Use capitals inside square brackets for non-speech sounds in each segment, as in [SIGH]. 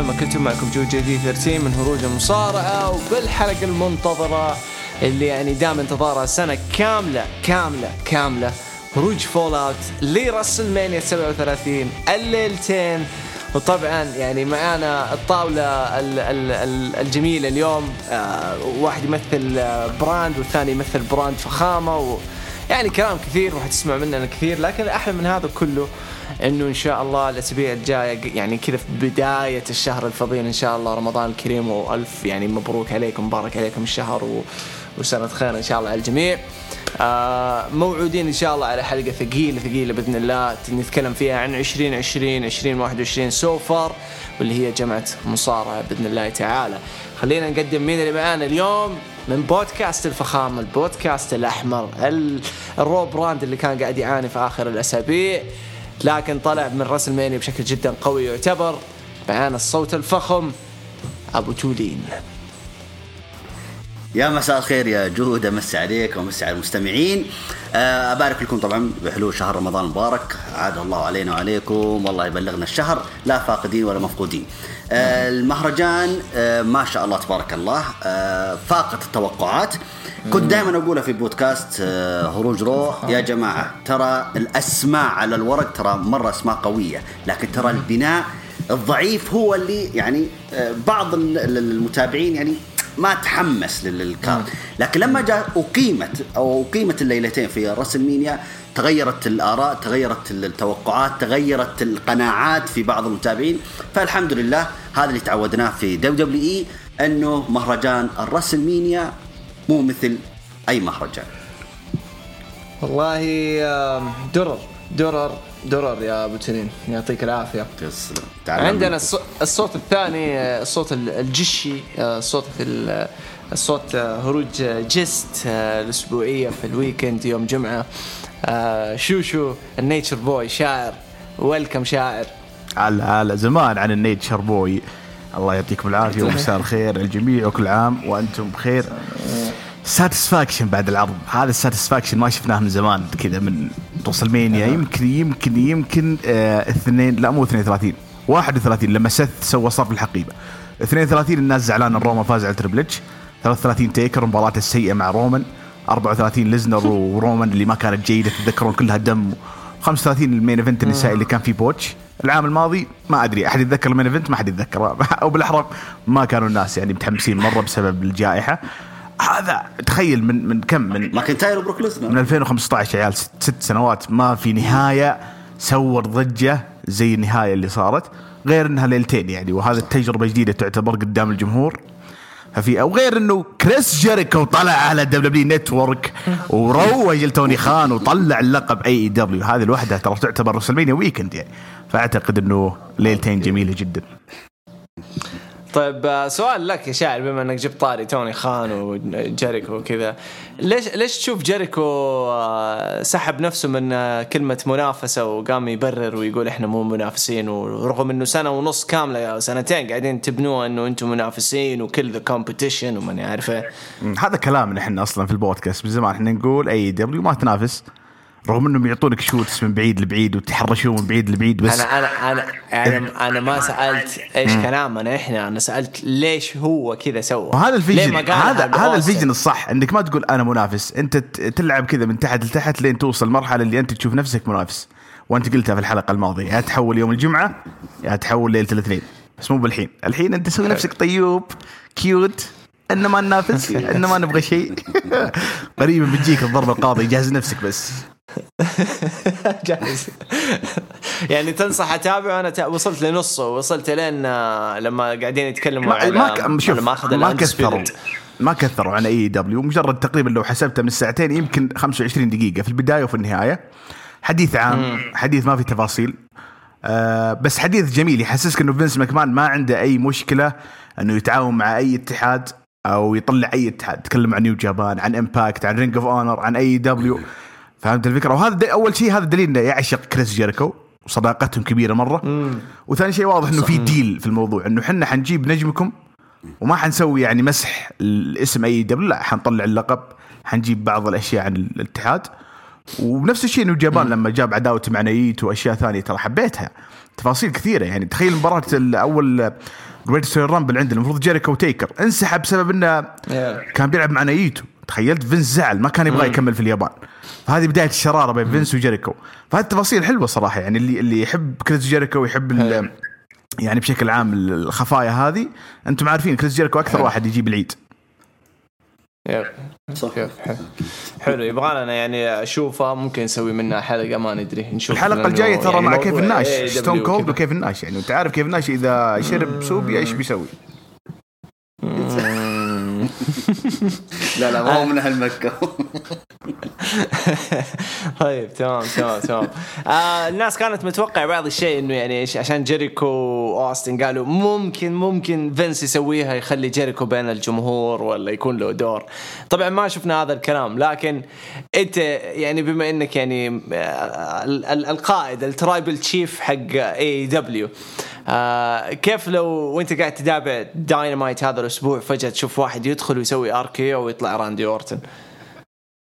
وين ما كنتم معكم جو جي دي 13 من هروج المصارعة وبالحلقة المنتظرة اللي يعني دام انتظارها سنة كاملة كاملة كاملة. هروج fallout ل WrestleMania 37 الليلتين. وطبعا يعني معانا الطاولة ال- ال- ال- الجميلة اليوم آه، واحد يمثل آه، brand والثاني يمثل brand فخامة و يعني كلام كثير راح تسمع مننا كثير لكن الأحلى من هذا كله إنه إن شاء الله الاسابيع الجايه يعني كذا في بداية الشهر الفضيل إن شاء الله رمضان الكريم وألف يعني مبروك عليكم مبارك عليكم الشهر و... وسنة خير إن شاء الله على الجميع. آه موعودين إن شاء الله على حلقة ثقيلة ثقيلة بإذن الله نتكلم فيها عن 2020 2021 سو فار واللي هي جمعة مصارعة بإذن الله تعالى. خلينا نقدم مين اللي معانا اليوم من بودكاست الفخامة البودكاست الأحمر ال- ال Raw brand اللي كان قاعد يعاني في آخر الأسابيع لكن طلع من WrestleMania بشكل جدا قوي يعتبر معانا الصوت الفخم أبو تولين. يا مساء الخير يا جهود امسي عليك وامسي على المستمعين. آه، أبارك لكم طبعا بحلول شهر رمضان المبارك. عاد الله علينا وعليكم والله يبلغنا الشهر لا فاقدين ولا مفقودين. آه، المهرجان آه، ما شاء الله تبارك الله فاقت التوقعات. كنت دائما اقولها في بودكاست آه، هروج رو يا جماعة ترى الأسماء على الورق ترى مرة أسماء قوية لكن ترى البناء الضعيف هو اللي يعني آه، بعض ال- ال- المتابعين يعني ما تحمس للكارت لكن لما جاء أقيمت أو أقيمت الليلتين في راسل مينيا تغيرت الآراء تغيرت التوقعات تغيرت القناعات في بعض المتابعين فالحمد لله هذا اللي تعودناه في WWE أنه مهرجان ال WrestleMania مو مثل أي مهرجان. والله درر درر درر يا أبو تولين يعطيك العافية. تسلم. عندنا الص- الصوت الثاني آه، الصوت ال- الجشي آه، صوت ال- الصوت آه، هروج آه، guest آه، الأسبوعية في ال weekend يوم جمعة. آه، شوشو ال Nature Boy شاعر. welcome شاعر. هلا هلا. زمان عن ال Nature Boy. الله يعطيكم العافية ومساء الخير الجميع وكل عام وأنتم بخير. satisfaction بعد العرض. هذا ال satisfaction ما شفناه من زمان كذا من WrestleMania يمكن يمكن يمكن آه اثنين لا مو 32 31 لما Seth سوى صرف الحقيبة. 32 الناس زعلان إن رومان فاز على Triple H 33 Taker مباراته السيئة مع رومان. 34 ليزنر [LAUGHS] ورومان اللي ما كانت جيدة تتذكرون كلها دم. 35 ال main event النسائي اللي كان فيه botch. العام الماضي ما أدري أحد يتذكر ال main event؟ ما حد يتذكر. [LAUGHS] أو بالاحرى ما كانوا الناس يعني متحمسين مرة بسبب الجائحة. هذا تخيل من من كم؟ من ماكنتاير وبروك من ليزنر 2015 يا عيال ست, ست سنوات ما في نهاية سور ضجة زي النهاية اللي صارت. غير إنها ليلتين يعني وهذا التجربه جديدة تعتبر قدام الجمهور. ففي أو غير إنه كريس جيريكو طلع على WWE Network [LAUGHS] وروج لتوني خان وطلع اللقب AEW. هذه لوحدها ترى تعتبر رسلمانيا weekend يعني. فأعتقد إنه ليلتين جميلة جدا. طيب آه، سؤال لك يا شاعر بما إنك جبت طاري توني خان وجيريكو وكذا ليش ليش تشوف جيريكو آه، سحب نفسه من آه، كلمة منافسة وقام يبرر ويقول إحنا مو منافسين ورغم إنه سنة ونص كاملة يا سنتين قاعدين تبنوها إنه أنتم منافسين وكل ذا competition وماني عارف إيه. هذا كلامنا إحنا أصلا في البودكاست من زمان إحنا نقول AEW ما تنافس. رغم إنهم يعطونك shots من بعيد لبعيد وتحرشون من بعيد لبعيد بس أنا أنا أنا أنا, أنا ما سألت إيش كلامنا إحنا أنا سألت ليش هو كذا سوى. وهذا ال vision هذا هذا؟ ال vision الصح إنك ما تقول أنا منافس أنت تلعب كذا من تحت لتحت لين توصل مرحلة اللي أنت تشوف نفسك منافس. وأنت قلتها في الحلقة الماضية يا تحول يوم الجمعة يا تحول ليلة الاثنين. بس مو بالحين. الحين أنت سوي نفسك طيوب cute ان ما ننافس [LAUGHS] ان ما نبغى شيء. [LAUGHS] قريبا بتجيك الضربة القاضية جهز نفسك بس. [LAUGHS] جاهز. يعني تنصح اتابع أنا وصلت لنصه وصلت لين آه، لما قاعدين يتكلموا على ما شوف ما كثروا. ما كثروا عن AEW مجرد تقريبا لو حسبتها من الساعتين يمكن 25 دقيقة. في البداية وفي النهاية. حديث عام. حديث ما في تفاصيل. آه بس حديث جميل. يحسسك إنه فينس ماكمان ما عنده أي مشكلة إنه يتعاون مع أي اتحاد أو يطلع أي اتحاد. تكلم عن New Japan عن Impact عن Ring of Honor عن AEW فهمت الفكرة؟ وهذا أول شيء هذا دليل إنه يعشق كريس جيريكو وصداقتهم كبيرة مرة. وثاني شيء واضح إنه في deal في الموضوع إنه إحنا حنجيب نجمكم وما حنسوي يعني مسح الاسم AEW لا حنطلع اللقب حنجيب بعض الأشياء عن الاتحاد. وبنفس الشيء إنه جابان لما جاب عداوته مع نايتو وأشياء ثانية ترى حبيتها. تفاصيل كثيرة يعني. تخيل مباراة الأول Greatest Rumble عندنا المفروض جيريكو وتيكر. انسحب بسبب إنه كان بيلعب مع نايتو. تخيلت فينس زعل ما كان يبغى يكمل في اليابان. فهذه بداية الشرارة بين فينس وجيريكو. فهذه التفاصيل حلوة صراحة يعني اللي اللي يحب كريس جيريكو ويحب يعني بشكل عام الخفايا هذه أنتم عارفين كريس جيريكو أكثر واحد يجيب العيد. yep. صح. كيف حلو. يبغى لنا يعني اشوفها ممكن نسوي منها حلقة ما ندري نشوف الحلقة الجاية ترى يعني مع كيفن ناش AEW ستون كولد وكذا. وكيفن ناش يعني انت عارف كيفن ناش إذا شرب سوبيا إيش بيسوي؟ لا لا ما هو من أهل مكة. [LAUGHS] طيب تمام تمام تمام. آه الناس كانت متوقع بعض الشيء إنه يعني إيش- عشان جيريكو وأوستن قالوا ممكن ممكن فينس يسويها يخلي جيريكو بين الجمهور ولا يكون له دور. طبعا ما شفنا هذا الكلام لكن أنت يعني بما إنك يعني آه، ال- ال- القائد ال Tribal Chief حق AEW آه كيف لو وأنت قاعد تتابع داينامايت هذا الأسبوع فجأة تشوف واحد يدخل ويسوي RKO ويطلع راندي أورتن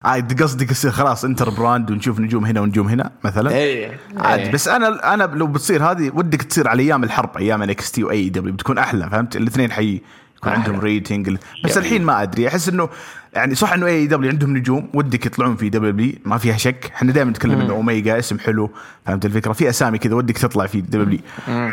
عاد قصدك يصير خلاص inter brand ونشوف نجوم هنا ونجوم هنا مثلا إيه عادي إيه. بس أنا أنا لو بتصير هذه ودك تصير على أيام الحرب أيام NXT و AEW بتكون أحلى فهمت الاثنين حي يكون. عندهم rating بس. الحين ما أدري أحس إنه يعني صح إنه AEW عندهم نجوم ودك يطلعون في WWE ما فيها شك. إحنا دائما نتكلم إنه أوميجا اسم حلو فهمت الفكرة؟ في أسامي كذا ودك تطلع في WWE.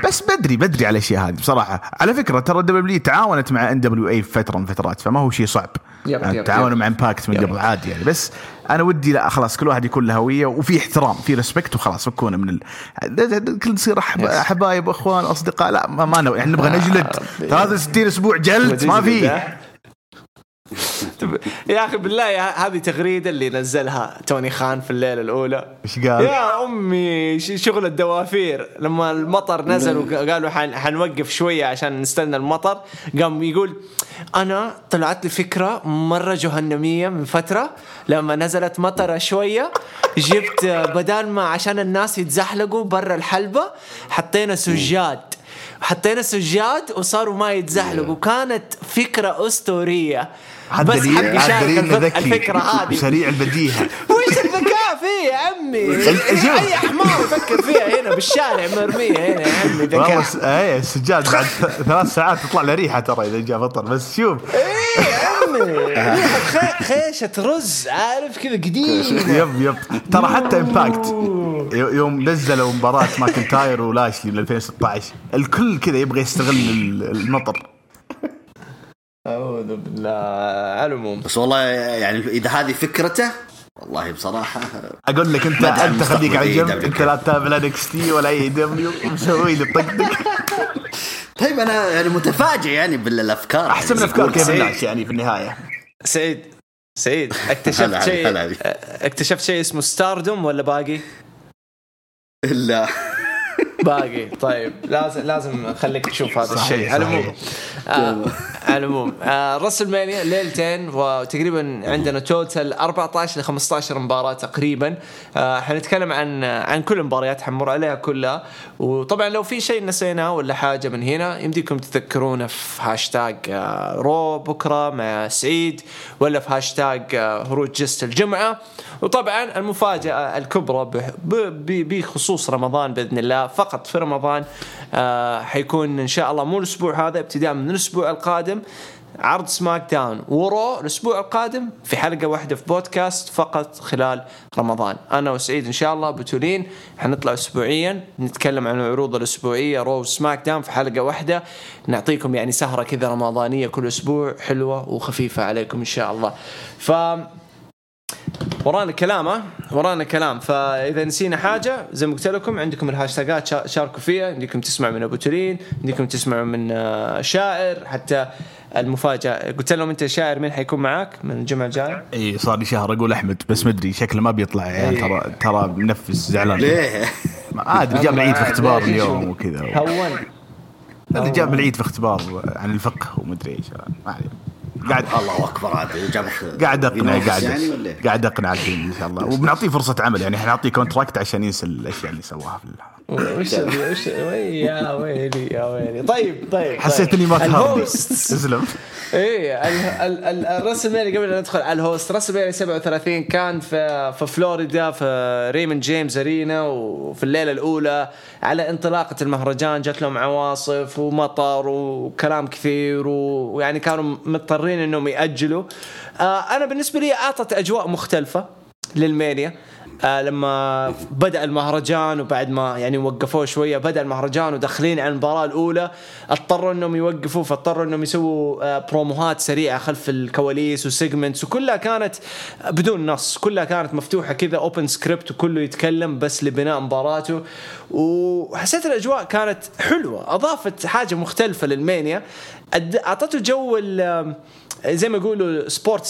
بس بدري بدري على الأشياء هذه بصراحة. على فكرة ترى WWE تعاونت مع NWA في فترة من فترات فما هو شيء صعب. يعني تعاونوا. مع Impact من. قبل عادي يعني. بس أنا ودي لا خلاص كل واحد يكون له هوية وفي احترام في respect وخلاص فكونا من ال... كل نصير. حبايب اخوان اصدقاء لا ما, ما. يعني نبغى نجلد. 63 أسبوع جلد ما في. يا أخي بالله هذه تغريدة اللي نزلها توني خان في الليلة الأولى. إيش قال؟ يا أمي شغل الدوافير. لما المطر نزل وقالوا حن حنوقف شوية عشان نستنى المطر قام يقول أنا طلعت لي فكرة مرة جهنمية من فترة لما نزلت مطرة شوية جبت بدل ما عشان الناس يتزحلقوا برا الحلبة حطينا سجاد. حطينا سجاد وصاروا ما يتزحلقوا. كانت فكرة أسطورية. بس حق يشارك الفكرة هذه. وسريع البديهة. [LAUGHS] وش الذكاء فيه يا عمي؟ أي حمار يفكر فيها هنا بالشارع مرمية هنا يا عمي والله ذكاء. س- إيه السجاد بعد [LAUGHS] ثلاث ساعات تطلع له ريحة ترى إذا جاء بطل. بس شوف. إيه يا عمي خيشة رز عارف كذا قديم يب yep. ترى حتى Impact يوم نزلوا مباراة ماكنتاير ولاشلي من 2016 الكل كذا يبغى يستغل ال- المطر. أعوذ بالله على العموم بس والله يعني إذا هذه فكرته والله بصراحة [LAUGHS] أقول لك أنت أنت خليك على جنب. أنت لا تتابع لا NXT ولا AEW مسوي لي طقطق [LAUGHS] طيب أنا يعني متفاجئ يعني بالأفكار احسن من يعني افكار يقول كيفن ناش يعني في النهاية سعيد سعيد [LAUGHS] اكتشفت شيء. اكتشفت شيء اسمه ستاردوم ولا باقي؟ لا باقي. طيب لازم لازم اخليك تشوف هذا الشيء. على العموم. آه، على العموم. آه، رسلمانيا ليلتين وتقريبا عندنا total 14 ل 15 مباراة تقريبا. آه، حنتكلم عن عن كل المباريات حنمر عليها كلها. وطبعا لو في شيء نسيناه ولا حاجة من هنا يمديكم تذكرونا في هاشتاج رو بكرة مع سعيد ولا في هاشتاج هروج جست الجمعة. وطبعا المفاجأة الكبرى بخصوص رمضان بإذن الله فقط في رمضان آه حيكون إن شاء الله مو الأسبوع هذا ابتداء من الأسبوع القادم. عرض سماك داون. ورو الأسبوع القادم في حلقة واحدة في بودكاست فقط خلال رمضان. أنا وسعيد إن شاء الله متولين حنطلع اسبوعيا نتكلم عن العروض الأسبوعية رو وسماك داون في حلقة واحدة. نعطيكم يعني سهرة كذا رمضانية كل أسبوع حلوة وخفيفة عليكم إن شاء الله. ف ورانا كلام ورانا كلام. فإذا نسينا حاجة زي ما قلت لكم عندكم الهاشتاجات شا- شاركوا فيها. عندكم تسمعوا من أبو تولين عندكم تسمعوا من آه، شاعر حتى المفاجأة. قلت لهم أنت شاعر مين حيكون معاك؟ من الجمعه الجايه إي صار لي شهر أقول أحمد بس مدري شكله ما بيطلع يعني إيه. ترى ترى منفس زعلان. ليه؟ ما أدري جاب العيد في اختبار [LAUGHS] اليوم؟ وكذا. هون. اللي جاب العيد في اختبار عن الفقه ومدري إيش ما عليه قاعد الله أكبر عاد جاب قاعد أقنع قاعد يعني؟ قاعد أقنع الحين إن شاء الله وبنعطيه فرصة عمل يعني إحنا نعطيه كونتراكت عشان ينسى الأشياء اللي سواها في ال- وش وش يا ويلي يا ويلي. طيب طيب حسيت طيب. إني ما الهوست. تسلم الرأس المالي قبل لا ندخل على الهوست المالي 37 كان في في فلوريدا في ريموند جيمس أرينا وفي الليلة الأولى على انطلاقة المهرجان جات لهم عواصف ومطر وكلام كثير ويعني كانوا مضطرين إنهم يأجلوا. آه أنا بالنسبة لي أعطت أجواء مختلفة لل Mania. آه لما بدأ المهرجان وبعد ما يعني وقفوه شوية بدأ المهرجان وداخلين على المباراة الأولى اضطروا إنهم يوقفوا فاضطروا إنهم يسووا آه بروموهات سريعة خلف الكواليس و segments وكلها كانت بدون نص كلها كانت مفتوحة كذا open script وكله يتكلم بس لبناء مباراته. وحسيت الأجواء كانت حلوة أضافت حاجة مختلفة لل Mania. أعطته جو زي ما يقولوا sport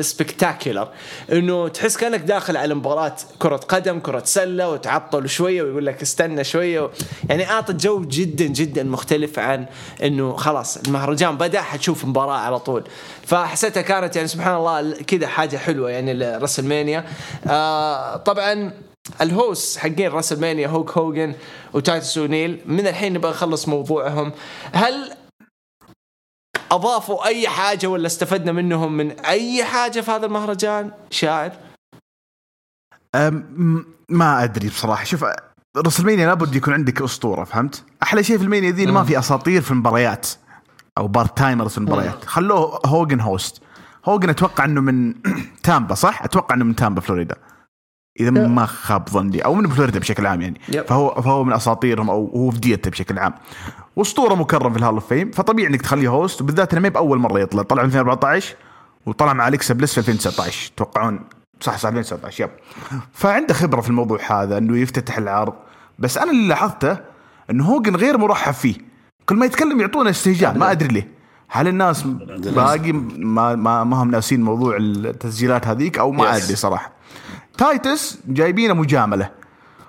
spectacular إنه تحس كأنك داخل على مباراة كرة قدم كرة سلة وتعطل شوية ويقول لك استنى شوية. يعني اعطت جو جدا جدا مختلف عن إنه خلاص المهرجان بدأ حتشوف مباراة على طول. فحسيتها كانت يعني سبحان الله كذا حاجة حلوة يعني ل WrestleMania. آه طبعا ال hosts حقين WrestleMania هوك هوجن وتايتس أونيل من الحين نبغى نخلص موضوعهم. هل أضافوا أي حاجة ولا استفدنا منهم من أي حاجة في هذا المهرجان؟ شاعر؟ ما أدري بصراحة. شوف WrestleMania لابد يكون عندك أسطورة فهمت؟ أحلى شيء في ال Mania ذي ما في أساطير في المباريات أو part-timers في المباريات. خلوه هوجن host. هوجن أتوقع إنه من [CLEARS THROAT] تامبا صح؟ أتوقع إنه من تامبا فلوريدا. إذا ما خاب ظني. أو من فلوريدا بشكل عام يعني. فهو فهو من أساطيرهم أو هو في ديرته بشكل عام. واسطورة مكرم في ال Hall of Fame فطبيعي إنك تخليه host وبالذات إنه ما بأول مرة يطلع. طلع في 2014 وطلع مع أليكسا بليس في 2019 توقعون صح صح 2019 yep. [LAUGHS] فعنده خبرة في الموضوع هذا إنه يفتتح العرض. بس أنا اللي لاحظته إنه هوجن غير مرحب فيه. كل ما يتكلم يعطونا استهجان ما أدري ليه. هل الناس باقي ما ما, ما هم ناسين موضوع التسجيلات هذيك؟ أو ما أدري صراحة. تايتس جايبينه مجاملة.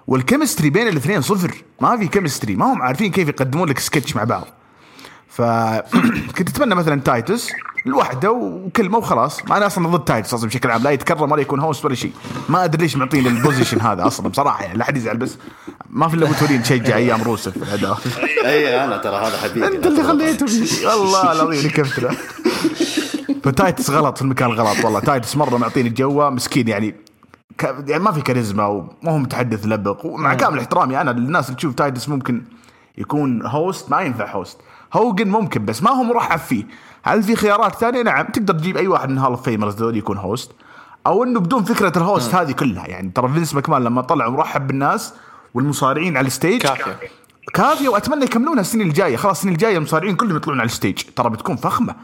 وال chemistry بين الاثنين صفر. ما في chemistry. ما هم عارفين كيف يقدمون لك سكتش مع بعض. فكنت [CLEARS THROAT] أتمنى مثلا تايتس لوحده وكلمة وخلاص. ما أنا أصلا ضد تايتس أصلا بشكل عام. لا يتكرم ولا يكون host ولا شيء. ما أدري ليش معطيني ال position هذا أصلا بصراحة. يعني لا أحد يزعل بس ما في إلا بتولين تشجع [LAUGHS] أيام روسف [LAUGHS] إي أنا ترى هذا حبيبي. أنت اللي خليته. والله العظيم كفتنا [LAUGHS] فتايتس غلط في المكان الغلط. والله تايتس مرة معطيني الجو مسكين يعني. يعني ما في كاريزما وما هو متحدث لبق. ومع كامل احترامي أنا للناس اللي تشوف تايتس ممكن يكون هوست ما ينفع هوست هوجن ممكن بس ما هو مرحب فيه هل في خيارات ثانية؟ نعم. تقدر تجيب أي واحد من هال فيمرز ذول يكون هوست أو إنه بدون فكرة ال host هذه كلها. يعني ترى فينس ماكمان لما طلع مرحب بالناس والمصارعين على ال stage كافية. كافية. وأتمنى يكملونها السنين الجاية. خلاص السنين الجاية المصارعين كلهم يطلعون على ال stage ترى بتكون فخمة.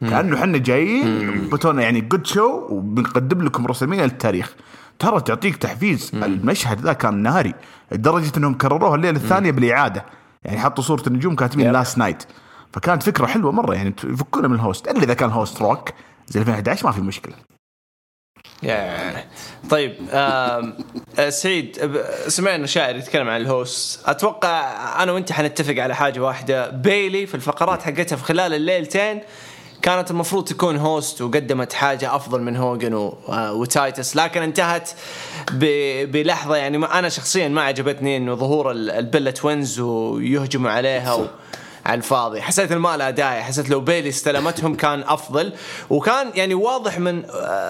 كأنه إحنا جايين بتونا يعني good show وبنقدم لكم WrestleMania للتاريخ ترى تعطيك تحفيز. مم. المشهد ذا كان ناري لدرجة إنهم كرروها الليلة الثانية بالإعادة. يعني حطوا صورة النجوم كاتبين last night فكانت فكرة حلوة مرة يعني يفكونا من ال host الا إذا كان host روك زي 2011 ما في مشكلة. Yeah. طيب آه سعيد سمعنا شاعر يتكلم عن ال host أتوقع أنا وأنت حنتفق على حاجة واحدة. بيلي في الفقرات حقتها في خلال الليلتين كانت المفروض تكون host وقدمت حاجة أفضل من هوجن وتايتس لكن انتهت بلحظة يعني أنا شخصيا ما عجبتني إنه ظهور ال Bella Twins ويهجموا عليها و على الفاضي. حسيت ما لها داعي. حسيت لو بيلي استلمتهم كان أفضل. وكان يعني واضح من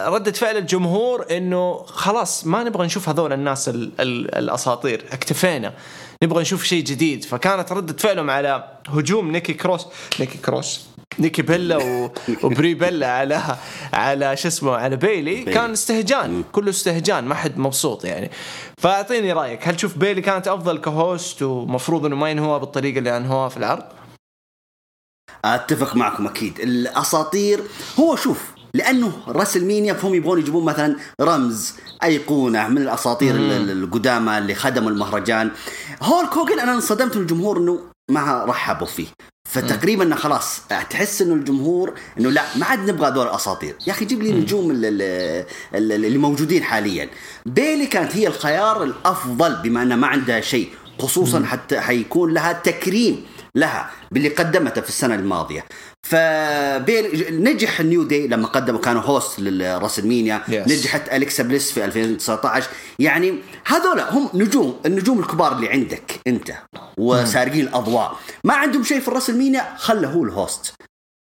ردة فعل الجمهور إنه خلاص ما نبغى نشوف هذول الناس ال ال الأساطير. اكتفينا. نبغى نشوف شيء جديد. فكانت ردة فعلهم على هجوم نيكي كروس نيكي كروس. نيكي بيلا و... [LAUGHS] وبري بيلا على على شو اسمه على بيلي. كان استهجان كله استهجان ما حد مبسوط يعني. فأعطيني رأيك هل تشوف بيلي كانت أفضل ك host ومفروض إنه ما ينهوها بالطريقة اللي انهوها في العرض؟ أتفق معكم أكيد. الأساطير هو شوف لأنه راسل مينيا فهم يبغون يجيبون مثلا رمز أيقونة من الأساطير القدامى اللي خدموا المهرجان. هولك هوجن أنا انصدمت من الجمهور إنه ما رحبوا فيه. فتقريبا خلاص تحس إنه الجمهور إنه لا ما عاد نبغى هذول الأساطير. يا أخي جيب لي النجوم اللي, اللي موجودين حاليا. بيلي كانت هي الخيار الأفضل بما انها ما عندها شيء خصوصا حتى حيكون لها تكريم لها باللي قدمته في السنة الماضية. فبيل نجح ال New Day لما قدموا كانوا host لل WrestleMania Yes. نجحت أليكسا بليس في 2019 يعني هذول هم نجوم النجوم الكبار اللي عندك أنت وسارقين الأضواء. ما عندهم شيء في ال WrestleMania خله هو ال host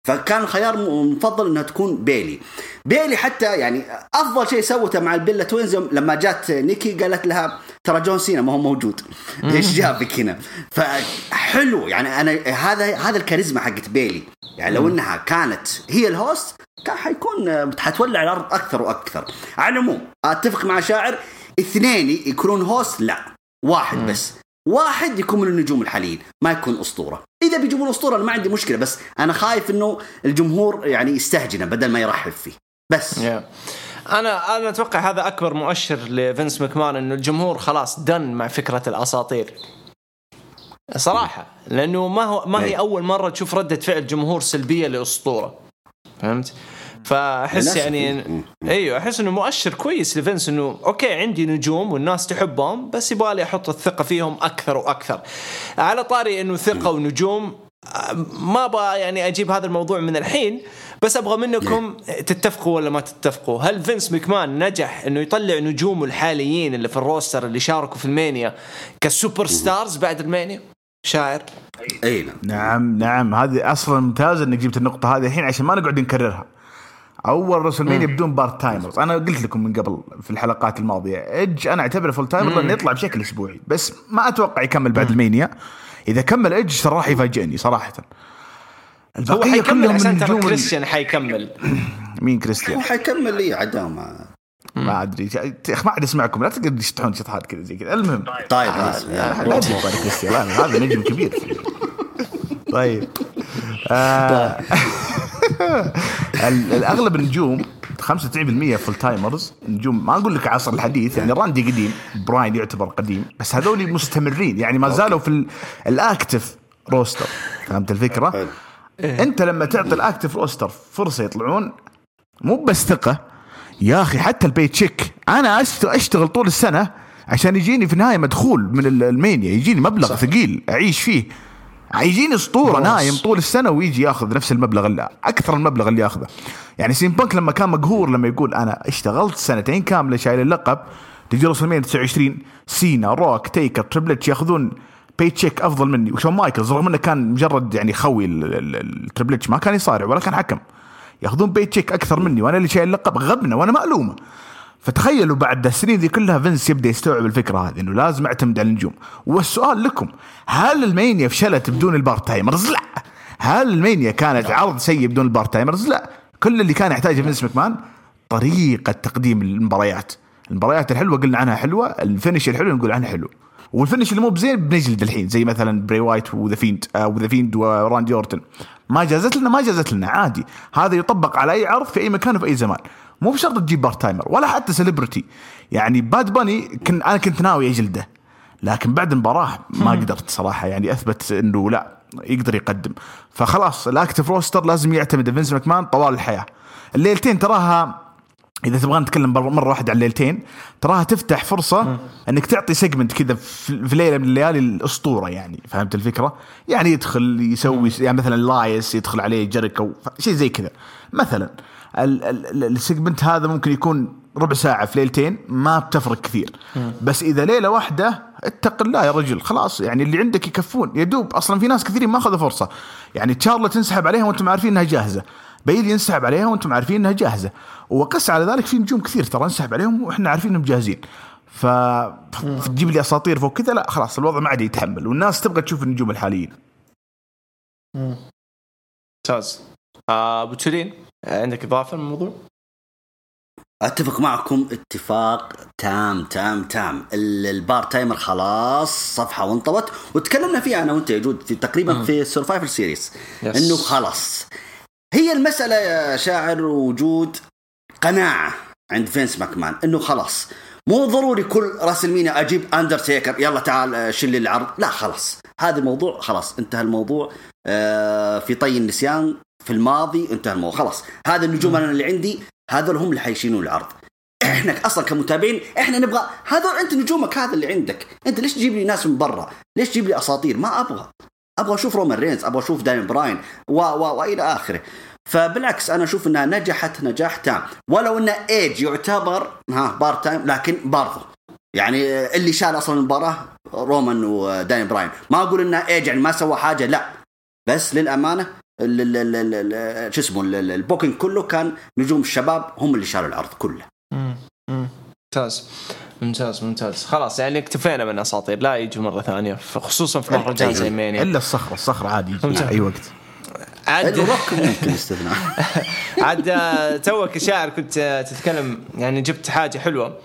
فكان الخيار م- مفضل إنها تكون بيلي. بيلي حتى يعني أفضل شيء سوته مع ال Bella Twins لما جات نيكي قالت لها ترى جون سينا ما هو موجود. إيش جابك هنا؟ فحلو. يعني أنا هذا هذا الكاريزما حقت بيلي. يعني لو إنها كانت هي ال host كان حيكون حتولع الأرض أكثر وأكثر. على العموم أتفق مع شاعر اثنين يكونون host؟ لا. واحد بس. واحد يكون من النجوم الحاليين ما يكون أسطورة إذا بيجيبون أسطورة أنا ما عندي مشكلة بس أنا خايف إنه الجمهور يعني يستهجنه بدل ما يرحب فيه بس Yeah. أنا أنا أتوقع هذا أكبر مؤشر لفينس ماكمان إنه الجمهور خلاص done مع فكرة الأساطير صراحة لأنه ما هو ما هي. أول مرة تشوف ردة فعل جمهور سلبية لأسطورة فهمت؟ فأحس. يعني. أيوه أحس إنه مؤشر كويس لفينس إنه okay عندي نجوم والناس تحبهم بس يبغى لي أحط الثقة فيهم أكثر وأكثر. على طاري إنه ثقة ونجوم ما أبغى يعني أجيب هذا الموضوع من الحين بس أبغى منكم تتفقوا ولا ما تتفقوا؟ هل فينس مكمان نجح إنه يطلع نجومه الحاليين اللي في ال roster اللي شاركوا في ال Mania ك superstars بعد المينيا؟ شاعر؟ أي نعم. نعم نعم. هذه أصلا ممتازة إنك جبت النقطة هذه الحين عشان ما نقعد نكررها. أول رسلمانيا بدون part-timers أنا قلت لكم من قبل في الحلقات الماضية ايدج أنا أعتبره full-timer لأنه يطلع بشكل أسبوعي بس ما أتوقع يكمل بعد المينيا إذا كمل ايدج ترى راح يفاجئني صراحة. هو البقية حيكمل كلهم عشان من ترى كريستيان حيكمل. [COUGHS] مين هو كريستيان حيكمل لي عداوه ما. أدري. يا أخي ما عاد اسمعكم لا تقعد تشطحون شطحات كذا زي كذا. المهم. طيب خلاص لا لا تجيب على كريستيان هذا نجم كبير. [LAUGHS] طيب. آه ال- [LAUGHS] الأغلب النجوم 95% full-timers نجوم ما أقول لك عصر الحديث يعني راندي قديم برايان يعتبر قديم بس هذول مستمرين يعني ما زالوا في ال- ال active roster فهمت الفكرة؟ حلو. أنت لما تعطي ال active roster فرصة يطلعون مو بس ثقة يا أخي حتى ال paycheck أنا أشتغل طول السنة عشان يجيني في النهاية مدخول من ال- المينيا يجيني مبلغ صح. ثقيل أعيش فيه يجيني أسطورة. نايم طول السنة ويجي ياخذ نفس المبلغ اللي أكثر المبلغ اللي ياخذه. يعني سي ام بانك لما كان مقهور لما يقول أنا اشتغلت سنتين كاملة شايل اللقب تجي رسلمينيا 29 سينا روك تيكر تريبل اتش ياخذون paycheck أفضل مني. وشون مايكلز رغم إنه كان مجرد يعني خوي ال- ال- ال- التريبل اتش ما كان يصارع ولا كان حكم. ياخذون paycheck أكثر مني وأنا اللي شايل اللقب غبنة وأنا مألومة. فتخيلوا بعد السنين ذي كلها فينس يبدأ يستوعب الفكرة هذه إنه لازم أعتمد على النجوم. والسؤال لكم هل المينيا فشلت بدون ال part-timers؟ لا. هل المينيا كانت عرض سيء بدون ال part-timers؟ لا. كل اللي كان يحتاجه فينس مكمان طريقة تقديم المباريات. المباريات الحلوة قلنا عنها حلوة ال finish الحلو نقول عنها حلو. وال finish اللي مو بزين بنجلد الحين زي مثلا بري وايت وذا فيند آه وذا فيند وراندي أورتن. ما جازت لنا ما جازت لنا عادي. هذا يطبق على أي عرض في أي مكان وفي أي زمان. مو بشرط تجيب part-timer ولا حتى celebrity يعني باد باني كن أنا كنت ناوي أجلده لكن بعد المباراة ما قدرت صراحة يعني أثبت إنه لا يقدر يقدم. فخلاص ال active roster لازم يعتمد. فينس ماكمان طوال الحياة. الليلتين تراها إذا تبغى نتكلم مرة واحدة عن الليلتين تراها تفتح فرصة إنك تعطي segment كذا في ليلة من الليالي الأسطورة يعني. فهمت الفكرة؟ يعني يدخل يسوي يعني مثلا لايس يدخل عليه جيريكو ف- شيء زي كذا. مثلا ال segment هذا ممكن يكون ربع ساعة في ليلتين ما بتفرق كثير. بس إذا ليلة واحدة اتق الله يا رجل خلاص يعني اللي عندك يكفون. يدوب أصلا في ناس كثيرين ما أخذوا فرصة. يعني شارلوت تنسحب عليها وأنتم عارفين إنها جاهزة. بيلي ينسحب عليها وأنتم عارفين إنها جاهزة. وقس على ذلك في نجوم كثير ترى نسحب عليهم وإحنا عارفين إنهم جاهزين. ف تجيب لي أساطير فوق كذا لا خلاص الوضع ما عاد يتحمل. والناس تبغى تشوف النجوم الحاليين. ممتاز. آه، أبو تشيرين عندك إضافة للموضوع؟ أتفق معكم اتفاق تام تام تام. ال- ال part-timer خلاص صفحة وانطوت. وتكلمنا فيها أنا وأنت يا جود في تقريبا في السرفايفر سيريس. إنه خلاص. هي المسألة يا شاعر وجود قناعة عند فينس ماكمان. إنه خلاص. مو ضروري كل راسلمينيا أجيب اندرتيكر يلا تعال آه، لي العرض. لا خلاص. هذا الموضوع خلاص. انتهى الموضوع. آه، في طي النسيان. في الماضي انتهى الموضوع. خلاص هذا النجوم أنا اللي عندي هذول هم اللي حيشيلون العرض. إحنا أصلا كمتابعين إحنا نبغى هذول انت نجومك هذا اللي عندك. انت ليش تجيب لي ناس من برا؟ ليش تجيب لي أساطير؟ ما أبغى. أبغى أشوف رومان رينز أبغى أشوف دانيال براين و و وإلى آخره. فبالعكس أنا أشوف إنها نجحت نجاح تام ولو إن ايدج يعتبر ها part-time لكن برضه يعني اللي شال أصلا المباراة رومان ودانيال براين. ما أقول انه ايدج يعني ما سوى حاجة لا. بس للأمانة شو اسمه ال- ال- ال booking كله كان نجوم الشباب هم اللي شالوا العرض كله مم. مم. ممتاز. ممتاز ممتاز. خلاص يعني اكتفينا من اساطير لا يجوا مرة ثانية خصوصا في مهرجان زي مانيا إلا الصخرة الصخرة عادي يجي. أي وقت. عاد الروك ممكن استثناء [LAUGHS] عاد توك شاعر كنت تتكلم يعني جبت حاجة حلوة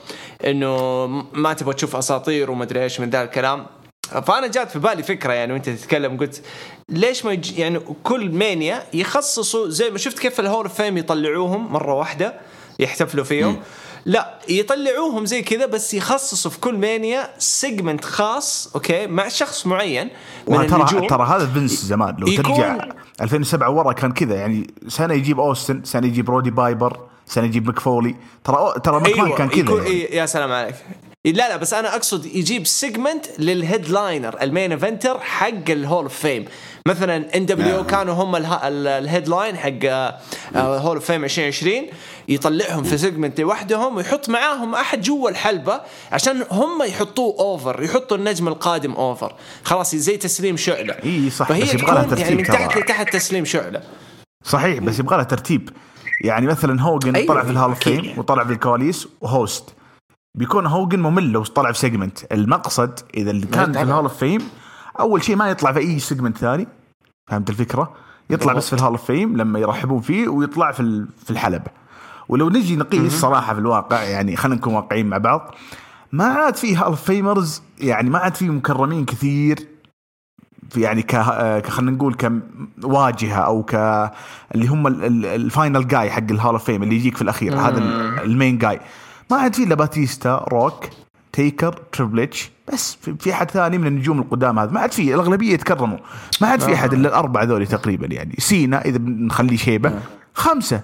إنه ما تبغى تشوف أساطير وما أدري إيش من ذا الكلام. فأنا جات في بالي فكرة يعني وأنت تتكلم قلت ليش ما يج... يعني كل مانيا يخصصوا زي ما شفت كيف ال Hall of Fame يطلعوهم مرة واحدة يحتفلوا فيهم. لا يطلعوهم زي كذا بس يخصصوا في كل مانيا segment خاص okay مع شخص معين من ترى ترى هذا فينس زمان لو ترجع 2007 ورا كان كذا يعني سنة يجيب أوستن سنة يجيب رودي بايبر سنة يجيب ميك فولي ترى ترى مكمان كان كذا يعني. يا سلام عليك. لا لا بس أنا أقصد يجيب segment لل headliner ال main eventer حق ال Hall of Fame مثلا ان دبليو او نعم. كانوا هم ال headline حق Hall of Fame 2020 يطلعهم في segment لوحدهم ويحط معاهم أحد جوا الحلبة عشان هم يحطوه over يحطوا النجم القادم over خلاص زي تسليم شعلة إي صح، فهي بس يبغى لها تكون يعني من ترتيب تحت. لتحت تسليم شعلة صحيح بس يبغى له ترتيب يعني مثلا هوجن أيوة، طلع في ال Hall of. Fame وطلع في الكواليس و host بيكون هوجن ممل لو طلع في segment المقصد إذا اللي كان في. ال Hall of Fame أول شيء ما يطلع في أي segment ثاني. فهمت الفكرة؟ يطلع بس في ال Hall of Fame لما يرحبون فيه ويطلع في في الحلبه ولو نجي نقيس صراحة في الواقع يعني خلينا نكون واقعيين مع بعض ما عاد في Hall of Famers يعني ما عاد في مكرمين كثير. في يعني ك خلينا نقول كواجهة أو ك اللي هم ال- ال- ال final guy حق ال Hall of Fame اللي يجيك في الأخير هذا ال- ال main guy ما عاد في إلا باتيستا روك تيكر تريبل إتش. بس في- في أحد ثاني من النجوم القدام هذا. ما عاد في الأغلبية يتكرموا ما عاد في أحد إلا الأربعة ذولي تقريبا يعني. سينا إذا بنخليه شيبة. خمسة.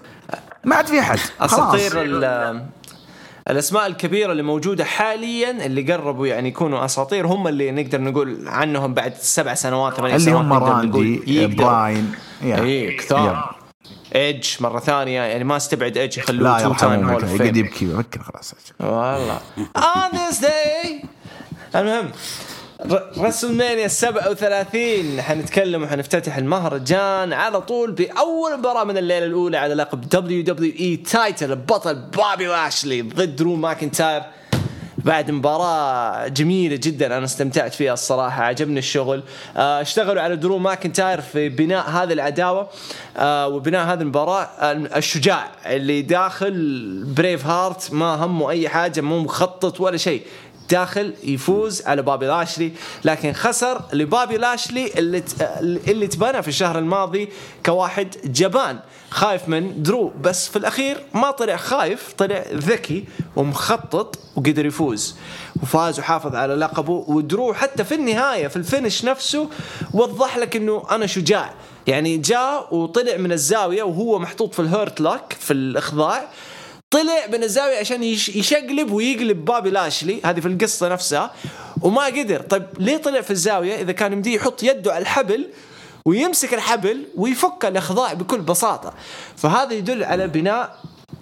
ما عاد في أحد. أساطير ال- الأسماء الكبيرة اللي موجودة حاليا اللي قربوا يعني يكونوا أساطير هم اللي نقدر نقول عنهم بعد سبع سنوات اللي سنوات هم نقدر راندي. براين يا. اي كثار. يا. ايدج مرة ثانية يعني ما استبعد ايدج يخلوه لا تو تايم هول فيم يبكي بفكر خلاص. والله. On this day المهم رسلمانيا 37 حنتكلم وحنفتتح المهرجان على طول بأول مباراة من الليلة الأولى على لقب دبليو دبليو اي تايتل البطل بابي لاشلي ضد درو ماكنتاير. بعد مباراة جميلة جدا أنا استمتعت فيها الصراحة عجبني الشغل. آه، اشتغلوا على درو ماكنتاير في بناء هذه العداوة آه، وبناء هذه المباراة آه، الشجاع اللي داخل brave heart ما همه أي حاجة مو مخطط ولا شيء داخل يفوز على بابي لاشلي. لكن خسر لبابي لاشلي اللي اللي تبنى في الشهر الماضي كواحد جبان. خايف من درو بس في الأخير ما طلع خايف طلع ذكي ومخطط وقدر يفوز. وفاز وحافظ على لقبه ودرو حتى في النهاية في ال finish نفسه وضح لك إنه أنا شجاع يعني جاء وطلع من الزاوية وهو محطوط في ال Hurt Lock في الإخضاع. طلع من الزاوية عشان يش- يشقلب ويقلب بابي لاشلي هذه في القصة نفسها وما قدر. طيب ليه طلع في الزاوية؟ إذا كان يمديه يحط يده على الحبل ويمسك الحبل ويفك الأخضاع بكل بساطة. فهذا يدل على بناء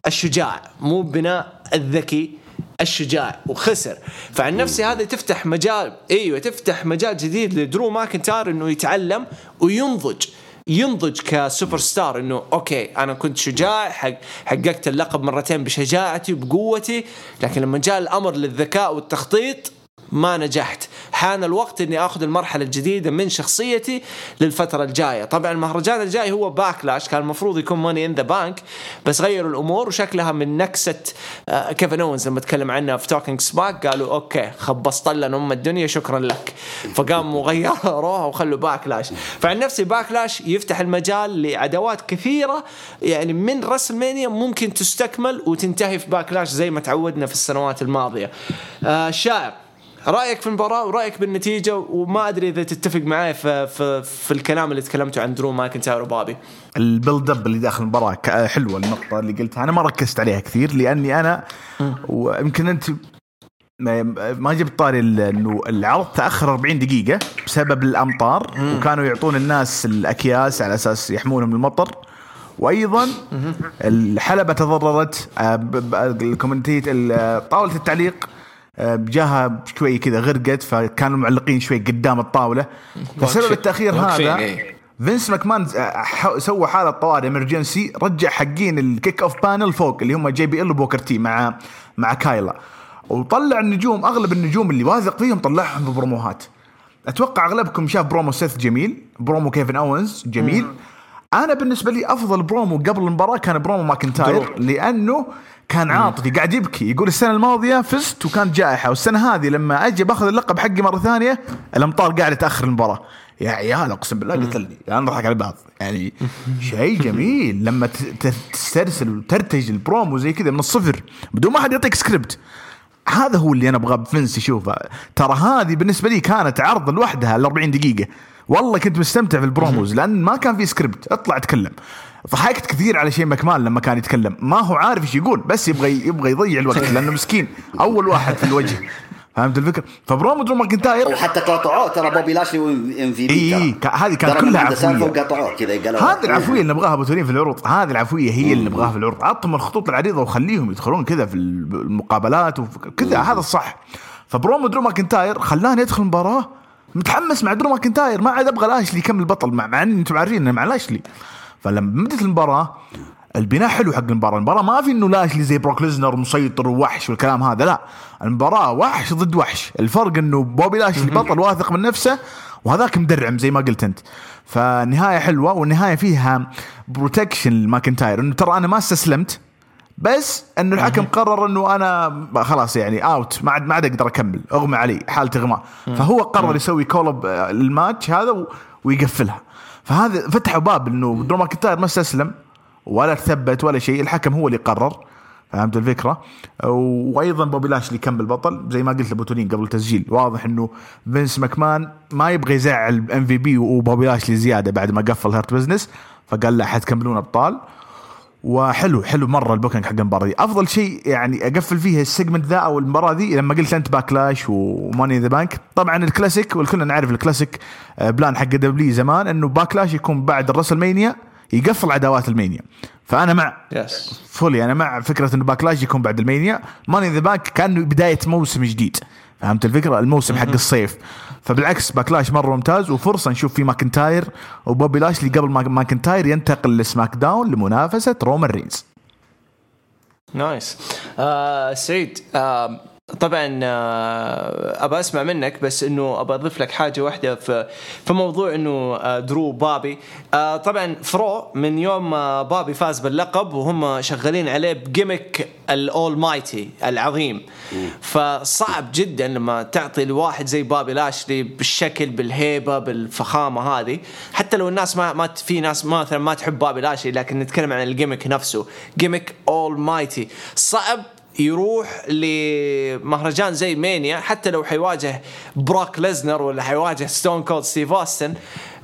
الشجاع مو بناء الذكي الشجاع وخسر. فعن نفسي هذا تفتح مجال إيوه تفتح مجال جديد لدرو ماكنتاير إنه يتعلم وينضج. ينضج كسوبر ستار إنه okay أنا كنت شجاع حق حققت اللقب مرتين بشجاعتي وبقوتي لكن لما جاء الأمر للذكاء والتخطيط ما نجحت. حان الوقت إني آخذ المرحلة الجديدة من شخصيتي للفترة الجاية. طبعا المهرجان الجاي هو باكلاش كان المفروض يكون Money in the Bank بس غيروا الأمور وشكلها من نكسة آه، كيفن اونز لما تكلم عنها في Talking Smack قالوا okay خبصت لنا ام الدنيا شكرا لك. فقاموا غيروها وخلوا باكلاش فعن نفسي باكلاش يفتح المجال لعداوات كثيرة يعني من رسلمانيا ممكن تستكمل وتنتهي في باكلاش زي ما تعودنا في السنوات الماضية. آه شاعر. رأيك في المباراة ورأيك بالنتيجة؟ وما أدري إذا تتفق معي في في, في الكلام اللي تكلمته عن درو ماكنتاير وبابي ال build up اللي داخل المباراة حلوة النقطة اللي قلتها. أنا ما ركزت عليها كثير لأني أنا ويمكن أنت ما جبت طاري إنه العرض تأخر 40 دقيقة بسبب الأمطار وكانوا يعطون الناس الأكياس على أساس يحمونهم من المطر. وأيضا الحلبة تضررت آه، ال commentate ال- طاولة التعليق آه، جاها شوي كذا غرقت فكانوا معلقين شوي قدام الطاولة. [LAUGHS] فسبب التأخير هذا إيه. فينس ماكمان آه، سوى حالة طوارئ emergency رجع حقين ال kick off panel فوق اللي هم JBL وبوكر تي مع مع كايلا. وطلع النجوم أغلب النجوم اللي واثق فيهم طلعهم ببروموهات. أتوقع أغلبكم شاف برومو سيث جميل برومو كيفن اونز جميل. أنا بالنسبة لي أفضل برومو قبل المباراة كان برومو ماكنتاير لأنه كان عاطفي قاعد يبكي يقول السنة الماضية فزت وكانت جائحة والسنة هذه لما أجي بأخذ اللقب حقي مرة ثانية الأمطار قاعدة تأخر المباراة. يا عيال أقسم بالله قتلني يعني نضحك على بعض. يعني شيء [LAUGHS] جميل. لما تسترسل وترتج البرومو زي كذا من الصفر بدون ما حد يعطيك سكريبت هذا هو اللي أنا أبغى فينس يشوفه ترى هذه بالنسبة لي كانت عرض لوحدها ال 40 دقيقة. والله كنت مستمتع في ال promos لأن ما كان في سكريبت اطلع اتكلم. ضحكت كثير على شين مكمان لما كان يتكلم. ما هو عارف إيش يقول بس يبغى يبغى يضيع الوقت لأنه مسكين. أول واحد في الوجه. [LAUGHS] فهمت الفكرة؟ فبرومو درو ماكنتاير وحتى قاطعوه. ترى بوبي لاشلي MV P إي إي، ك- هذه كانت كلها عفوية. وقاطعوه كذا قالوا هذه العفوية اللي نبغاها ابو تورين في العروض. هذه العفوية هي اللي نبغاها في العروض. عطهم الخطوط العريضة وخليهم يدخلون كذا في المقابلات وكذا هذا الصح. فبرومو درو ماكنتاير خلاني أدخل المباراه متحمس مع درو ماكنتاير. ما عاد أبغى لاشلي يكمل بطل. مع, مع إن أنتم عارفين إنه مع لاشلي. فلما بدت المباراة البناء حلو حق المباراة، المباراة ما في إنه لاشلي زي بروك ليزنر مسيطر ووحش والكلام هذا لا، المباراة وحش ضد وحش، الفرق إنه بوبي لاشلي بطل واثق من نفسه وهذاك مدرعم زي ما قلت أنت. فالنهاية حلوة والنهاية فيها protection لماكنتاير. إنه ترى أنا ما استسلمت بس إنه الحكم قرر إنه أنا خلاص يعني out ما عاد ما عاد أقدر أكمل. أغمى علي حاله اغماء فهو قرر يسوي call off لل match هذا ويقفلها. فهذا فتحوا باب إنه درو ماكنتاير ما استسلم ولا تثبت ولا شيء الحكم هو اللي قرر فهمت الفكرة؟ وأيضا بوبي لاشلي كمل بطل زي ما قلت لبوتولين قبل التسجيل واضح إنه فينس ماكمان ما يبغى يزعل MVP وبوبي لاشلي زيادة بعد ما قفل Hurt Business فقال لا حتكملون أبطال وحلو حلو مرة ال booking حق المباراة دي. أفضل شيء يعني أقفل فيه ال segment ذا أو المباراة دي لما قلت أنت Backlash و Money in the Bank. طبعا الكلاسيك والكلنا نعرف الكلاسيك آه، plan حق WWE زمان إنه Backlash يكون بعد ال WrestleMania يقفل عداوات ال Mania. فأنا مع yes fully أنا مع فكرة إنه Backlash يكون بعد ال Mania. Money in the Bank كانه بداية موسم جديد. فهمت الفكرة؟ الموسم حق الصيف. فبالعكس Backlash مرة ممتاز وفرصة نشوف فيه ماكنتاير. وبوبي لاشلي قبل ما ماكنتاير ينتقل ل SmackDown لمنافسة رومان رينز. Nice. آه سعيد آه طبعا آه ابى أسمع منك بس إنه ابى أضيف لك حاجة واحدة في في موضوع إنه آه درو بابي. آه طبعا درو من يوم ما بابي فاز باللقب وهم شغالين عليه ب gimmick ال Almighty العظيم فصعب جدا لما تعطي لواحد زي بابي لاشلي بالشكل بالهيبة بالفخامة هذه. حتى لو الناس ما ما في ناس مثلا ما تحب بابي لاشلي لكن نتكلم عن ال gimmick نفسه. gimmick Almighty صعب يروح لمهرجان زي Mania حتى لو حيواجه بروك ليزنر ولا حيواجه ستون كولد ستيف اوستن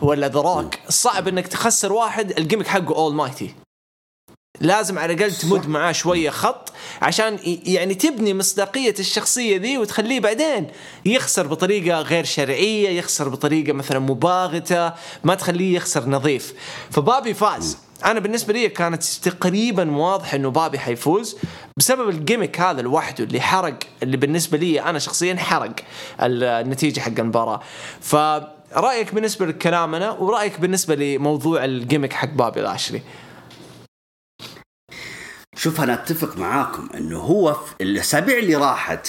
ولا ذا روك صعب إنك تخسر واحد ال gimmick حقه Almighty لازم على الأقل تمد معاه شوية خط عشان يعني تبني مصداقية الشخصية ذي وتخليه بعدين يخسر بطريقة غير شرعية يخسر بطريقة مثلا مباغتة ما تخليه يخسر نظيف. فبابي فاز. أنا بالنسبة لي كانت تقريبا واضح إنه بابي حيفوز بسبب الجيمك هذا لوحده اللي حرق اللي بالنسبة لي أنا شخصيا حرق ال- النتيجة حق المباراة. فرأيك بالنسبة لكلامنا ورأيك بالنسبة لموضوع الجيمك حق بابي لاشلي شوف أنا أتفق معاكم إنه هو في الأسابيع اللي راحت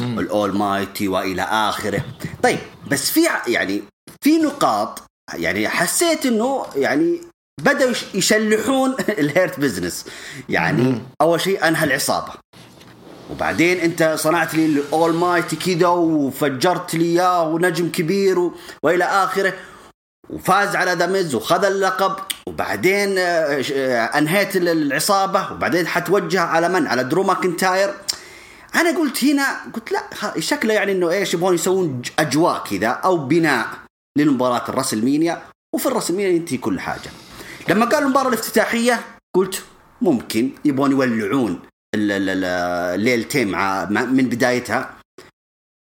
ال Almighty وإلى آخره. طيب بس في يعني في نقاط يعني حسيت إنه يعني بدأوا يش- يشلحون [LAUGHS] ال Hurt Business. يعني أول شيء أنهى العصابة. وبعدين أنت صنعت لي ال Almighty كذا وفجرت لي إياه ونجم كبير و... وإلى آخره. وفاز على The Miz وخذ اللقب. وبعدين آه، آه، أنهيت ال- العصابة. وبعدين حتوجه على من؟ على درو ماكنتاير. أنا قلت هنا قلت لا شكله يعني إنه إيش يبغون يسوون أجواء كذا أو بناء للمباراة ال WrestleMania وفي ال WrestleMania ينتهي كل حاجة. لما قالوا المباراة الافتتاحية قلت ممكن يبغون يولعون ال- ال- ال- الليلتين مع من بدايتها.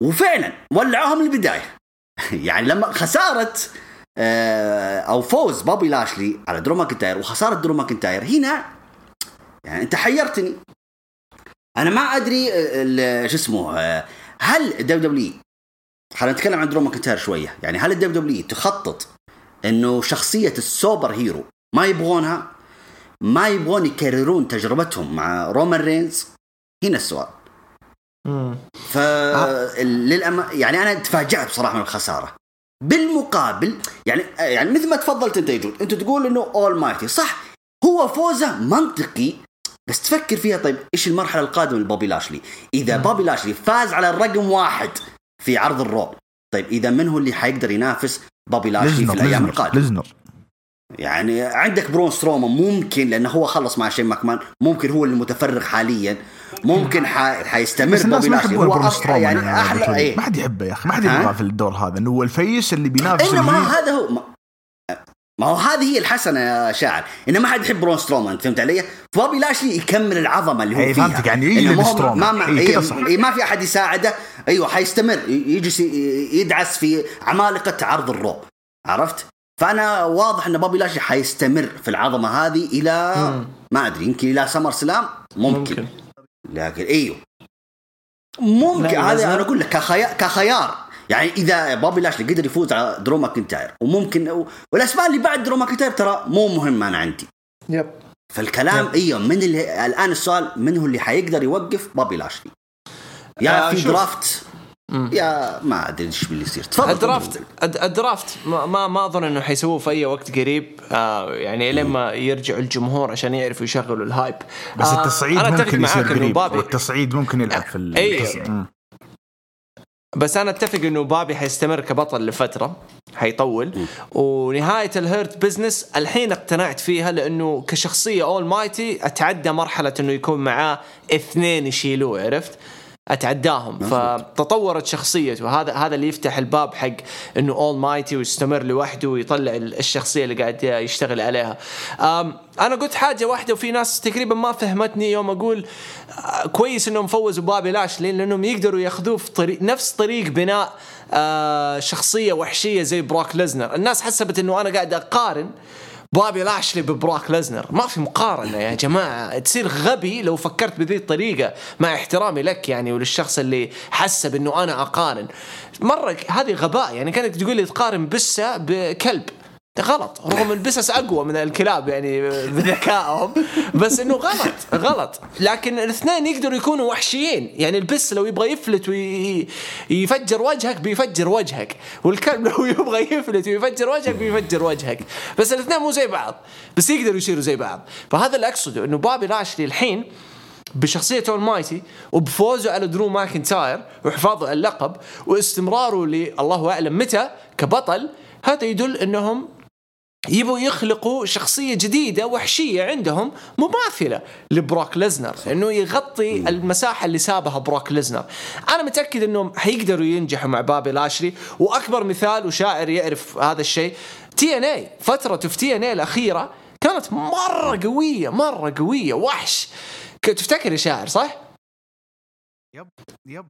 وفعلا ولعوها من البداية. [LAUGHS] يعني لما خسارة آه، أو فوز بوبي لاشلي على درو ماكنتاير وخسارة درو ماكنتاير هنا يعني أنت حيرتني. أنا ما أدري آه، شو اسمه آه، هل ال WWE خلينا نتكلم عن درو ماكنتاير شوية. يعني هل ال WWE تخطط إنه شخصية ال superhero ما يبغونها ما يبغون يكررون تجربتهم مع رومان رينز. هنا السؤال. مم. ف للأم... يعني أنا تفاجأت بصراحة من الخسارة. بالمقابل يعني يعني مثل ما تفضلت أنت يا جود أنت تقول إنه Almighty صح هو فوزه منطقي بس تفكر فيها طيب إيش المرحلة القادمة لبوبي لاشلي؟ إذا بوبي لاشلي فاز على الرقم واحد في عرض ال Raw طيب إذا من هو اللي حيقدر ينافس بوبي لاشلي في الأيام القادمة؟ لزنر. يعني عندك برون سترومان ممكن لأنه هو خلص مع شين ماكمان ممكن هو المتفرغ حاليا ممكن. حيستمر بس الناس بوبي ما يحبون برون سترومان يعني يعني أحلى إيه ما حد يحبه يا أخي ما حد؟ يبغاه في الدور هذا إنه هو الفيس اللي بينافس انما. هذا هو ما... ما هو هذه هي الحسنة يا شاعر إنه ما حد يحب برون سترومان فهمت علي؟ فبوبي لاشلي يكمل العظمة اللي هو إيه، فيها فهمتك، يعني يجلب هو- سترومان. ما ما, إيه، إيه صح. إيه ما في أحد يساعده أيوه حيستمر يجلس يدعس في عمالقه عرض الرو عرفت؟ فأنا واضح إن بوبي لاشلي حيستمر في العظمة هذه إلى مم. ما أدري يمكن إلى SummerSlam ممكن, ممكن. لكن إيوه ممكن هذا أنا أقول لك كخيار كخيار يعني إذا بوبي لاشلي قدر يفوز على درو ماكنتاير وممكن والاسماء اللي بعد درو ماكنتاير ترى مو مهمه أنا عندي yep فالكلام نعم. إيوه من اللي الآن السؤال من هو اللي حيقدر يوقف بوبي لاشلي يا آه، في شوف. Draft. يا ما أدري إيش اللي يصير. تفضل الدرافت الدرافت ما ما, ما أظن إنه حيسووه في أي وقت قريب. آه يعني لما يرجعوا الجمهور عشان يعرفوا يشغلوا ال hype بس آه التصعيد أنا أتفق ممكن يصير قريب. بابي. والتصعيد ممكن يلعب في إيه. مم. بس أنا أتفق إنه بابي حيستمر كبطل لفترة حيطول. ونهاية ال Hurt Business الحين اقتنعت فيها لأنه كشخصية Almighty أتعدى مرحلة إنه يكون معاه اثنين يشيلوه عرفت؟ أتعداهم. فتطورت شخصيته هذا هذا اللي يفتح الباب حق إنه Almighty ويستمر لوحده ويطلع ال- الشخصية اللي قاعد يشتغل عليها. أنا قلت حاجة واحدة وفي ناس تقريبا ما فهمتني يوم أقول آه، كويس إنهم فوزوا بابي لاشلي لانهم يقدروا يأخذوه في طريق نفس طريق بناء آه، شخصية وحشية زي بروك ليزنر، الناس حسبت إنه أنا قاعد أقارن بابي لاشلي ببروك ليزنر ما في مقارنة يا جماعة. تصير غبي لو فكرت بذي الطريقة. مع احترامي لك يعني وللشخص اللي حسب إنه أنا أقارن. مرة هذه غباء. يعني كانك تقول لي تقارن بسة بكلب. غلط. رغم البسس أقوى من الكلاب يعني بذكائهم بس إنه غلط غلط. لكن الاثنين يقدروا يكونوا وحشيين. يعني البس لو يبغى يفلت ويفجر وجهك بيفجر وجهك والكلب [LAUGHS] لو يبغى يفلت ويفجر وجهك بيفجر وجهك. بس الاثنين مو زي بعض بس يقدروا يصيروا زي بعض. فهذا اللي أقصده إنه بابي لاشلي الحين بشخصية Almighty وبفوزه على درو ماكنتاير وحفاظه على اللقب واستمراره الله أعلم متى كبطل هذا يدل إنهم يبغوا يخلقوا شخصية جديدة وحشية عندهم مماثلة لبروك ليزنر إنه يغطي المساحة اللي سابها بروك ليزنر. أنا متأكد إنهم حيقدروا ينجحوا مع بابي لاشلي وأكبر مثال وشاعر يعرف هذا الشيء TNA فترته في TNA الأخيرة كانت مرة قوية مرة قوية وحش. تفتكر يا شاعر صح؟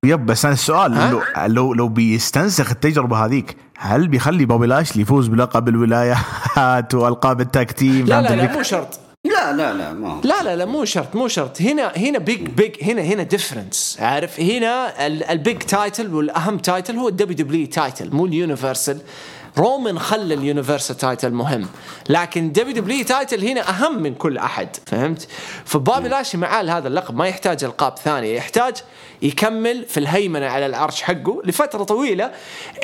yep بس أنا السؤال؟ لو لو لو بيستنسخ التجربة هذيك هل بيخلي بوبي لاشلي يفوز بلقب الولايات [LAUGHS] وألقاب ال tag team لا لا لا؟ مو شرط. لا لا لا ما. لا لا لا مو شرط مو شرط. هنا هنا big big هنا هنا difference عارف؟ هنا ال- ال big title والأهم title هو ال WW title مو ال universal رومان خلى ال universal title مهم. لكن دبليو دبليو تايتل هنا أهم من كل أحد فهمت؟ فبوبي لاشلي معاه هذا اللقب ما يحتاج ألقاب ثانية يحتاج يكمل في الهيمنة على العرش حقه لفترة طويلة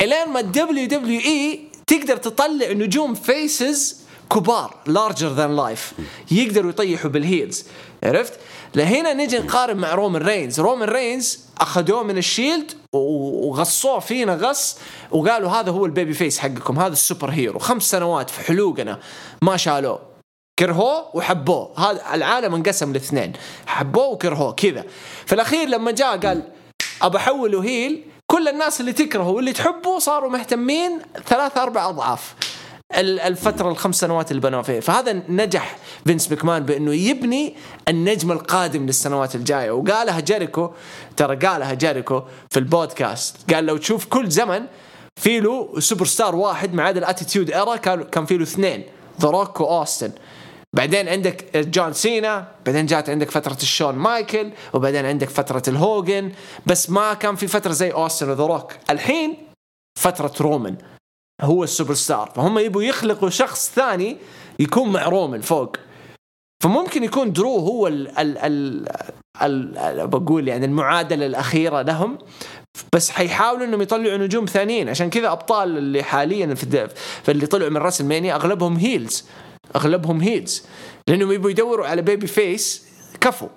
الين ما ال WWE تقدر تطلع نجوم faces كبار larger than life يقدروا يطيحوا بال heels عرفت؟ لهنا نجي نقارن مع رومان رينز، رومان رينز أخذوه من ال Shield وغصوه فينا غص وقالوا هذا هو ال baby face حقكم هذا ال super hero خمس سنوات في حلوقنا ما شالوه. كرهوه وحبوه هذا العالم انقسم لاثنين حبوه وكرهوه كذا. في الأخير لما جاء قال ابى احوله هيل كل الناس اللي تكرهه واللي تحبه صاروا مهتمين ثلاثة أربع أضعاف. ال- الفترة الخمس سنوات اللي بنوا فيها. فهذا نجح فينس مكمان بأنه يبني النجم القادم للسنوات الجاية. وقالها جيريكو ترى قالها جيريكو في البودكاست. قال لو تشوف كل زمن في له سوبر ستار واحد ما عدا ال Attitude Era كان كان في له اثنين The Rock وأوستن. بعدين عندك جون سينا بعدين جات عندك فترة الشون مايكل وبعدين عندك فترة الهوجن بس ما كان في فترة زي أوستن و The Rock. الحين فترة رومان. هو السوبر ستار فهم يبوا يخلقوا شخص ثاني يكون مع رومان فوق. فممكن يكون درو هو ال ال ال ال ال بقول يعني المعادلة الأخيرة لهم. بس حيحاولوا إنهم يطلعوا نجوم ثانيين. عشان كذا أبطال اللي حاليا في اللي طلعوا من راسلمانيا أغلبهم heels أغلبهم heels لأنهم يبوا يدوروا على baby face كفو.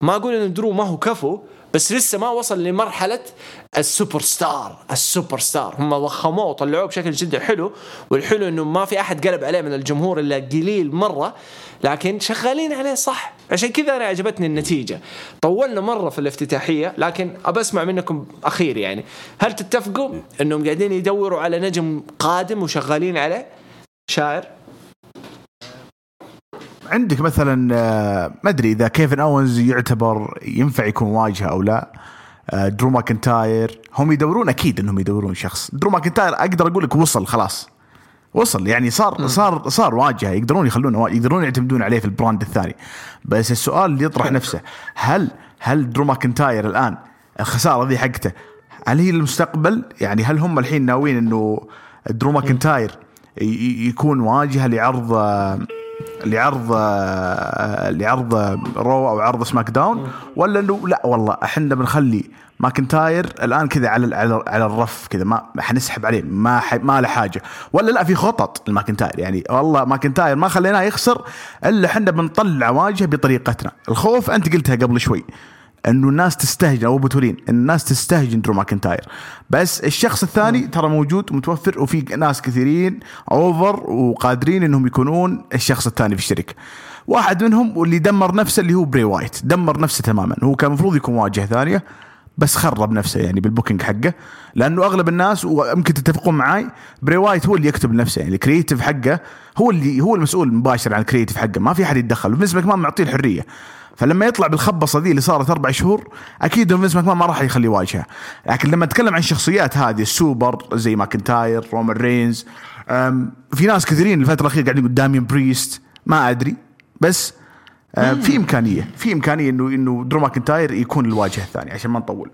ما أقول إن درو ما هو كفو بس لسه ما وصل لمرحلة ال superstar ال superstar هم ضخموه وطلعوه بشكل جدا حلو والحلو إنه ما في أحد قلب عليه من الجمهور إلا قليل مرة لكن شغالين عليه صح. عشان كذا أنا عجبتني النتيجة. طولنا مرة في الافتتاحية لكن أبى أسمع منكم أخير يعني. هل تتفقوا إنهم قاعدين يدوروا على نجم قادم وشغالين عليه؟ شاعر؟ عندك مثلا آه، ما أدري إذا كيفن اونز يعتبر ينفع يكون واجهة أو لا. آه، درو ماكنتاير. هم يدورون أكيد إنهم يدورون شخص. درو ماكنتاير أقدر أقول لك وصل خلاص. وصل يعني صار صار صار واجهة. يقدرون يخلونه يقدرون يعتمدون عليه في ال brand الثاني. بس السؤال اللي يطرح نفسه هل هل درو ماكنتاير الآن الخسارة ذي حقته هل هي للمستقبل؟ يعني هل هم الحين ناويين إنه درو ماكنتاير يكون واجهة لعرض آه، لعرض لعرض Raw أو عرض SmackDown؟ ولا انه لا والله إحنا بنخلي ماكنتاير الآن كذا على على الرف كذا ما حنسحب عليه ما ح- ما له حاجة. ولا لا في خطط الماكنتاير يعني والله ماكنتاير ما خليناه يخسر إلا إحنا بنطلع واجهة بطريقتنا. الخوف أنت قلتها قبل شوي. أنه الناس تستهجن أو بتورين الناس تستهجن درو ماكنتاير. بس الشخص الثاني ترى موجود ومتوفر وفي ناس كثيرين over وقادرين إنهم يكونون الشخص الثاني في الشركة. واحد منهم واللي دمر نفسه اللي هو بري وايت دمر نفسه تماما. هو كان المفروض يكون واجهة ثانية بس خرب نفسه يعني بال booking حقه. لأنه أغلب الناس ويمكن تتفقون معاي بري وايت هو اللي يكتب لنفسه يعني ال creative حقه هو اللي هو المسؤول المباشر عن ال creative حقه ما في أحد يتدخل. وفينس ماكمان معطيه الحرية. فلما يطلع بالخبصة ذي اللي صارت أربع شهور أكيد فينس ماكمان ما راح يخليه واجهة. لكن لما أتكلم عن الشخصيات هذه السوبر زي ماكنتاير رومان رينز في ناس كثيرين الفترة الأخيرة قاعدين يقول دامين بريست ما أدري. بس في إمكانية في إمكانية انه إنه درو ماكنتاير يكون الواجهة الثانية عشان ما نطول.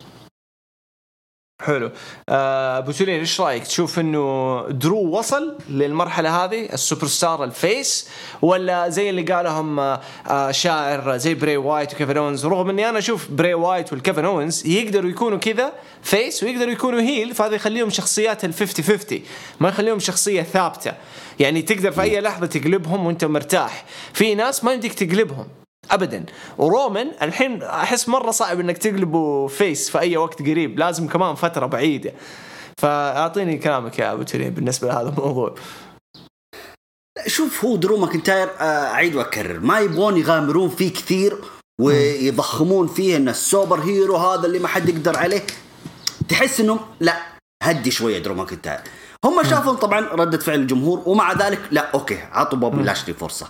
حلو. آه، أبو سليم إيش رأيك؟ تشوف إنه درو وصل للمرحلة هذه ال superstar ال face ولا زي اللي قالهم آه، آه، شاعر زي بري وايت وكيفن اونز رغم إني أنا أشوف بري وايت والكيفن اونز يقدروا يكونوا كذا face ويقدروا يكونوا heel فهذا يخليهم شخصيات ال 50 50 ما يخليهم شخصية ثابتة. يعني تقدر في أي لحظة تقلبهم وأنت مرتاح. في ناس ما يمديك تقلبهم. ابدا. ورومان الحين أحس مرة صعب إنك تقلبه face في أي وقت قريب. لازم كمان فترة بعيدة. فأعطيني كلامك يا أبو تريم بالنسبة لهذا الموضوع. شوف هو درو ماكنتاير آه، أعيد وأكرر. ما يبغون يغامرون فيه كثير ويضخمون فيه ان ال super hero هذا اللي ما حد يقدر عليه. تحس إنهم لا هدي شوية درو ماكنتاير. هم شافوا طبعا ردة فعل الجمهور ومع ذلك لا okay عطوا بوبي لاشلي فرصة.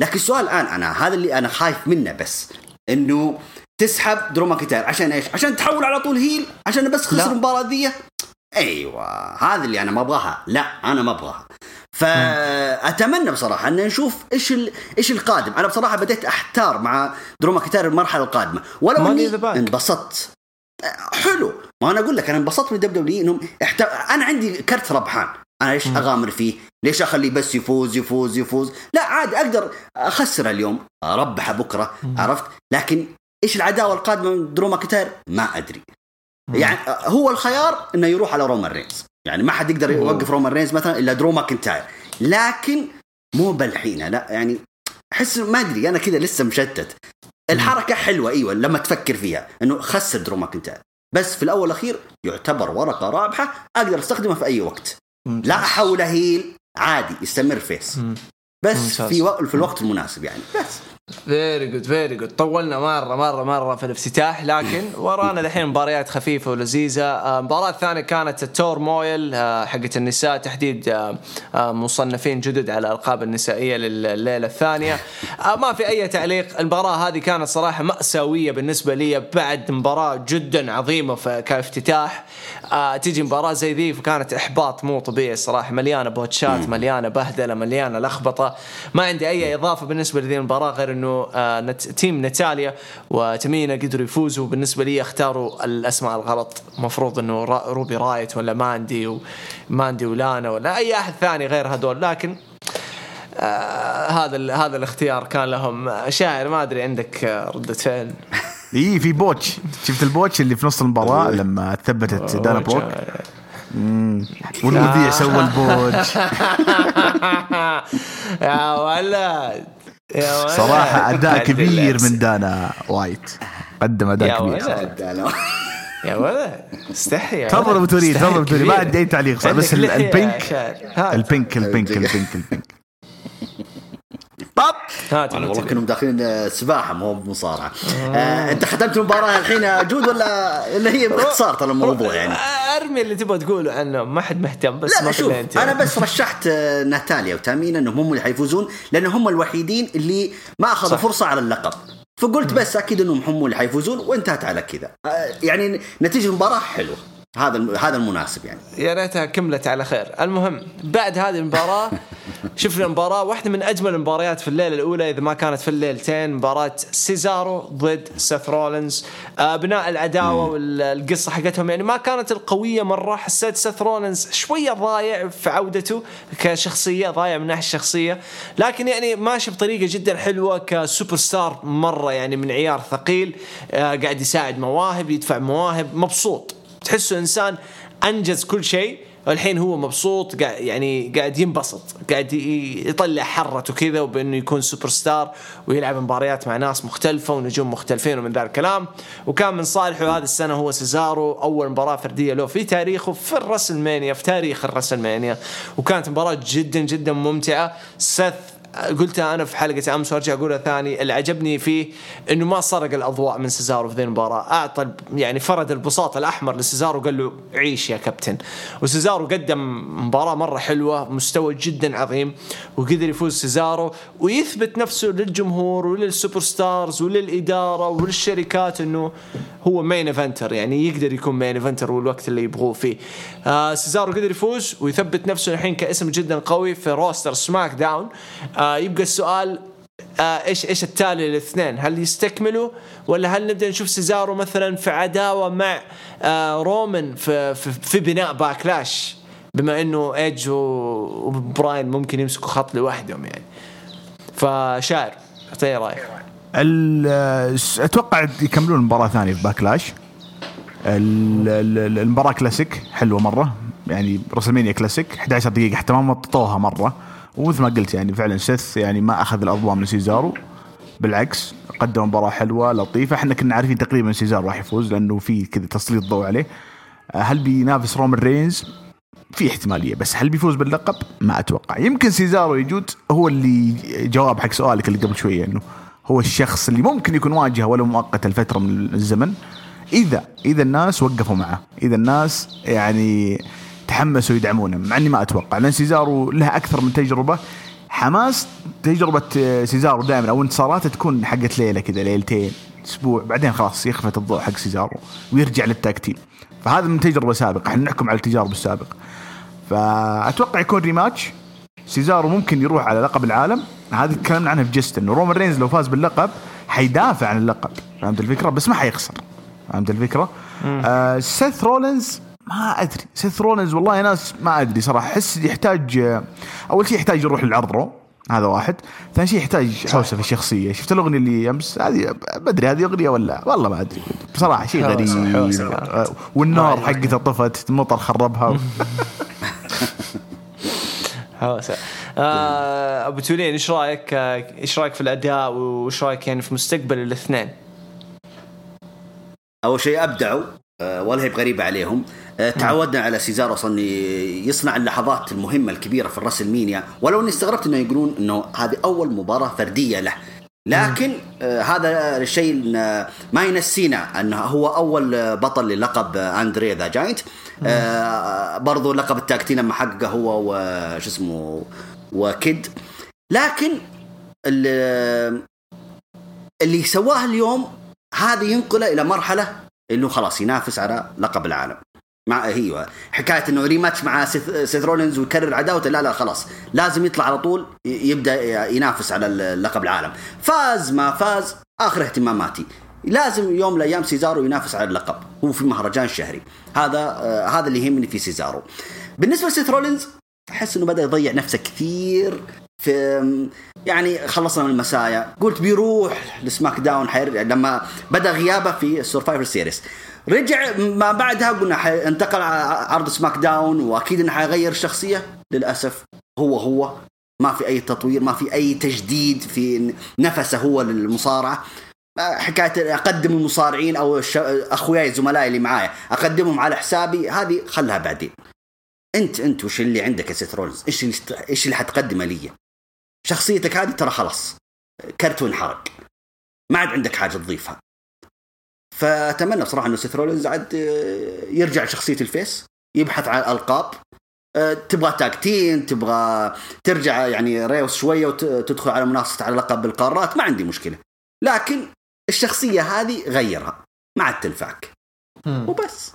لكن السؤال الآن أنا هذا اللي أنا خايف منه بس إنه تسحب درو ماكنتاير عشان إيش؟ عشان تحول على طول heel؟ عشان بس خسر. المباراه ذي أيوه هذا اللي أنا ما أبغاها. لا أنا ما أبغاها. فأتمنى بصراحة أن نشوف إيش ال... إيش القادم. أنا بصراحة بديت أحتار مع درو ماكنتاير المرحلة القادمة. ولو إني. انبسطت. حلو. ما أنا أقول لك أنا انبسطت من WWE إنهم احت... أنا عندي كرت ربحان. أنا ليش أغامر فيه؟ ليش اخليه بس يفوز يفوز يفوز؟ لا عادي أقدر اخسره اليوم اربحه بكرة عرفت؟ لكن إيش العداوة القادمة من درو ماكنتاير؟ ما أدري. يعني هو الخيار إنه يروح على رومان رينز، يعني ما حد يقدر يوقف رومان رينز مثلا إلا درو ماكنتاير، لكن مو بالحين لا يعني أحس ما أدري أنا كذا لسه مشتت. الحركة حلوة إيوه لما تفكر فيها إنه خسر درو ماكنتاير بس في الأول والأخير يعتبر ورقة رابحة أقدر أستخدمها في أي وقت لا احوله heel عادي يستمر face. بس ممتاز. في و... في الوقت المناسب يعني بس. very good very good طولنا مرة مرة مرة في الافتتاح لكن [LAUGHS] ورانا الحين مباريات خفيفة ولذيذة. آه، المباراه الثانية كانت ال turmoil آه، حقت النساء تحديد آه، مصنفين جدد على الألقاب النسائية لليلة الثانية. ما في أي تعليق. المباراة هذه كانت صراحة مأساوية بالنسبة لي بعد مباراة جدا عظيمة كافتتاح. تيجي مباراة زي ذي فكانت إحباط مو طبيعي الصراحه مليانة botchات مليانة بهدلة مليانة لخبطة. ما عندي أي إضافة بالنسبة لذي المباراة غير إنه إنه آه team نتاليا وتمينا قدروا يفوزوا. بالنسبة لي أختاروا الأسماء الغلط. المفروض إنه روبي رايوت ولا ماندي وماندي ولانا ولا أي أحد ثاني غير هذول لكن آه هذا هذا الاختيار كان لهم. شاعر ما أدري عندك رده فعل اي في botch. شفت ال botch اللي في نص المباراة لما ثبتت دانا بروك والمذيع سوى [LAUGHS] البوتش. [LAUGHS] يا ولد. صراحة أداء كبير من دانا وايت. قدم أداء كبير. يا ولد استحي تفضل أبو توليد تفضل أبو توليد ما عندي أي تعليق بس البينك. البينك البينك البينك البينك. طب. أنا والله كانوا داخلين سباحة مو بمصارعه آه. آه أنت ختمت المباراة الحين جود ولا اللي هي باختصار ترى الموضوع يعني؟ أرمي اللي تبغى تقوله عنه ما حد مهتم بس لا ما شوف أنا بس رشحت آه، ناتاليا وتامينا إنهم هم اللي حيفوزون لأن هم الوحيدين اللي ما أخذوا فرصة على اللقب. فقلت بس أكيد إنهم هم اللي حيفوزون وانتهت على كذا. آه، يعني نتيجة المباراة حلوة. هذا هذا المناسب يعني. يا ريتها كملت على خير. المهم بعد هذه المباراة [LAUGHS] شفنا مباراه واحدة من أجمل المباريات في الليلة الأولى إذا ما كانت في الليلتين مباراة سيزارو ضد سيث رولينز. آه بناء العداوة والقصة حقتهم يعني ما كانت القوية مرة حسيت سيث رولينز شوية ضايع في عودته كشخصية ضايع من ناحية الشخصية. لكن يعني ماشي بطريقة جدا حلوة كسوبر ستار مرة يعني من عيار ثقيل آه قاعد يساعد مواهب يدفع مواهب مبسوط. تحسه إنسان أنجز كل شيء. والحين هو مبسوط قاعد يعني قاعد ينبسط قاعد يطلع حرته كذا وبأنه يكون سوبر ستار ويلعب مباريات مع ناس مختلفة ونجوم مختلفين ومن ذا الكلام. وكان من صالحه هذه السنة هو سيزارو أول مباراة فردية له في تاريخه في الرسلمانيا في تاريخ الرسلمانيا وكانت مباراة جدا جدا ممتعة. سيث قلتها أنا في حلقة امس وارجع أقولها ثاني اللي عجبني فيه إنه ما سرق الأضواء من سيزارو في ذي المباراة. اعطى يعني فرد البساط الأحمر لسيزارو وقال له عيش يا كابتن. وسيزارو قدم مباراة مرة حلوة مستوى جدا عظيم وقدر يفوز سيزارو ويثبت نفسه للجمهور ولل superstars وللإدارة وللشركات إنه هو main eventer يعني يقدر يكون main eventer والوقت اللي يبغوه فيه. آه سيزارو قدر يفوز ويثبت نفسه الحين كاسم جدا قوي في roster سماك داون آه يبقى السؤال آه إيش إيش التالي للاثنين؟ هل يستكملوا ولا هل نبدأ نشوف سيزارو مثلا في عداوة مع آه رومان في, في, في بناء باكلاش؟ بما إنه إيدج وبراين ممكن يمسكوا خط لوحدهم يعني. فشاعر أعطيني رأيك. أتوقع يكملون المباراه ثانية في باكلاش. المباراة كلاسيك حلوة مرة. يعني رسلمانيا كلاسيك 11 دقيقة حتى ما مططوها مرة. ومثل ما قلت يعني فعلا سيث يعني ما أخذ الأضواء من سيزارو. بالعكس قدم مباراة حلوة لطيفة. إحنا كنا عارفين تقريبا سيزارو راح يفوز لأنه في كذا تسليط ضوء عليه. هل بينافس رومان رينز؟ في احتمالية بس هل بيفوز باللقب؟ ما أتوقع. يمكن سيزارو يجود هو اللي جواب حق سؤالك اللي قبل شوية إنه هو الشخص اللي ممكن يكون واجهه ولو مؤقته لفتره من الزمن. إذا إذا الناس وقفوا معه. إذا الناس يعني تحمسوا يدعمونه مع إني ما أتوقع لأن سيزارو له أكثر من تجربة. حماس تجربة سيزارو دائما أو انتصاراته تكون حقت ليلة كذا ليلتين أسبوع بعدين خلاص يخفت الضوء حق سيزارو ويرجع لل tag team فهذا من تجربة سابقة إحنا نحكم على التجارب السابقة. فأتوقع يكون rematch. سيزارو ممكن يروح على لقب العالم. هذا تكلمنا عنها في جيستن رومان رينز لو فاز باللقب حيدافع عن اللقب. فهمت الفكرة؟ بس ما حيخسر. فهمت الفكرة؟ آه سيث رولينز ما أدري. سيث رولينز والله ناس ما أدري صراحة. أحس يحتاج آه، أول شيء يحتاج يروح للعرض رو. هذا واحد. ثاني شيء يحتاج حوسه في الشخصيه شفت الأغنية اللي أمس؟ هذه ما أدري هذه أغنية ولا؟ والله ما أدري. بصراحة شيء غريب. آه، والنار حقته طفت المطر خربها. [LAUGHS] حوسة. آه أبو تولين إيش رأيك؟ آه، إيش رأيك في الأداء وإيش رأيك يعني في مستقبل الاثنين؟ أول شيء أبدعوا. آه، ولا هي بغريبة عليهم. آه، تعودنا على سيزارو أصلا يصنع اللحظات المهمة الكبيرة في الرسلمانيا ولو إني استغربت إنه يقولون إنه هذه أول مباراة فردية له. لكن آه هذا الشيء آه، ما ينسينا انه هو أول بطل للقب أندري ذا جاينت. آه برضو لقب ال tag team لما حققه هو وش اسمه وكيد. لكن اللي, اللي سواه اليوم هذا ينقله إلى مرحلة إنه خلاص ينافس على لقب العالم. مع هي حكاية إنه rematch مع سيث, رولينز ويكرر عداوته لا لا خلاص. لازم يطلع على طول يبدأ ينافس على لقب العالم. فاز ما فاز آخر اهتماماتي. لازم يوم من الأيام سيزارو ينافس على اللقب. هو في مهرجان شهري. هذا آه هذا اللي يهمني في سيزارو. بالنسبة لسيث رولينز أحس إنه بدأ يضيع نفسه كثير في يعني خلصنا من ال Messiah. قلت بيروح ل SmackDown حيرجع لما بدأ غيابه في ال Survivor Series رجع ما بعدها قلنا انتقل عرض SmackDown وأكيد إنه حيغير الشخصيه للأسف هو هو ما في أي تطوير ما في أي تجديد في نفسه هو للمصارعة. حكاية أقدم المصارعين أو أخوياي زملائي اللي معايا أقدمهم على حسابي هذه خلها بعدين. انت أنت وش اللي عندك يا سيث رولز؟ إيش إيش اللي حتقدمه لي؟ شخصيتك هذه ترى خلاص كرت وانحرق ما عاد عندك حاجة تضيفها. فأتمنى بصراحة أنه سيث رولينز عاد يرجع لشخصية ال face يبحث عن الالقاب تبغى tag team تبغى ترجع يعني ريوس شوية وتدخل على منافسة على لقب بالقارات ما عندي مشكلة. لكن الشخصية هذه غيرها ما عاد تنفعك. وبس.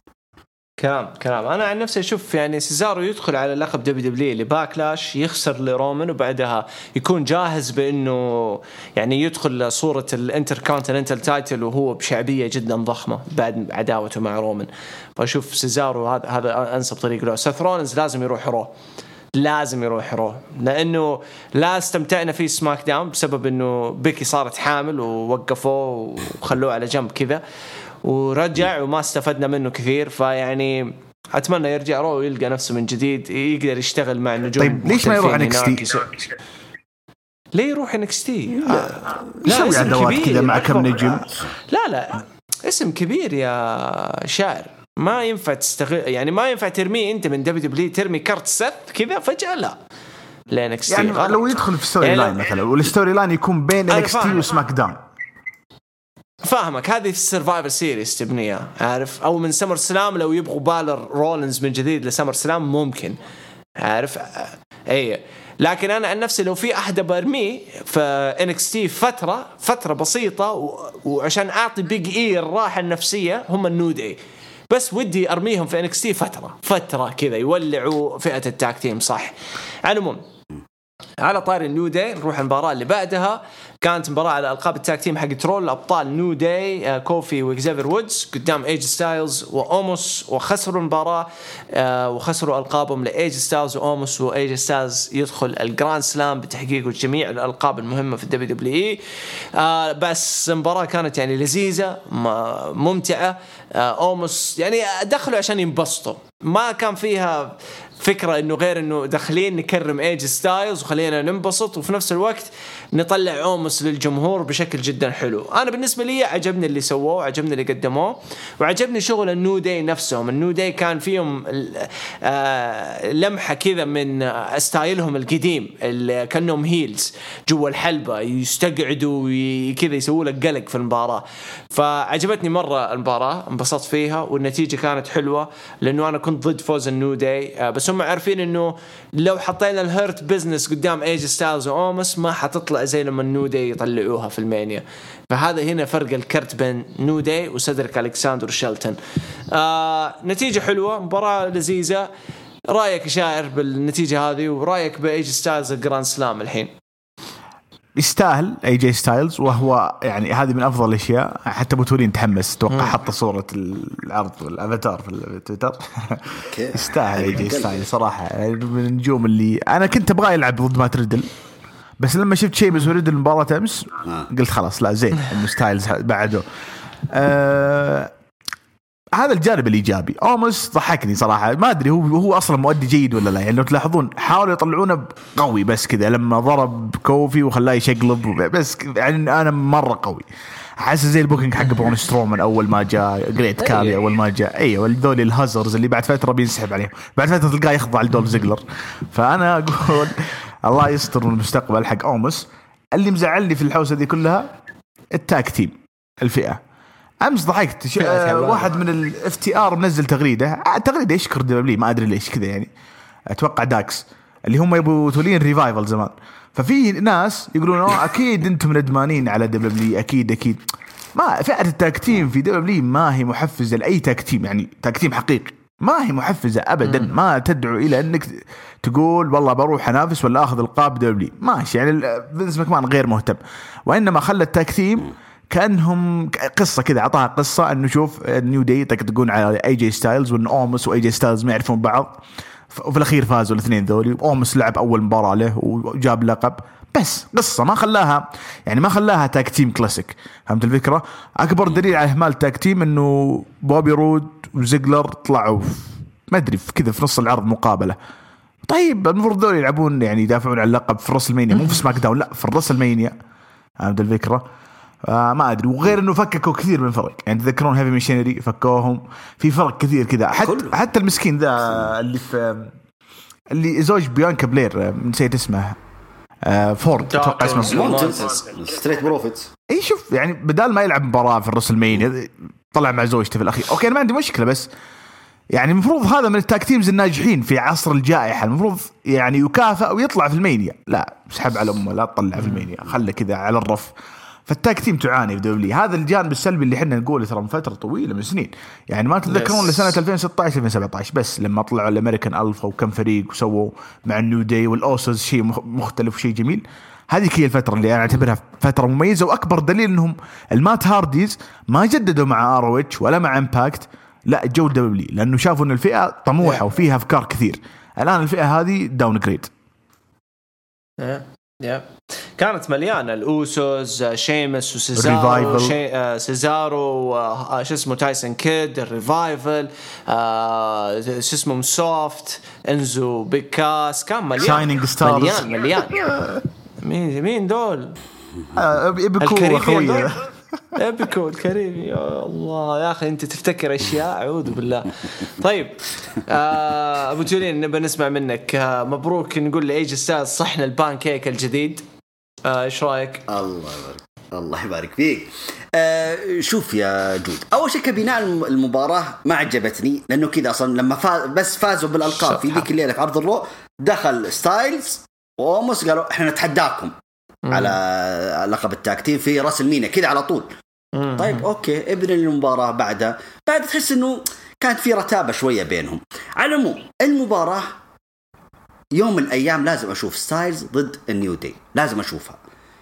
كلام كلام. أنا عن نفسي أشوف يعني سيزارو يدخل على لقب WW ل Backlash يخسر لرومان وبعدها يكون جاهز بأنه يعني يدخل صوره ال Intercontinental title وهو بشعبية جدا ضخمة بعد عداوته مع رومان. فاشوف سيزارو هذا هذا أنسب طريق له. سيث رولنز لازم يروح Raw. لازم يروح Raw. لأنه لا استمتعنا فيه SmackDown بسبب إنه بيكي صارت حامل ووقفوه وخلوه على جنب كذا. ورجع وما استفدنا منه كثير فيعني أتمنى يرجع Raw ويلقى نفسه من جديد يقدر يشتغل مع نجوم طيب ليش ما يروح NXT؟ ليه يروح NXT؟ لا يسوي عداوات كذا مع كم نجم. لا لا اسم كبير يا شاعر. ما ينفع تستغل يعني ما ينفع ترميه أنت من WW ترمي كارت سث كذا فجأة لا. ل NXT يعني لو يدخل في story يعني line مثلا وال story line يكون بين NXT و SmackDown. فاهمك. هذه ال Survivor Series تبنيها عارف؟ أو من SummerSlam لو يبغوا بالر رولنز من جديد ل SummerSlam ممكن عارف؟ اي لكن أنا عن نفسي لو في أحد برميه في NXT فترة فترة بسيطة وعشان أعطي Big E الراحة النفسية هم ال New Day بس ودي أرميهم في NXT فترة فترة كذا يولعوا فئة ال tag team صح. على العموم على طاري ال New Day نروح المباراة اللي بعدها. كانت مباراة على ألقاب ال tag team حقت Raw أبطال New Day آه كوفي واكزافير وودز قدام AJ Styles وأوموس وخسروا المباراة آه وخسروا ألقابهم ل AJ Styles وأوموس و AJ Styles يدخل ال grand slam بتحقيق جميع الألقاب المهمة في ال WWE. آه بس المباراة كانت يعني لذيذة ممتعة. أوموس يعني دخلوا عشان ينبسطوا. ما كان فيها فكرة إنه غير إنه داخلين نكرم AJ Styles وخلينا ننبسط وفي نفس الوقت نطلع اومس للجمهور بشكل جدا حلو. أنا بالنسبة لي عجبني اللي سووه عجبني اللي قدموه وعجبني شغل ال New Day نفسهم. ال New Day كان فيهم آه لمحة كذا من style هم القديم اللي كأنهم heels جوا الحلبة يستقعدوا كذا يسووا لك قلق في المباراة. فعجبتني مرة المباراة انبسطت فيها والنتيجة كانت حلوة لأنه أنا كنت ضد فوز ال New Day. آه بس هم عارفين إنه لو حطينا ال Hurt Business قدام AJ Styles وأومس ما حتطلع زي لما ال New Day يطلعوها في ريسلمانيا. فهذا هنا فرق الكرت بين New Day وسيدريك الكساندر شيلتون. آه نتيجة حلوة مباراة لذيذة. رأيك شاعر بالنتيجة هذه؟ ورأيك ب AJ Styles ال grand slam الحين؟ يستاهل AJ Styles وهو يعني هذه من أفضل الأشياء. حتى أبو تورين تحمس أتوقع حط صورة العرض والأفاتار في التويتر يستاهل AJ Styles صراحة. يعني من النجوم اللي أنا كنت أبغاه يلعب ضد مات ريدل. بس لما شفت شيمس وريدل مباراه أمس آه. قلت خلاص لا زين انه ستايلز بعده. آه هذا الجانب الإيجابي. أومس ضحكني صراحة. ما أدري هو هو أصلا مؤدي جيد ولا لا. يعني لو تلاحظون حاولوا يطلعونه قوي بس كذا. لما ضرب كوفي وخلاه يشقلب بس يعني أنا مرة قوي. حاسس زي ال booking حق برون سترومان أول ما جاء جريت كالي أول ما جاء. أيوه ذول الهازرز اللي بعد فترة بينسحب عليهم. بعد فترة تلقاه يخضع لدول زيجلر. فأنا أقول الله يستر من المستقبل حق أومس. اللي مزعلني في الحوسة دي كلها ال tag team الفئة. أمس ضحكت. واحد من ال FTR منزل تغريدة. آه تغريدة يشكر W ما أدري ليش كذا يعني. أتوقع داكس. اللي هم يبوا تولين Revival زمان. ففي ناس يقولون "أوه، أكيد أنتم ندمانين على W أكيد أكيد. ما فئة ال tag team في W ما هي محفزة لأي tag team يعني. tag team حقيقي. ما هي محفزة ابدا ما تدعو إلى أنك تقول والله بروح أنافس ولا أخذ القاب W ماشي يعني فينس ماكمان غير مهتم. وإنما خلى ال tag team كأنهم قصة كذا أعطاها قصة إنه شوف ال New Day تقون على AJ Styles وإن اومس و AJ Styles ما يعرفون بعض. وفي الأخير فازوا الاثنين ذولي. اومس لعب أول مباراة له وجاب لقب. بس قصة ما خلاها يعني ما خلاها tag team classic فهمت الفكرة؟ أكبر دليل على إهمال ال tag team إنه بوبي رود وزيجلر طلعوا ما أدري كذا في نص العرض مقابلة. طيب المفروض ذول يلعبون يعني يدافعون عن اللقب في راسلمانيا مو في [LAUGHS] سماك داون لا في راسلمانيا فهمت الفكرة؟ آه ما أدري وغير إنه فككوا كثير من فرق. يعني تذكرون هيفي ميشينري فكوهم في فرق كثير كذا. حتى. حتى المسكين ذا اللي في اللي زوج بيانكا بلير آه، نسيت اسمه. فورد أتوقع اسمه. ستريت بروفيتس إي شوف يعني بدال ما يلعب مباراة في الراسلمانيا طلع مع زوجته في الأخير. أوكي أنا ما عندي مشكلة بس يعني المفروض هذا من ال tag teams الناجحين في عصر الجائحة. المفروض يعني يكافئ ويطلع في رسلمانيا. لا اسحب على أمه لا تطلع في رسلمانيا. خله كذا على الرف. فال tag team تعاني في دبليو هذا الجانب السلبي اللي إحنا نقوله ترى من فترة طويلة من سنين. يعني ما تتذكرون Yes. لسنة 2016 2017 بس لما طلعوا الأمريكان الفا وكم فريق وسووا مع النيو داي والاوسوس شيء مخ- مختلف وشيء جميل. هذيك هي الفترة اللي أنا أعتبرها فترة مميزة وأكبر دليل إنهم المات هارديز ما جددوا مع آر ولا مع إمباكت لا جو دبليو لأنه شافوا إن الفئة طموحة وفيها أفكار كثير. الآن الفئة هذه downgrade يا كانت مليانة الأوسوس آه، شيمس وسيزارو. شي... آه، سيزارو آه، شو اسمه تايسون كيد الريفايفل آه، شو اسمه سوفت إنزو بيج كاس كان مليان Stars. مليان مليان مين مين دول؟ ابيكو الكاريبيان أخوي؟ [LAUGHS] ابيكو الكاريبي يا الله. يا أخي أنت تفتكر أشياء؟ أعوذ بالله. طيب آه أبو جولين نبى نسمع منك. آه مبروك نقول لاي جي ستايلز صحن البان كيك الجديد. آه، إيش رأيك؟ الله يبارك الله يبارك فيك. آه شوف يا جود أول شيء كبناء الم- المباراة ما عجبتني لأنه كذا أصلا لما فاز بس فازوا بالألقاب في. ذيك الليلة في عرض الرو دخل ستايلز واوموس قالوا إحنا نتحداكم. على لقب ال tag team في راسلمانيا كذا على طول. مم. طيب أوكي ابن المباراة بعدها بعد تحس إنه كانت في رتابة شوية بينهم. على العموم المباراة يوم من الأيام لازم أشوف ستايلز ضد النيو دي لازم أشوفها.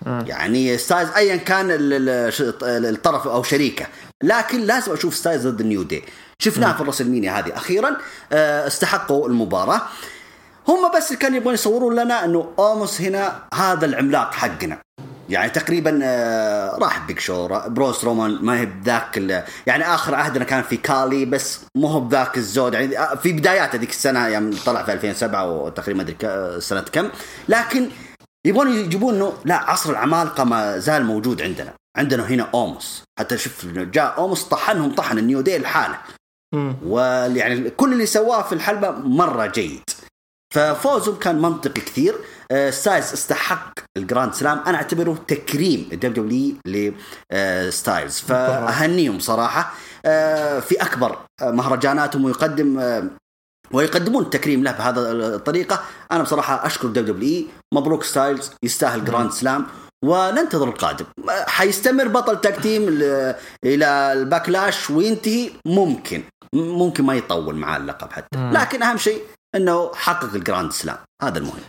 يعني ستايلز ايا كان الطرف أو شريكة لكن لازم أشوف ستايلز ضد النيو دي شفناها في الرسلمينيا هذه. أخيرا آه، استحقوا المباراة. هم بس اللي كانوا يبغون يصورون لنا إنه اوموس هنا هذا العملاق حقنا. يعني تقريبا آه، راح بيج شو برون سترومان ما هي بذاك يعني آخر عهدنا كان في كالي بس مو هو بذاك الزود. يعني آه، في بدايات هذيك السنة يوم طلع في 2007 وتقريبا ما أدري سنة كم. لكن يبغون يجيبون إنه لا عصر العمالقة ما زال موجود عندنا. عندنا هنا اوموس حتى شوف جاء اوموس طحنهم طحن النيو دي لحاله. ويعني كل اللي سواه في الحلبة مرة جيد. ففوزهم كان منطقي كثير. آه، ستايلز استحق ال Grand Slam. أنا أعتبره تكريم الدبليو دبليو لستايلز فأهنيهم صراحة. آه، في أكبر آه، مهرجاناتهم ويقدم آه، ويقدمون التكريم له بهذا الطريقة. أنا بصراحة أشكر دبليو دبليو مبروك ستايلز. يستاهل Grand Slam. وننتظر القادم. آه، حيستمر بطل tag team ل- إلى الباكلاش وينتهي. ممكن. ممكن ما يطول معاه اللقب حتى. لكن أهم شيء انه حقق ال Grand Slam. هذا المهم.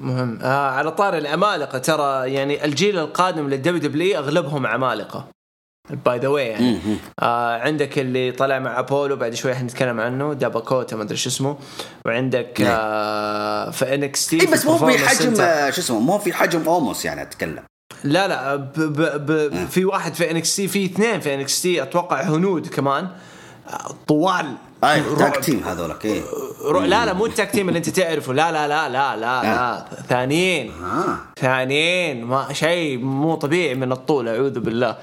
مهم. آه على طار العمالقه ترى يعني الجيل القادم للدبليو دبليو أغلبهم عمالقة. by the way يعني. آه عندك اللي طلع مع أبولو بعد شوي حنتكلم عنه داباكوتا ما أدري شو اسمه. وعندك نعم. آه في ان اكس تي بس مو في حجم شو اسمه مو في حجم اوموس يعني أتكلم. لا لا ب ب ب في واحد في ان اكس تي في اثنين في ان اكس تي أتوقع هنود كمان. آه، طوال أي. tag team هذولك إيه. رو- لا لا مو ال tag team اللي انت تعرفه. لا لا لا لا لا لا. ثانيين. آه. ثانيين. ما شيء مو طبيعي من الطول أعوذ بالله.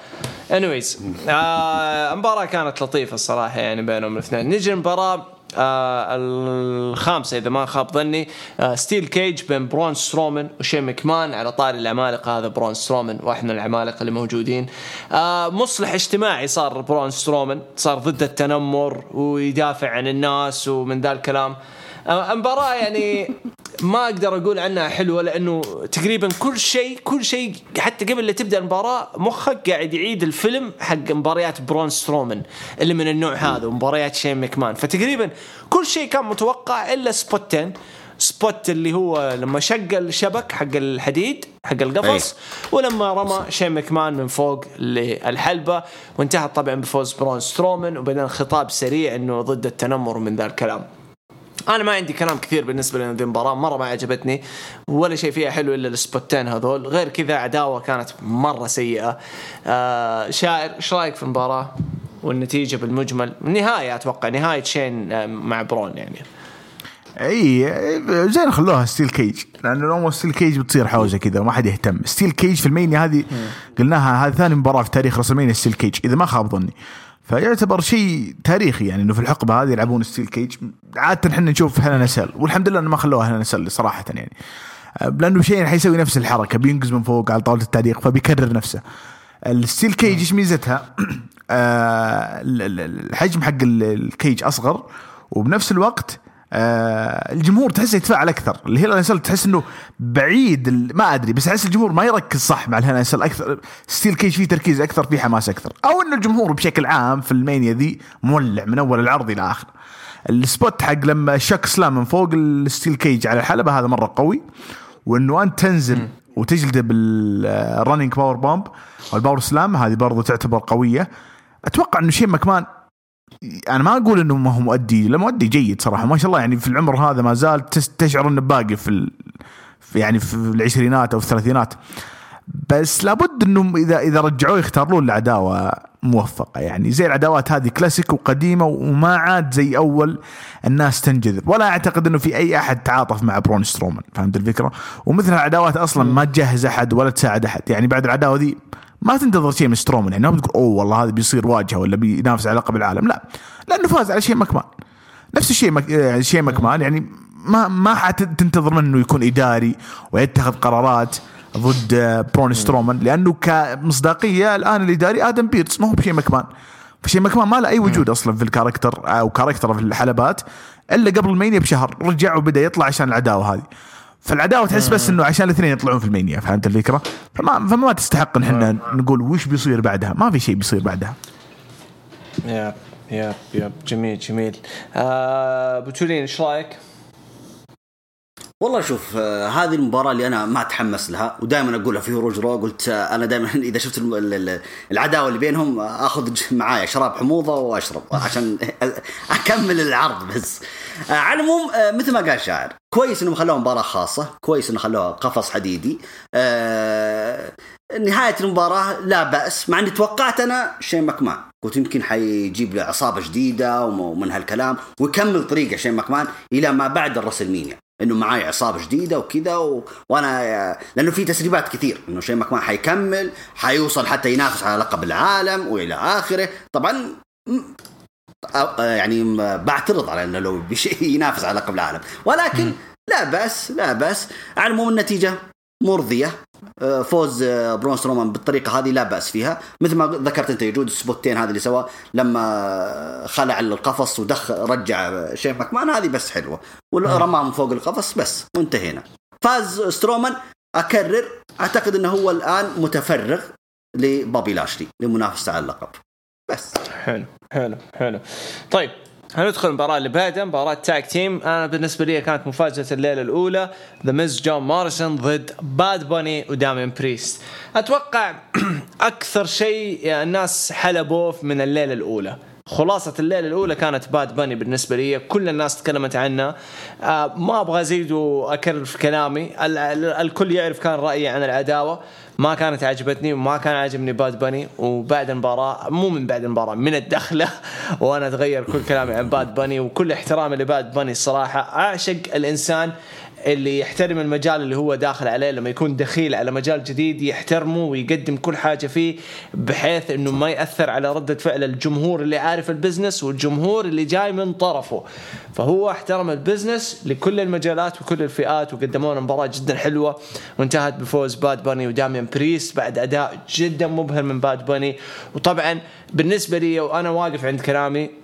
anyways آه المباراة كانت لطيفة الصراحة يعني بينهم الاثنين. نجي المباراة. آه الخامسة إذا ما خاب ظني آه steel cage بين برون سترومان وشين مكمان على طاري العمالقة. هذا برون سترومان واحد من العمالقة اللي موجودين. آه مصلح اجتماعي صار برون سترومان صار ضد التنمر ويدافع عن الناس ومن ذا الكلام. آه، مباراة يعني ما أقدر أقول عنها حلوة لأنه تقريبا كل شيء كل شيء حتى قبل لا تبدأ المباراة مخك قاعد يعيد الفيلم حق مباريات برون سترومان اللي من النوع هذا ومباريات شين مكمان فتقريبا كل شيء كان متوقع إلا سبوتين spot اللي هو لما شق الشبك حق الحديد حق القفص ولما رمى شين مكمان من فوق للحلبة. وانتهت طبعا بفوز برون سترومان وبعدين خطاب سريع إنه ضد التنمر من ذا الكلام. أنا ما عندي كلام كثير بالنسبة لهذه المباراة مرة ما عجبتني ولا شيء فيها حلو إلا السبوتين هذول. غير كذا عداوة كانت مرة سيئة. آه شاعر إيش رأيك في المباراة؟ والنتيجة بالمجمل؟ النهايه أتوقع نهايه شين آه، مع برون يعني. أي زين خلوها steel cage. لأنه لو steel cage بتصير حوسة كذا وما حد يهتم. steel cage في رسلمانيا هذه قلناها هذه ثاني مباراة في تاريخ رسلمانيا steel cage إذا ما خاب ظني. فيعتبر شيء تاريخي يعني إنه في الحقبة هذه يلعبون steel cage عادة إحنا نشوف Hell in a Cell والحمد لله إنه ما خلوها Hell in a Cell صراحة يعني. لأنه شيء حيسوي نفس الحركة بينقز من فوق على طاولة التعليق فبيكرر نفسه. ال steel cage إيش ميزتها؟ [CLEARS THROAT] آه، الحجم حق ال cage أصغر وبنفس الوقت آه الجمهور تحسه يتفاعل أكثر. ال Hell in تحس إنه بعيد ما أدري بس أحس الجمهور ما يركز صح مع ال Hell in أكثر steel cage فيه تركيز أكثر فيه حماس أكثر. أو إنه الجمهور بشكل عام في ال Mania ذي مولع من أول العرض إلى اخره ال spot حق لما chokeslam من فوق ال steel cage على الحلبة هذا مرة قوي. وانه انت تنزل وتجلده بال running powerbomb أو ال powerslam هذه برضو تعتبر قوية. أتوقع إنه شين مكمان أنا ما أقول إنه ما هو مؤدي لا مؤدي جيد صراحة. ما شاء الله يعني في العمر هذا ما زال تشعر إنه باقي في, ال... يعني في العشرينات أو في الثلاثينات. بس لابد إنه إذا إذا رجعوه يختارون العداوه موفقة. يعني زي العداوات هذه كلاسيك وقديمة وما عاد زي أول الناس تنجذب. ولا أعتقد إنه في أي أحد تعاطف مع برون سترومان فهمت الفكرة؟ ومثل العداوات أصلا ما تجهز أحد ولا تساعد أحد. يعني بعد العداوة دي ما تنتظر شيء من سترومان يعني ما بتقول أوه والله هذا بيصير واجهة ولا بينافس على لقب العالم لا. لأنه فاز على شين مكمان نفس الشيء مك... يعني شين مكمان يعني ما ما حتنتظر منه يكون إداري ويتخذ قرارات ضد برون سترومان لأنه كمصداقية الآن الإداري آدم بيرس ما هو بشين مكمان فشين مكمان ما له أي وجود أصلا في ال character أو character في الحلبات إلا قبل ال Mania بشهر رجع وبدأ يطلع عشان العداوة هذه. فالعداوة تحس بس إنه عشان الاثنين يطلعون في ال Mania فهمت الفكرة؟ فما فما تستحق إن إحنا نقول وش بيصير بعدها، ما في شيء بيصير بعدها. يا يا يا جميل جميل. آه بتولين إيش رأيك؟ والله شوف آه هذه المباراة اللي أنا ما أتحمس لها ودائما أقولها في روج رو قلت آه أنا دائما [LAUGHS] إذا شفت العداوة اللي بينهم آخذ معايا شراب حموضة وأشرب عشان [LAUGHS] أكمل العرض بس. آه على العموم آه مثل ما قال شاعر كويس إنهم خلوها مباراة خاصة كويس انه خلوها قفص حديدي نهاية المباراة لا بأس. مع إني توقعت أنا شين مكمان قلت يمكن حيجيب له عصابة جديدة ومن هالكلام ويكمل طريقة شين مكمان إلى ما بعد الرسلمينيا. إنه معاي عصابه جديدة وكذا و... وأنا لأنه في تسريبات كثير. إنه شين ماكمان حيكمل حيوصل حتى ينافس على لقب العالم وإلى آخره. طبعا يعني بعترض على إنه لو [LAUGHS] ينافس على لقب العالم. ولكن لا بأس لا بأس. على العموم النتيجة مرضية. فوز آه، برون سترومان بالطريقة هذه لا بأس فيها. مثل ما ذكرت أنت يجود السبوتين هذه اللي سواه لما خلع القفص ودخل رجع شين ماكمان هذه بس حلوة. ورماه من فوق القفص بس وانتهينا. فاز سترومان أكرر أعتقد إنه هو الآن متفرغ لبابي لاشلي لمنافسة على اللقب. بس. حلو حلو حلو. طيب هندخل المباراة اللي بعدها مباراة tag team أنا بالنسبة لي كانت مفاجأة الليلة الأولى ذا ميز جون موريسون ضد باد باني وداميان بريست. أتوقع [CLEARS THROAT] أكثر شيء الناس حلبوه من الليلة الأولى. خلاصة الليلة الأولى كانت باد باني بالنسبة لي كل الناس تكلمت عنها آه ما أبغى أزيد وأكرر في كلامي. الكل يعرف كان رأيي عن العداوة. ما كانت عجبتني وما كان عاجبني باد باني وبعد المباراة مو من بعد المباراة من الدخلة [LAUGHS] وأنا أتغير كل كلامي عن باد باني وكل احترامي لباد باني الصراحة أعشق الإنسان اللي يحترم المجال اللي هو داخل عليه لما يكون دخيل على مجال جديد يحترمه ويقدم كل حاجة فيه بحيث إنه ما يأثر على ردة فعل الجمهور اللي عارف ال business والجمهور اللي جاي من طرفه. فهو احترم ال business لكل المجالات وكل الفئات وقدموا لنا مباراة جدا حلوة وانتهت بفوز باد باني وداميان بريست بعد أداء جدا مبهر من باد باني وطبعا بالنسبة لي وأنا واقف عند كلامي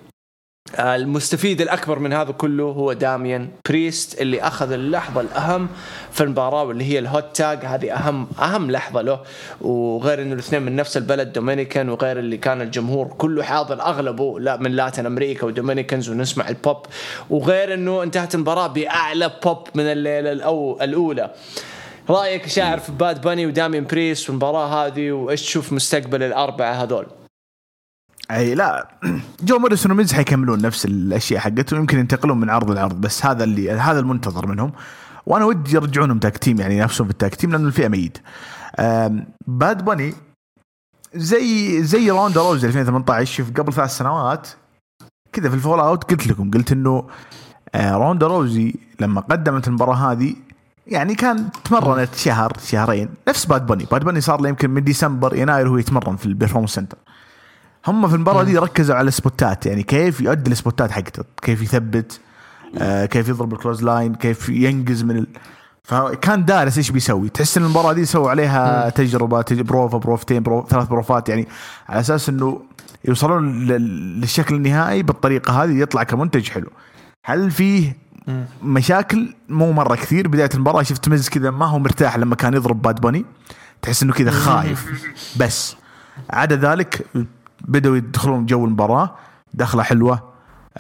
المستفيد الأكبر من هذا كله هو داميان بريست اللي أخذ اللحظة الأهم في المباراة واللي هي ال hot tag. هذه أهم أهم لحظة له. وغير إنه الاثنين من نفس البلد Dominican وغير اللي كان الجمهور كله حاضر أغلبه لا من Latin America و Dominicans ونسمع البوب. وغير إنه انتهت المباراة بأعلى بوب من الليلة الأولى. رأيك شاعر في باد باني وداميان بريست والمباراة هذه وإيش تشوف مستقبل الأربعة هذول؟ أي لا. جو موريسون وميز حيكملون نفس الأشياء حقتهم يمكن ينتقلون من عرض لعرض بس هذا اللي هذا المنتظر منهم. وأنا ودي يرجعونهم tag team يعني ينافسون في ال tag team لأن الفئة ميت. باد باني زي زي روندا روزي 2018 شوف قبل ثلاث سنوات كذا في ال Fallout قلت لكم قلت إنه آه، روندا روزي لما قدمت المباراة هذه يعني كان تمرنت شهر شهرين نفس باد باني باد باني صار له يمكن من ديسمبر يناير وهو يتمرن في ال Performance Center هم في المباراة دي ركزوا على السبوتات يعني كيف يؤدي السبوتات حقته كيف يثبت آه كيف يضرب ال clothesline كيف ينقز من ال... فكان دارس إيش بيسوي. تحس إن المباراة دي سووا عليها تجربة تج... بروفة بروفتين بروف... ثلاث بروفات يعني على أساس إنه يوصلون لل... للشكل النهائي بالطريقة هذه يطلع كمنتج حلو. هل فيه مشاكل؟ مو مرة كثير. بداية المباراة شفت ميز كذا ما هو مرتاح لما كان يضرب باد باني تحس إنه كذا خايف. بس عدا ذلك بدأوا يدخلون جو المباراة. دخلة حلوة.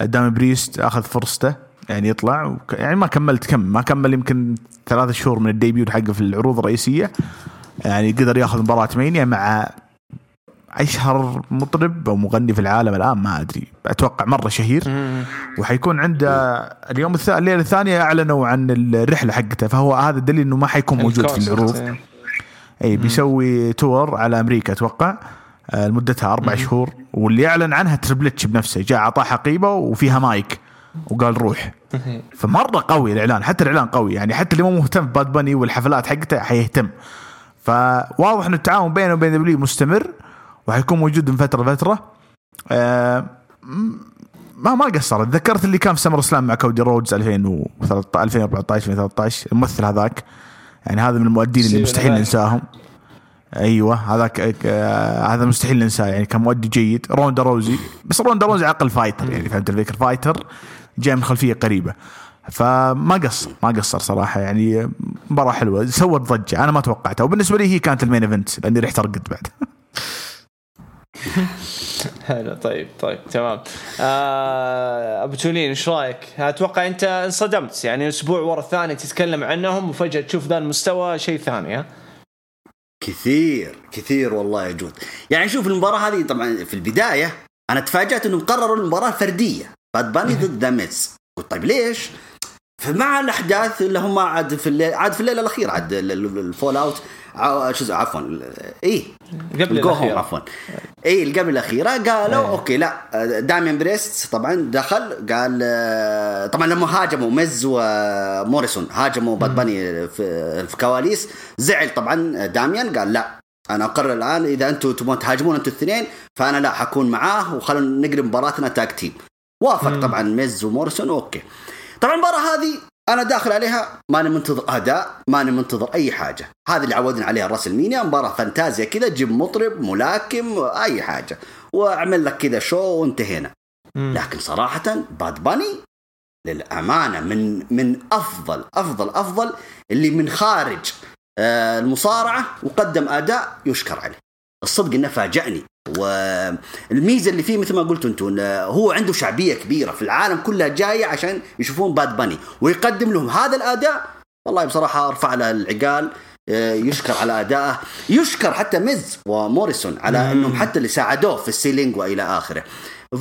داميان بريست أخذ فرصته يعني يطلع يعني ما كملت كم ما كمل يمكن ثلاثة شهور من ال debut حقه في العروض الرئيسية. يعني قدر ياخذ مباراة Mania مع أشهر مطرب أو مغني في العالم الآن ما أدري. أتوقع مرة شهير. وحيكون عنده اليوم الثاني الليلة الثانية أعلنوا عن الرحلة حقته. فهو هذا دليل إنه ما حيكون موجود في العروض. إيه. اي بيسوي tour على أمريكا أتوقع. لمدتها أربع شهور واللي أعلن عنها Triple H بنفسه جاء اعطاه حقيبة وفيها مايك وقال روح. فمرة قوي الإعلان حتى الإعلان قوي يعني حتى اللي مو مهتم بباد باني والحفلات حقته حيهتم. فواضح إن التعاون بينه وبين دبليو مستمر وحيكون موجود من فترة لفترة. آه ما ما قصر تذكرت اللي كان في SummerSlam مع كودي رودز 2013 2014 2013 الممثل هذاك. يعني هذا من المؤدين اللي مستحيل ننساهم. أيوه هذاك هذا مستحيل ننساه يعني كان مؤدي جيد. روندا روزي بس روندا روزي عقل fighter يعني فهمت الفكرة fighter جاي من خلفية قريبة. فما قصر ما قصر صراحة يعني مباراة حلوة سوت ضجة أنا ما توقعتها وبالنسبة لي هي كانت ال main event لأني رحت أرقد بعد. [LAUGHS] حلو طيب طيب تمام. آه أبو تولين إيش رأيك؟ أتوقع أنت انصدمت يعني أسبوع ورا الثاني تتكلم عنهم وفجأة تشوف ذا المستوى شيء ثاني ها؟ كثير كثير والله يا جود يعني شوف المباراة هذه طبعا في البداية أنا تفاجأت أنهم قرروا المباراة فردية باد باني ضد ذا ميز قلت طيب ليش؟ فمع الأحداث اللي هم عاد في الليل عاد في الليلة الأخيرة عاد ال fallout شو عفوا اي قبل الأخيرة. عفوا. اي اللي قبل الأخيرة قالوا أيه. okay لا دامين بريست طبعا دخل قال طبعا لما هاجموا ميز وموريسون هاجموا باد باني في, في كواليس زعل طبعا داميان قال لا أنا أقرر الآن إذا أنتم تبغون تهاجمون أنتم الاثنين فأنا لا حأكون معاه وخلونا نقلب مباراتنا tag team. وافق طبعا ميز وموريسون okay. طبعا المباراة هذه أنا داخل عليها ماني منتظر أداء ماني منتظر أي حاجة. هذه اللي عودنا عليها راسلمينيا مباراة فانتازيا كذا جيب مطرب ملاكم أي حاجة. وأعمل لك كذا show وانتهينا. لكن صراحة باد باني للأمانة من من أفضل أفضل أفضل اللي من خارج آه، المصارعة وقدم أداء يشكر عليه. الصدق إنه فاجأني. والميزة اللي فيه مثل ما قلتوا أنتم هو عنده شعبية كبيرة في العالم كلها جاية عشان يشوفون باد باني ويقدم لهم هذا الأداء. والله بصراحة أرفع له العقال آه، يشكر على أدائه. يشكر حتى ميز وموريسون على إنهم حتى اللي ساعدوه في ال selling وإلى آخره.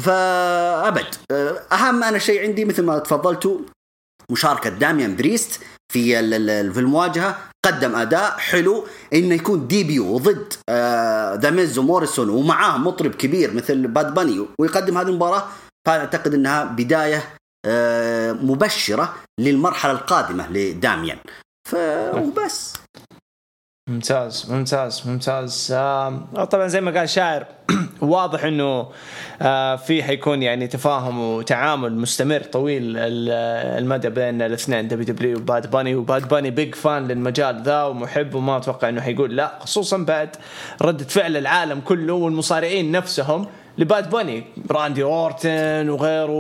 فأبد آه، أهم أنا شيء عندي مثل ما تفضلتوا مشاركة داميان بريست في في المواجهة. قدم أداء حلو إنه يكون debut ضد ذا ميز وموريسون ومعاه مطرب كبير مثل باد باني ويقدم هذه المباراة. فاعتقد إنها بداية آه، مبشرة للمرحلة القادمة لداميان. فوبس ممتاز ممتاز ممتاز. آه طبعا زي ما قال شاعر واضح إنه آه في حيكون يعني تفاهم وتعامل مستمر طويل المدى بين الاثنين WWE وباد باني. وباد باني big fan للمجال ذا ومحب وما أتوقع إنه حيقول لا خصوصا بعد ردة فعل العالم كله والمصارعين نفسهم. لباد باني راندي اورتن وغيره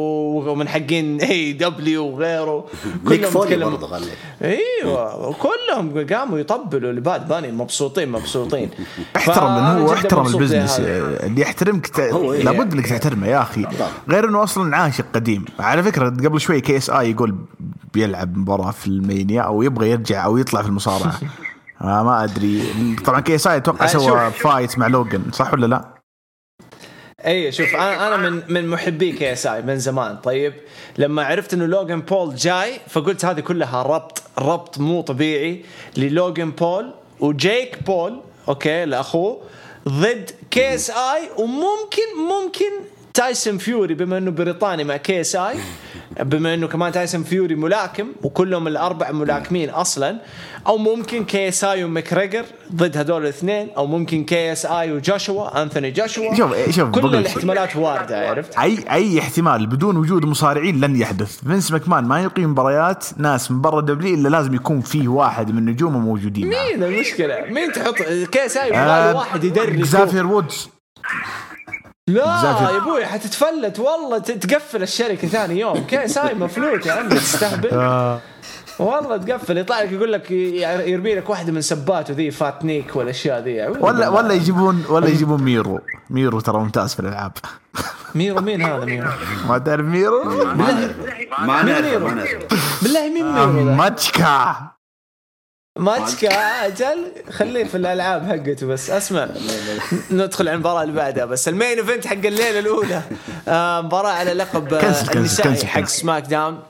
ومن حقين [LAUGHS] AEW وغيره. [LAUGHS] كلهم تكلموا إيوه كلهم قاموا يطبلوا لباد باني مبسوطين مبسوطين. [LAUGHS] احترم انه هو احترم ال business. اللي يحترمك ت... إيه؟ لابد إنك تحترمه يا أخي. غير إنه أصلا عاشق قديم. على فكرة قبل شوي KSI يقول بيلعب مباراة في مانيا أو يبغى يرجع أو يطلع في المصارعة. ما أدري. طبعا KSI أتوقع آه، سوى fight مع لوجن صح ولا لا؟ اي شوف أنا أنا من من محبي KSI من زمان. طيب لما عرفت إنه لوجن بول جاي فقلت هذه كلها ربط ربط مو طبيعي للوجن بول وجيك بول okay لأخوه ضد KSI وممكن ممكن تايسون فيوري بما إنه بريطاني مع KSI بما إنه كمان تايسون فيوري ملاكم وكلهم الأربع ملاكمين أصلا أو ممكن KSI ومكريجر ضد هذول الاثنين أو ممكن KSI وجوشوا أنثوني جوشوا شوف شوف كل الاحتمالات واردة عرفت؟ أي أي احتمال بدون وجود مصارعين لن يحدث. فينس ماكمان ما يقيم مباريات ناس من برا WWE إلا لازم يكون فيه واحد من نجومه موجودين مين المشكلة؟ مين تحط KSI؟ آه واحد يدرب. زافير وودز. لا يا أبوي حتتفلت. والله تقفل الشركة ثاني يوم. KSI مفلوته عندك تستهبل. آه. والله تقفل. يطلع لك يقول لك يرمي لك واحدة من سباته ذي فاتنيك والاشياء ذي. ولا ولا يجيبون ولا يجيبون ميرو. ميرو ترى ممتاز في الألعاب. ميرو مين هذا ميرو؟ ما تعرف ميرو؟ ما نعرف بالله مين ميرو ماتشكا. ماتشكا أجل. خليه في الألعاب حقته بس. أسمع. ندخل على المباراة اللي بعدها بس. المين إيفنت حق الليلة الأولى. آه مباراة على لقب النسائي حق سماك داون.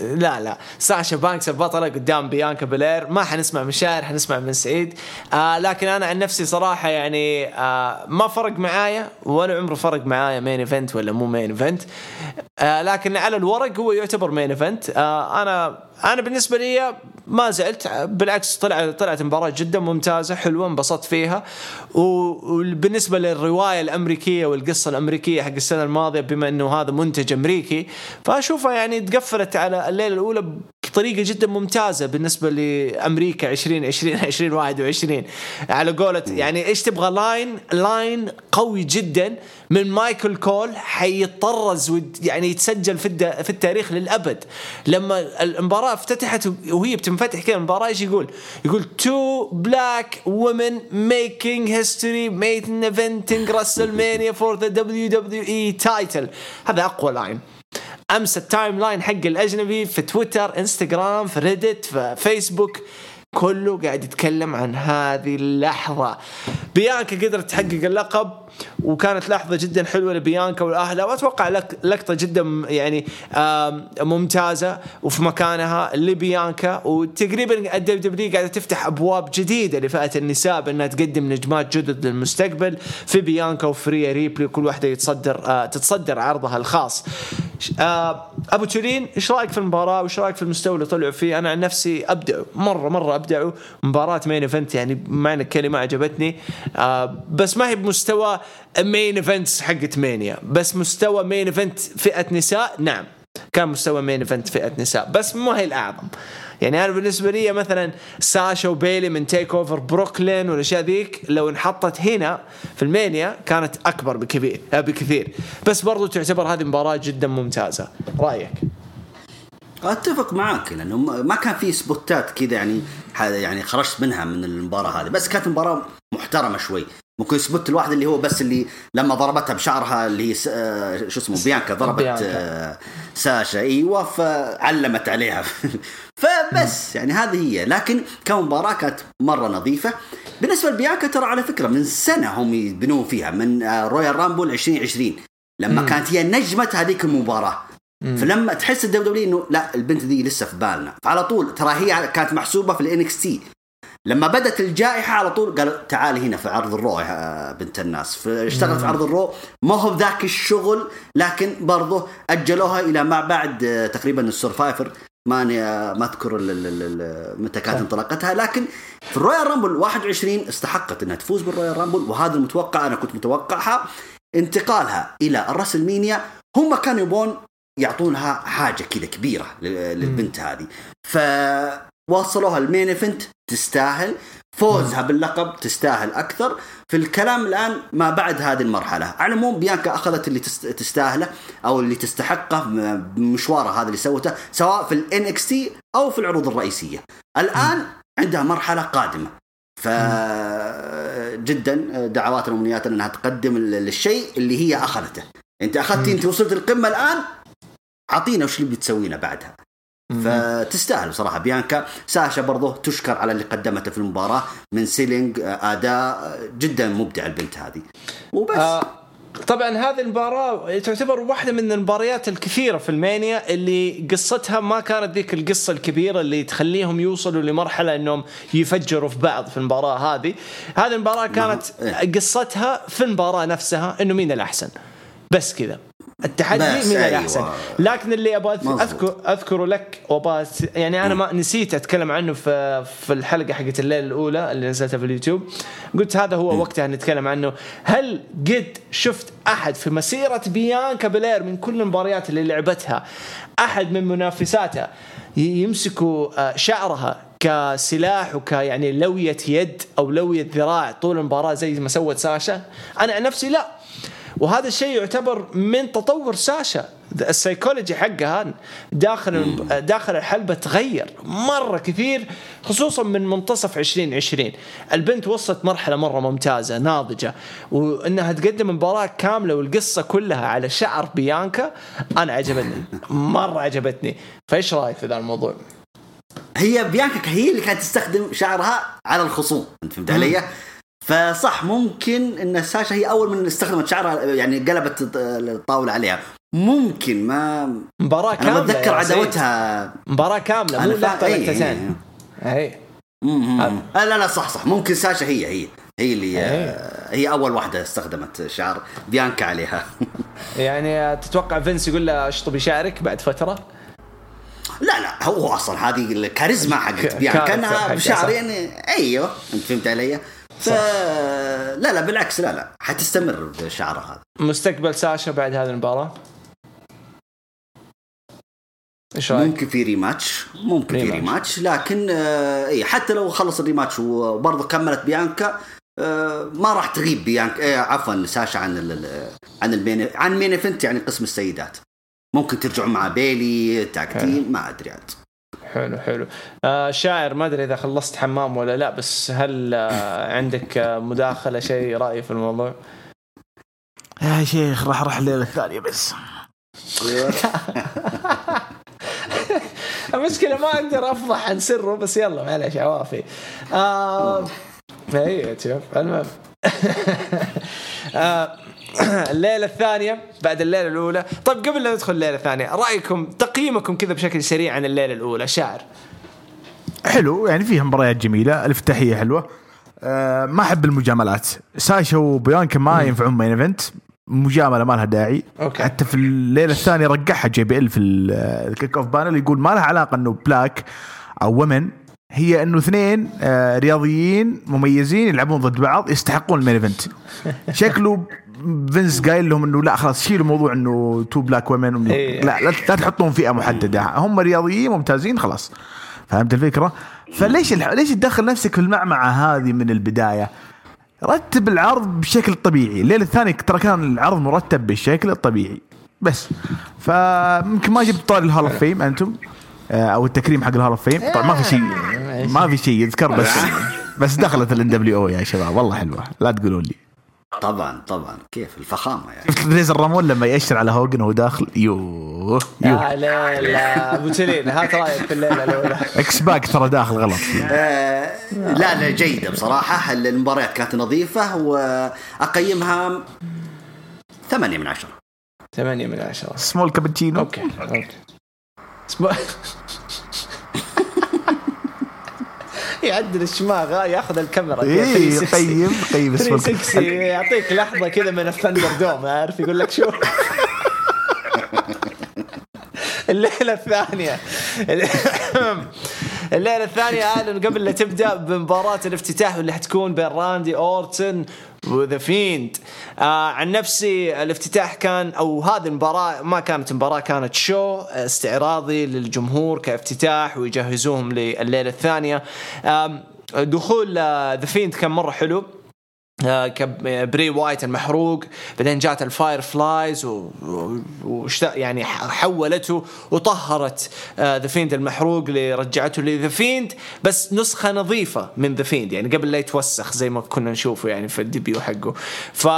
لا لا. ساشا بانكس البطلة قدام بيانكا بلير ما حنسمع من شاعر حنسمع من سعيد. آه لكن أنا عن نفسي صراحة يعني آه ما فرق معايا ولا عمره فرق معايا main event ولا مو main event آه لكن على الورق هو يعتبر main event آه أنا أنا بالنسبة لي ما زعلت بالعكس طلع طلعت مباراة جدا ممتازة حلوة انبسطت فيها. وبالنسبة للرواية الأمريكية والقصة الأمريكية حق السنة الماضية بما إنه هذا منتج أمريكي فاشوفها يعني تقفلت على الليلة الأولى بطريقة جدا ممتازة بالنسبة لأمريكا 2020 2021 على قولة يعني إيش تبغى؟ line line قوي جدا. من مايكل كول حيطرز يعني يتسجل في في التاريخ للأبد. لما المباراة افتتحت وهي بتنفتح كذا المباراة إيش يقول؟ يقول two black women making history main eventing WrestleMania for the WWE title هذا أقوى line أمس ال timeline حق الأجنبي في تويتر انستغرام في ريدت في فيسبوك كله قاعد يتكلم عن هذه اللحظة. بيانكا قدرت تحقق اللقب وكانت لحظة جدا حلوة لبيانكا والأهلة وأتوقع لقطة جدا يعني ممتازة وفي مكانها لبيانكا. وتقريبا ال WWE قاعدة تفتح أبواب جديدة لفئة النساء بأنها تقدم نجمات جدد للمستقبل في بيانكا وفي ريا ريبلي كل واحدة يتصدر آه، تتصدر عرضها الخاص. آه، أبو تورين إيش رأيك في المباراة؟ وإيش رأيك في المستوى اللي طلعوا فيه؟ أنا عن نفسي ابدع مرة مرة ابدعوا مباراة main event يعني معنى الكلمة عجبتني. آه بس ما هي بمستوى main events حقت مانيا بس مستوى main event فئة نساء نعم كان مستوى main event فئة نساء بس ما هي الأعظم. يعني أنا بالنسبة لي مثلا ساشا وبيلي من TakeOver بروكلين والأشياء ذيك لو انحطت هنا في المانيا كانت أكبر بكثير آه، بكثير. بس برضو تعتبر هذه مباراة جدا ممتازة. رأيك؟ أتفق معاك لأنه ما كان في سبوتات كذا يعني يعني خرجت منها من المباراة هذه. بس كانت مباراة محترمة شوي. ممكن spot الواحد اللي هو بس اللي لما ضربتها بشعرها اللي هي آه، شو اسمه بيانكا ضربت بيانكا. آه، ساشا. إيوه فعلمت عليها. [LAUGHS] فبس يعني هذه هي. لكن كمباراة كانت مرة نظيفة. بالنسبة لبيانكا ترى على فكرة من سنة هم يبنون فيها من Royal Rumble 2020 لما. كانت هي نجمة هذيك المباراة. فلما تحس ال W إنه لا البنت دي لسه في بالنا. فعلى طول ترى هي كانت محسوبة في ال NXT. لما بدت الجائحة على طول قال تعالي هنا في عرض ال Raw يا بنت الناس. فاشتغلت في عرض ال Raw ما هو بذاك الشغل لكن برضه أجلوها إلى ما بعد آه، تقريبا ال Survivor ماني آه، ما أذكر متى كانت انطلاقتها لكن في ال Royal Rumble 21 استحقت إنها تفوز بال Royal Rumble وهذا المتوقع أنا كنت متوقعها. انتقالها إلى ال WrestleMania هم كانوا يبون يعطونها حاجة كذا كبيرة لل- للبنت هذه. فوصلوها ال main event تستاهل. فوزها باللقب تستاهل أكثر. في الكلام الآن ما بعد هذه المرحلة. على العموم بيانكا أخذت اللي تست- تستاهله أو اللي تستحقه بمشوارها هذا اللي سوته سواء في ال NXT أو في العروض الرئيسية. الآن عندها مرحلة قادمة. ف جدا دعواتنا وامنياتنا إنها تقدم للشيء اللي هي أخذته. أنت أخذتي أنت وصلت القمة الآن اعطينا وش اللي بتسوي لنا بعدها فتستاهل بصراحه بيانكا ساشا برضه تشكر على اللي قدمته في المباراة من سيلينج أداء جدا مبدع البنت هذه. وبس. آه طبعا هذه المباراة تعتبر واحدة من المباريات الكثيرة في المانيا اللي قصتها ما كانت ذيك القصة الكبيرة اللي تخليهم يوصلوا لمرحلة إنهم يفجروا في بعض في المباراة هذه. هذه المباراة كانت إيه. قصتها في المباراة نفسها إنه مين الأحسن. بس كذا. التحدي بس مين أيوة. الاحسن لكن اللي أبغى. اذكر أذكره لك وابغى يعني أنا ما نسيت أتكلم عنه في في الحلقة حقت الليلة الأولى اللي نزلتها في اليوتيوب. قلت هذا هو وقتها نتكلم عنه. هل قد شفت أحد في مسيرة بيانكا بلير من كل المباريات اللي لعبتها؟ أحد من منافساتها يمسكوا آه، شعرها كسلاح وك يعني لوية يد أو لوية ذراع طول المباراة زي ما سوت ساشا؟ أنا عن نفسي لا. وهذا الشيء يعتبر من تطور ساشا. السيكولوجي حقها داخل داخل الحلبة تغير مرة كثير خصوصا من منتصف 2020 البنت وصلت مرحلة مرة ممتازة ناضجة وإنها تقدم مباراة كاملة والقصة كلها على شعر بيانكا. أنا عجبتني مرة عجبتني. فإيش رأيك في ذا الموضوع؟ هي بيانكا هي اللي كانت تستخدم شعرها على الخصوم. أنت فهمت علي؟ فصح ممكن إن ساشا هي أول من استخدمت شعرها يعني قلبت الطاولة عليها ممكن ما أنا كاملة بتذكر يا سيد. عداوتها مباراة كاملة مو إيه، لقطتين اي. هذا. آه لا لا صح صح ممكن ساشا هي هي هي اللي إيه. هي أول واحدة استخدمت شعر بيانكا عليها [LAUGHS] يعني تتوقع فينس يقول له اشطبي شعرك بعد فترة؟ لا لا هو أصلا هذه الكاريزما حقت [LAUGHS] بيانكا character إنها حقها، بشعر. يعني أيوه أنت فهمت علي؟ ف لا لا بالعكس لا لا حتستمر بشعرها هذا. مستقبل ساشا بعد هذه المباراة؟ إيش رأيك؟ ممكن في rematch ممكن في rematch. rematch لكن آه اي حتى لو خلص ال rematch وبرضه كملت بيانكا آه ما راح تغيب بيانكا آه عفوا ساشا عن ال ال- عن ال main عن main event يعني قسم السيدات. ممكن ترجعوا مع بيلي tag team ما أدري عاد. حلو حلو. آه شاعر ما أدري إذا خلصت حمام ولا لا بس هل آه عندك آه مداخلة شيء رأي في الموضوع؟ يا شيخ راح أروح الليلة الثانية بس. [LAUGHS] المشكلة ما أقدر أفضح عن سره بس يلا معلش عوافي. آه [LAUGHS] اي شوف المهم. [LAUGHS] آه [COUGHS] الليلة الثانية بعد الليلة الأولى. طيب قبل لا ندخل الليلة الثانية رأيكم تقييمكم كذا بشكل سريع عن الليلة الأولى شاعر. حلو يعني فيها مباريات جميلة الافتتاحية حلوة. أه ما أحب المجاملات. ساشا وبيانكا ما ينفعون main event مجاملة ما لها داعي. أوكي. حتى في الليلة الثانية رقعها JBL في ال- ال kickoff panel يقول ما لها علاقة إنه black أو women هي إنه اثنين آه، رياضيين مميزين يلعبون ضد بعض يستحقون ال main event [LAUGHS] شكله فينس قايل لهم إنه لا خلاص شيلوا موضوع إنه two black women إيه. لا لا تحطون فئة محددة. هم رياضيين ممتازين خلاص. فهمت الفكرة؟ فليش الح... ليش تدخل نفسك في المعمعة هذه من البداية؟ رتب العرض بشكل طبيعي، الليلة الثانية ترى كان العرض مرتب بالشكل الطبيعي. بس. فيمكن ما جبت طاري ال Hall of Fame أنتم؟ آه، أو التكريم حق ال Hall of Fame. طبعا ما في شيء ما في شيء يذكر بس [LAUGHS] بس دخلت الان دبليو أو يا شباب. والله حلوة. لا تقولون لي. طبعا طبعا. كيف؟ الفخامة يعني. [LAUGHS] ريزر رامون لما يأشر على هوجن وهو داخل يوه يوه. يا ليلى. أبو تلين هات رأيك في الليلة الاولى [LAUGHS] إكس باك ترى داخل غلط. [LAUGHS] آه لا لا جيدة بصراحة. المباريات كانت نظيفة؟ وأقيمها ثمانية من عشرة. 8 من 10 small كابتشينو. okay okay. يعدل الشماغ ها، ياخذ الكاميرا. 360. يقيم يقيم اسم 360 يعطيك لحظة كذا من ال ThunderDome عارف؟ يقول لك شوف الليلة الثانية. الليلة الثانية اعلن قبل لا تبدأ بمباراة الافتتاح واللي حتكون بين راندي أورتن و The Fiend آه عن نفسي الافتتاح كان أو هذه المباراة ما كانت مباراة كانت show استعراضي للجمهور كافتتاح ويجهزوهم لليلة الثانية. آم، دخول The Fiend كان مرة حلو. آه، بري وايت المحروق بعدين جات ال Firefly's و... و... يعني حولته وطهرت The Fiend المحروق اللي رجعته ل The Fiend بس نسخة نظيفة من The Fiend يعني قبل لا يتوسخ زي ما كنا نشوفه يعني في ال debut حقه. ف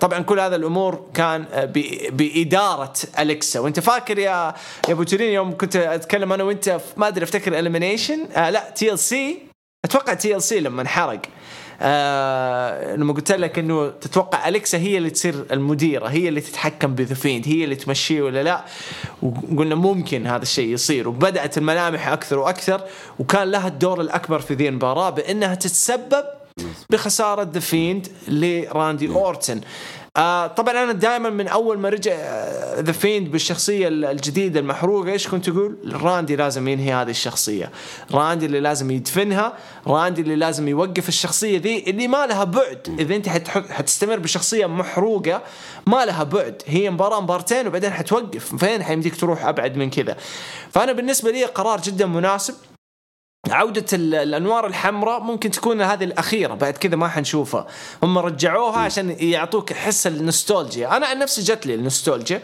طبعا كل هذا الأمور كان آه، بإدارة أليكسا. وأنت فاكر يا يا أبو تورين يوم كنت أتكلم أنا وأنت ما أدري أفتكر Elimination آه لا تي ال سي أتوقع تي ال سي لما انحرق. آه لما قلت لك إنه تتوقع أليكسا هي اللي تصير المديرة هي اللي تتحكم ب The Fiend هي اللي تمشيه ولا لا؟ وقلنا ممكن هذا الشيء يصير وبدأت الملامح أكثر وأكثر وكان لها الدور الأكبر في ذي المباراة بأنها تتسبب بخسارة The Fiend لراندي أورتن. آه طبعا أنا دائما من أول ما رجع The Fiend بالشخصية الجديدة المحروقة إيش كنت أقول؟ راندي لازم ينهي هذه الشخصية، راندي اللي لازم يدفنها، راندي اللي لازم يوقف الشخصية ذي اللي ما لها بعد، إذا أنت حتستمر بشخصية محروقة ما لها بعد، هي مباراة مبارتين وبعدين حتوقف، فين حيمديك تروح أبعد من كذا. فأنا بالنسبة لي قرار جدا مناسب. عودة ال- الأنوار الحمراء ممكن تكون هذه الأخيرة بعد كذا ما حنشوفها. هم رجعوها عشان يعطوك حس النوستالجيا. أنا عن نفسي جت لي النوستالجيا.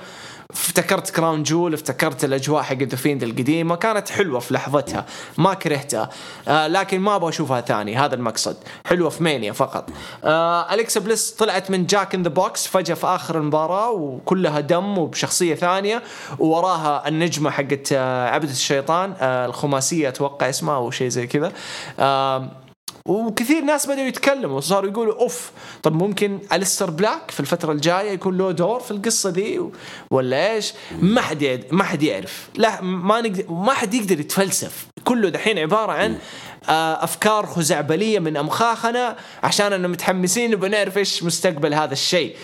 افتكرت Crown Jewel افتكرت الأجواء حق The Fiend القديمة كانت حلوة في لحظتها ما كرهتها. آه لكن ما أبغى أشوفها ثاني هذا المقصد. حلوة في Mania فقط. آه أليكسا بليس طلعت من jack in the box فجأة في آخر المباراة وكلها دم وبشخصية ثانية ووراها النجمة حقت آه عبدة الشيطان. آه الخماسية أتوقع اسمها أو شيء زي كذا. آه وكثير ناس بدأوا يتكلموا صاروا يقولوا أوف طب ممكن Aleister Black في الفترة الجاية يكون له دور في القصة دي ولا إيش؟ ما حد ما حد يعرف. لا ما نقدر ما حد يقدر يتفلسف. كله دحين عبارة عن آه، أفكار خزعبلية من أمخاخنا عشان اننا متحمسين وبنعرف إيش مستقبل هذا الشيء.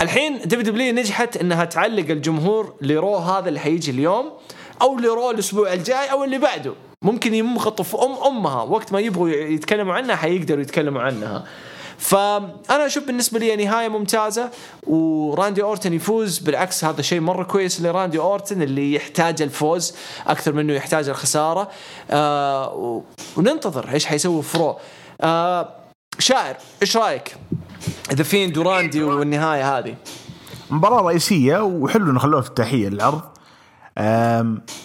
الحين WW نجحت إنها تعلق الجمهور ل Raw هذا اللي حيجي اليوم أو ل Raw الأسبوع الجاي أو اللي بعده. ممكن يمططوا في أم أمها. وقت ما يبغوا يتكلموا عنها حيقدروا يتكلموا عنها. فأنا أشوف بالنسبة لي نهاية ممتازة وراندي أورتن يفوز. بالعكس هذا شيء مرة كويس لراندي أورتن اللي يحتاج الفوز أكثر منه يحتاج الخسارة. آه وننتظر إيش حيسوي ف Raw. آه شاعر إيش رأيك؟ The Fiend وراندي والنهاية هذه. مباراة رئيسية وحلو إنه خلوها افتتاحية للعرض. آم،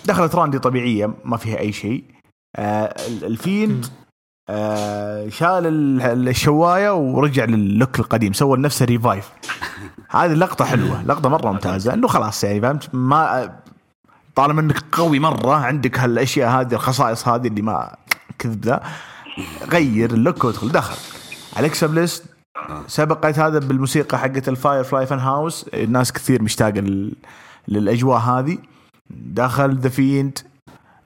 دخلت راندي طبيعية ما فيها أي شيء. آه، ال- ال Fiend آه، شال ال- الشواية ورجع لل look القديم سوى لنفسه revive [LAUGHS] هذه اللقطة حلوة لقطة مرة ممتازة إنه خلاص يعني فهمت؟ ما طالما إنك قوي مرة عندك هالأشياء هذه الخصائص هذه اللي ما كذب ذا غير ال look وادخل دخل. الكسا بليس سبقت هذا بالموسيقى حقت ال Firefly Fun House الناس كثير مشتاقة لل... للأجواء هذه. دخل The Fiend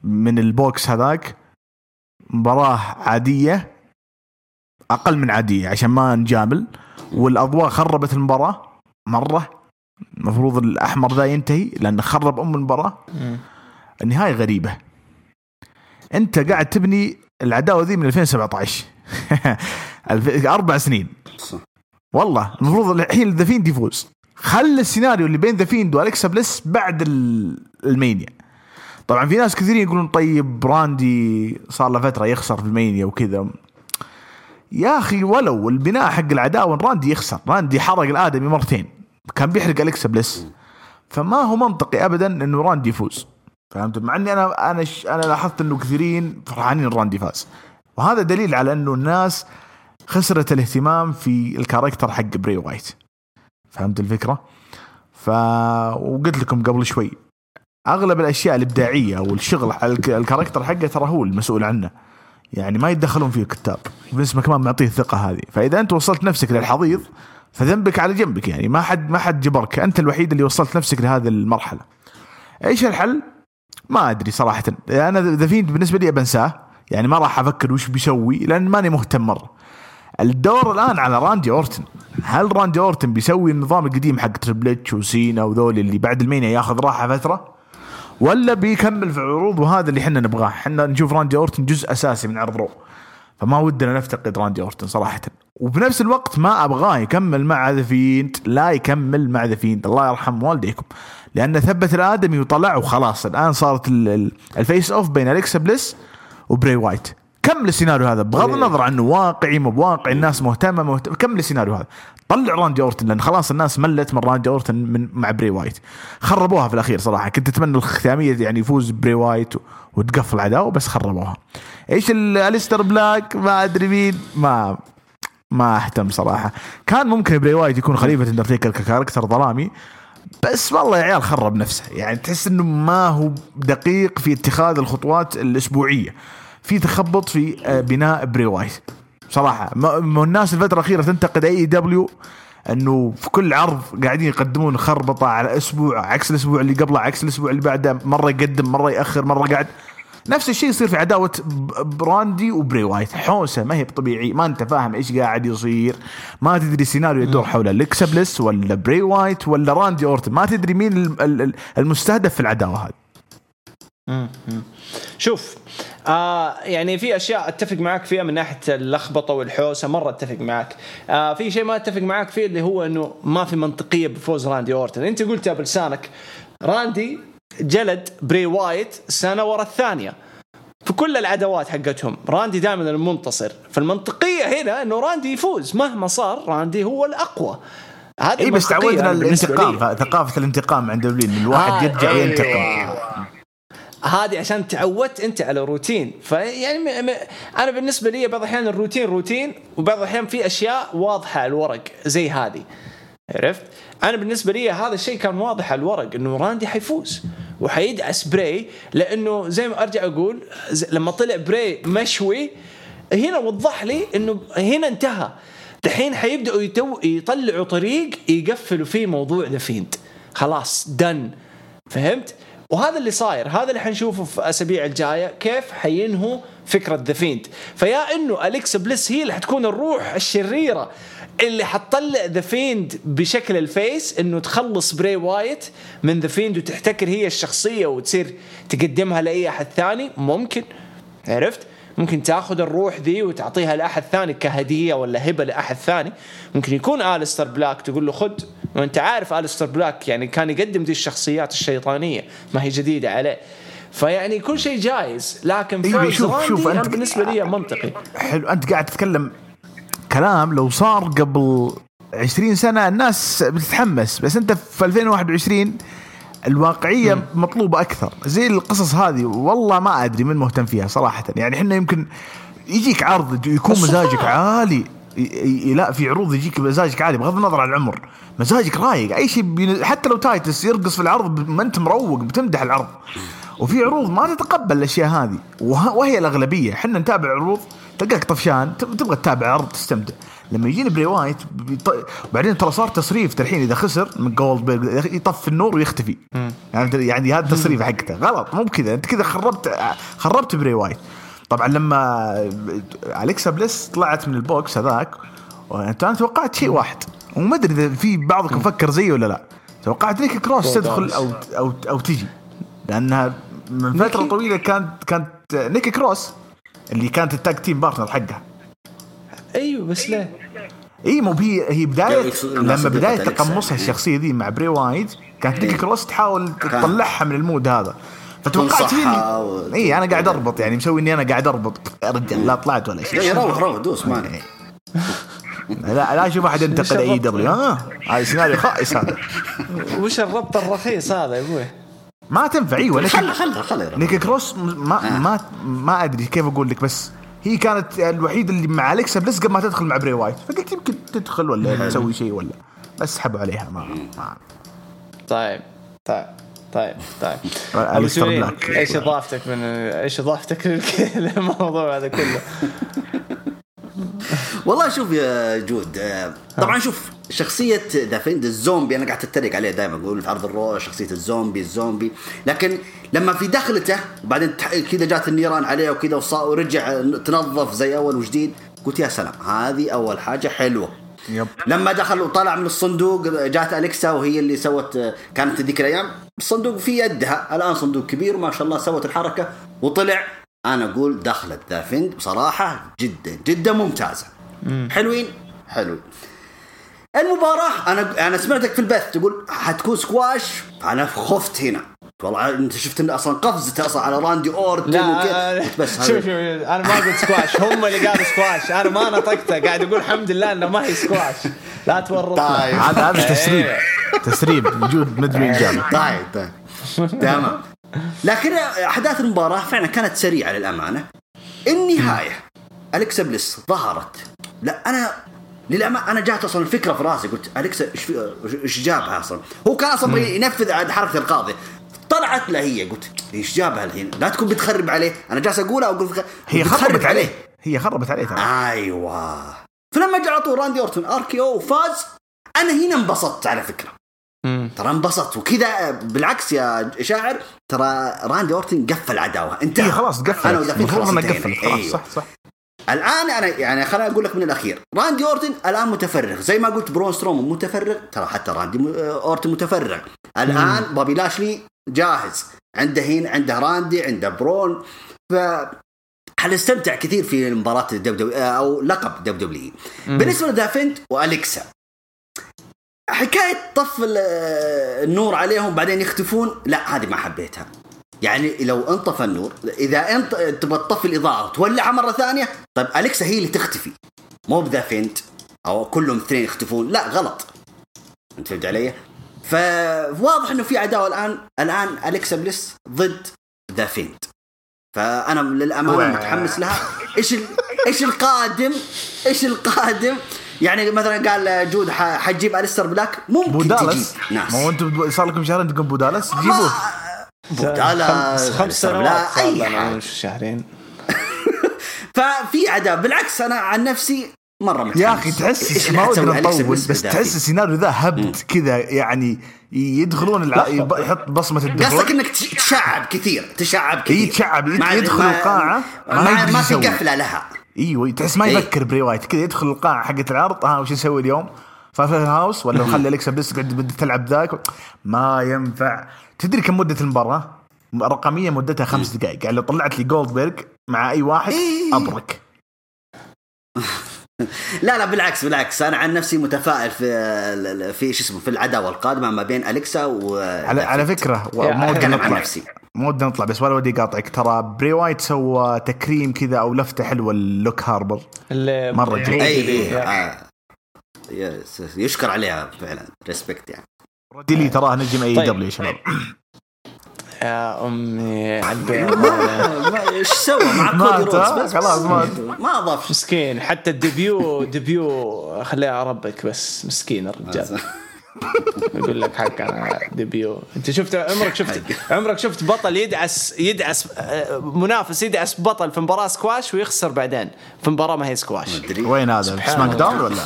من ال box هذاك. مباراة عادية أقل من عادية عشان ما نجامل. والأضواء خربت المباراة مرة. المفروض الأحمر ذا ينتهي لأنه خرب أم المباراة. النهاية غريبة. أنت قاعد تبني العداوة ذي من 2017 [LAUGHS] ألف- أربع سنين. والله المفروض الحين The Fiend يفوز. خل السيناريو اللي بين The Fiend والكسا بليس بعد ال- ال Mania. طبعا في ناس كثيرين يقولون طيب براندي صار له فترة يخسر في ال Mania وكذا. يا أخي ولو البناء حق العداوة راندي يخسر راندي حرق الآدمي مرتين كان بيحرق الكسا بليس. فما هو منطقي ابدا إنه راندي يفوز. فهمت؟ مع إني أنا أنا ش... أنا لاحظت إنه كثيرين فرحانين راندي فاز. وهذا دليل على إنه الناس خسرت الاهتمام في ال character حق بري وايت. فهمت الفكرة؟ ف وقلت لكم قبل شوي أغلب الأشياء الإبداعية والشغل ال character حقه ترى هو المسؤول عنه. يعني ما يتدخلون فيه الكتاب فينس مكمان معطيه الثقة هذه. فإذا أنت وصلت نفسك للحضيض فذنبك على جنبك يعني. ما حد ما حد جبرك. أنت الوحيد اللي وصلت نفسك لهذه المرحلة. إيش الحل؟ ما أدري صراحة. أنا The Fiend بالنسبة لي بنساه يعني ما راح أفكر وش بيسوي لأن ماني مهتم مرة. الدور الآن على راندي أورتن. هل راندي أورتن بيسوي النظام القديم حق Triple H وسينا وذول اللي بعد ال Mania ياخذ راحة فترة؟ ولا بيكمل في العروض وهذا اللي إحنا نبغاه. إحنا نشوف راندي أورتن جزء أساسي من عرض رو. فما ودنا نفتقد راندي أورتن صراحة. وبنفس الوقت ما أبغاه يكمل مع ذا فيند لا يكمل مع ذا فيند الله يرحم والديكم. لأنه ثبت الآدمي وطلع وخلاص. الآن صارت ال- ال- ال face off بين أليكسا بليس وبري وايت. كمل السيناريو هذا؟ بغض النظر عنه واقعي مو بواقعي الناس مهتمة مهتمه كمل السيناريو هذا؟ طلع راندي اورتن لأن خلاص الناس ملت من راندي اورتن من مع بري وايت. خربوها في الأخير صراحة. كنت أتمنى الختامية يعني يفوز بري وايت وتقفل العداوه بس خربوها. إيش ال- أليستر بلاك؟ ما أدري مين. ما ما أهتم صراحة. كان ممكن بري وايت يكون خليفة اندرتيكر ك character ظلامي بس والله يا عيال خرب نفسه. يعني تحس إنه ما هو دقيق في اتخاذ الخطوات الأسبوعية. في تخبط في آه، بناء بري وايت ما الناس الفترة الأخيرة تنتقد AEW إنه في كل عرض قاعدين يقدمون خربطة على أسبوع عكس الأسبوع اللي قبله عكس الأسبوع اللي بعده مرة يقدم مرة يأخر مرة قاعد. نفس الشيء يصير في عداوة براندي وبري وايت حوسة ما هي طبيعي ما أنت فاهم إيش قاعد يصير. ما تدري السيناريو يدور حول أليكسا بليس ولا بري وايت ولا راندي أورتن. ما تدري مين ال- ال- ال- المستهدف في العداوة هذه. شوف آه يعني في أشياء أتفق معك فيها من ناحية اللخبطة والحوسة مرة أتفق معك. آه في شيء ما أتفق معك فيه اللي هو إنه ما في منطقية بفوز راندي أورتن. أنت قلتها بلسانك راندي جلد بري وايت سنة ورا الثانية. في كل العداوات حقتهم راندي دائما المنتصر. فالمنطقية هنا إنه راندي يفوز. مهما صار راندي هو الأقوى. هذه اي بس تعودنا الانتقام. ثقافة الانتقام عند WWE الواحد آه، يرجع أيوة. هذه عشان تعودت انت على روتين. فيعني م- م- أنا بالنسبة لي بعض الأحيان الروتين روتين وبعض الأحيان في أشياء واضحة على الورق زي هذه. عرفت؟ أنا بالنسبة لي هذا الشيء كان واضح على الورق إنه راندي حيفوز وحيدعس بري لأنه زي ما أرجع أقول لما طلع بري مشوي هنا وضح لي إنه هنا انتهى. دحين حيبدأوا يتو يطلعوا طريق يقفلوا فيه موضوع ذا فيند خلاص done فهمت؟ وهذا اللي صاير هذا اللي حنشوفه في أسابيع الجاية كيف حينهوا فكرة ذا فيند فيا إنه أليكسا بليس هي اللي حتكون الروح الشريرة اللي حتطلع ذا فيند بشكل ال face إنه تخلص بري وايت من ذا فيند وتحتكر هي الشخصية وتصير تقدمها لأي أحد ثاني. ممكن. عرفت؟ ممكن تاخذ الروح ذي وتعطيها لأحد ثاني كهدية ولا هبة لأحد ثاني. ممكن يكون آلستر بلاك تقول له خد وانت عارف آلستر بلاك يعني كان يقدم دي الشخصيات الشيطانية ما هي جديدة عليه. فيعني كل شيء جايز لكن أيوة، شوف- شوف، أنت- أنا بالنسبة لي منطقي. حلو أنت قاعد تتكلم كلام لو صار قبل 20 سنة الناس بتتحمس بس أنت في 2021 الواقعية مطلوبة أكثر. زي القصص هذه والله ما أدري من مهتم فيها صراحة. يعني إحنا يمكن يجيك عرض يكون. مزاجك عالي. لا في عروض يجيك مزاجك عالي بغض النظر عن العمر. مزاجك رايق. أي شيء بين- حتى لو تايتس يرقص في العرض ما أنت مروق بتمدح العرض. وفي عروض ما تتقبل الأشياء هذه. وه- وهي الأغلبية. إحنا نتابع عروض تلقاك طفشان تب- تبغى تتابع عرض تستمتع. لما يجيني بري وايت بيط... بعدين ترى صار تصريف الحين إذا خسر من جولد يطفي النور ويختفي. يعني يعني هذا التصريف حقته. غلط مو بكذا. أنت كذا خربت خربت بري وايت. طبعا لما أليكسا بليس طلعت من ال box هذاك أنا توقعت شيء واحد. وما أدري إذا في بعضكم فكر زيي ولا لا. توقعت نيكي كروس تدخل أو أو أو تجي. لأنها من فترة؟ طويلة كانت كانت نيكي كروس اللي كانت ال tag team partner حقها. أيوه بس ليه؟ اي مو هي هي بداية لما بداية. تقمصها الشخصية ذي مع بري وايت كانت نيكي كروس تحاول تطلعها من ال mood هذا. فتوقعت و- اي أنا قاعد أربط يعني مسوي إني أنا قاعد أربط. يا رجال لا طلعت ولا لا شيء روح روح دوس ما. [LAUGHS] لا لا أشوف أحد ينتقد AEW. ها هذا سيناريو خائس هذا. [LAUGHS] وش الربط الرخيص هذا يا أبوي؟ ما تنفع إيوه نيكي خلها خلها خلها نيكي كروس ما ما ما أدري كيف أقول لك بس هي كانت الوحيده اللي مع اليكسا بلس قبل ما تدخل مع بري وايت فقلت يمكن تدخل ولا تسوي شيء ولا بس سحبوا عليها ما, ما. طيب طيب طيب طيب ابو. إيش اضافتك من إيش اضافتك للموضوع هذا كله؟ والله شوف يا جود آه، طبعا شوف شخصية ذا فيند الزومبي أنا قاعد أتريق عليه دائما أقول في عرض الرو شخصية الزومبي الزومبي لكن لما في دخلته وبعدين كذا جات النيران عليه وكذا ورجع تنظف زي أول وجديد قلت يا سلام هذه أول حاجة حلوة. Yep. لما دخل وطلع من الصندوق جات أليكسا وهي اللي سوت كانت ذيك الأيام. الصندوق في يدها الآن صندوق كبير ما شاء الله سوت الحركة وطلع. أنا أقول دخلت ذا فيند بصراحة جدا جدا ممتازة. حلوين؟ حلوين المباراة أنا أنا سمعتك في البث تقول حتكون سكواش. أنا خفت هنا. والله أنت شفت إن أصلا قفزته أصلا على راندي أورتن وكذا بس شوف شوف أنا ما قلت سكواش. هم اللي قالوا سكواش. أنا ما نطقته. قاعد أقول الحمد لله إنه ما هي سكواش. لا تورطنا. طيب. هذا هذا تسريب إيه. تسريب. وجود مدري مين جابه طيب طيب. تمام. لكن أحداث المباراة فعلا كانت سريعة للأمانة. النهاية. أليكسا بليس ظهرت. لا أنا للأمانة أنا جات أصلا الفكرة في راسي قلت اليكسا إيش في- إيش جابها أصلا؟ هو كان أصلا يبغى ينفذ عاد حركة القاضي. طلعت لا هي قلت إيش جابها الحين؟ لا تكون بتخرب عليه. أنا جالس أقولها وأقول هي خربت عليه. هي خربت عليه ترى. أيوه. فلما جاء على طول راندي أورتون RKO وفاز أنا هنا انبسطت على فكرة. ترى انبسطت. وكذا بالعكس يا شاعر ترى راندي اورتن قفل عداوة. انت هي خلاص قفلت أنا المفروض خلاص انها انتهينا. قفلت خلاص أيوه. صح صح. الآن أنا يعني خليني أقول لك من الأخير. راندي أورتن الآن متفرغ. زي ما قلت برون سترومن متفرغ. ترى حتى راندي م- أورتن متفرغ. الآن بوبي لاشلي جاهز. عنده هين عنده راندي عنده برون. ف حنستمتع كثير في مباراة الدب دب أو لقب دب دبليو بالنسبة ل The Fiend وأليكسا. حكاية طف ال- النور عليهم بعدين يختفون. لا هذه ما حبيتها. يعني لو انطفى النور إذا انت تبغى تطفي الإضاءة وتولعها مرة ثانية طيب أليكسا هي اللي تختفي. مو ب The Fiend أو كلهم اثنين يختفون لا غلط. أنت فهمت علي؟ فواضح إنه في عداوة الآن. الآن أليكسا بليس ضد The Fiend. فأنا للأمانة. متحمس لها. إيش ال... إيش القادم؟ إيش القادم؟ يعني مثلا قال جود حتجيب أليستر بلاك؟ ممكن بو دالاس تجيب. ناس. ما هو أنتم صار لكم شهرين تقول بو دالاس جيبوه. بو دالاس خمس, سنوات أي حاجة. شهرين. [LAUGHS] ففي عداء بالعكس أنا عن نفسي مرة متحمس. يا أخي تحس ما ودنا نطول بليس بس؟ تحس السيناريو ذا هبد كذا يعني يدخلون الع... يحط بصمة الدخول. قصدك إنك تش- تشعب كثير. تشعب كثير. يتشعب، يد- ما- يدخل القاعة، ما ما, ما في. قفلة لها. إيوه تحس ما. يفكر بري وايت كذا يدخل القاعة حقت العرض ها وش نسوي اليوم؟ Fun House ولا خلي اليكسا بس قاعد بدك تلعب ذاك. ما ينفع. تدري كم مدة المباراة؟ رقمية مدتها خمس دقائق يعني لو طلعت لي جولدبرغ مع أي واحد إيه. أبرك. [LAUGHS] لا لا بالعكس بالعكس. أنا عن نفسي متفائل في في شو اسمه في العداوة القادمة ما بين أليكسا و على على فكرة ما ودنا أتكلم عن نطلع نفسي. ما ودنا نطلع بس ولا ودي قاطعك ترى بري وايت سوى تكريم كذا أو لفتة حلوة للوك هاربر. مرة جميل. أي اي يا- آه. يشكر عليها فعلا. Respect يعني. ديلي تراه نجم اي طيب. دبليو يا شباب. [COUGHS] يا أمي عبي [LAUGHS] ما- إيش سوى؟ مع مات، كودي رودز آه، بس. خلاص. ما أضاف. مسكين حتى ال debut debut خليها اربك بس. مسكين الرجال. يقول لك حق أنا debut. أنت شفت عمرك شفت عمرك شفت بطل يدعس يدعس آه، منافس يدعس بطل في مباراة سكواش ويخسر بعدين. في مباراة ما هي سكواش. وين هذا؟ Smack. Down ولا؟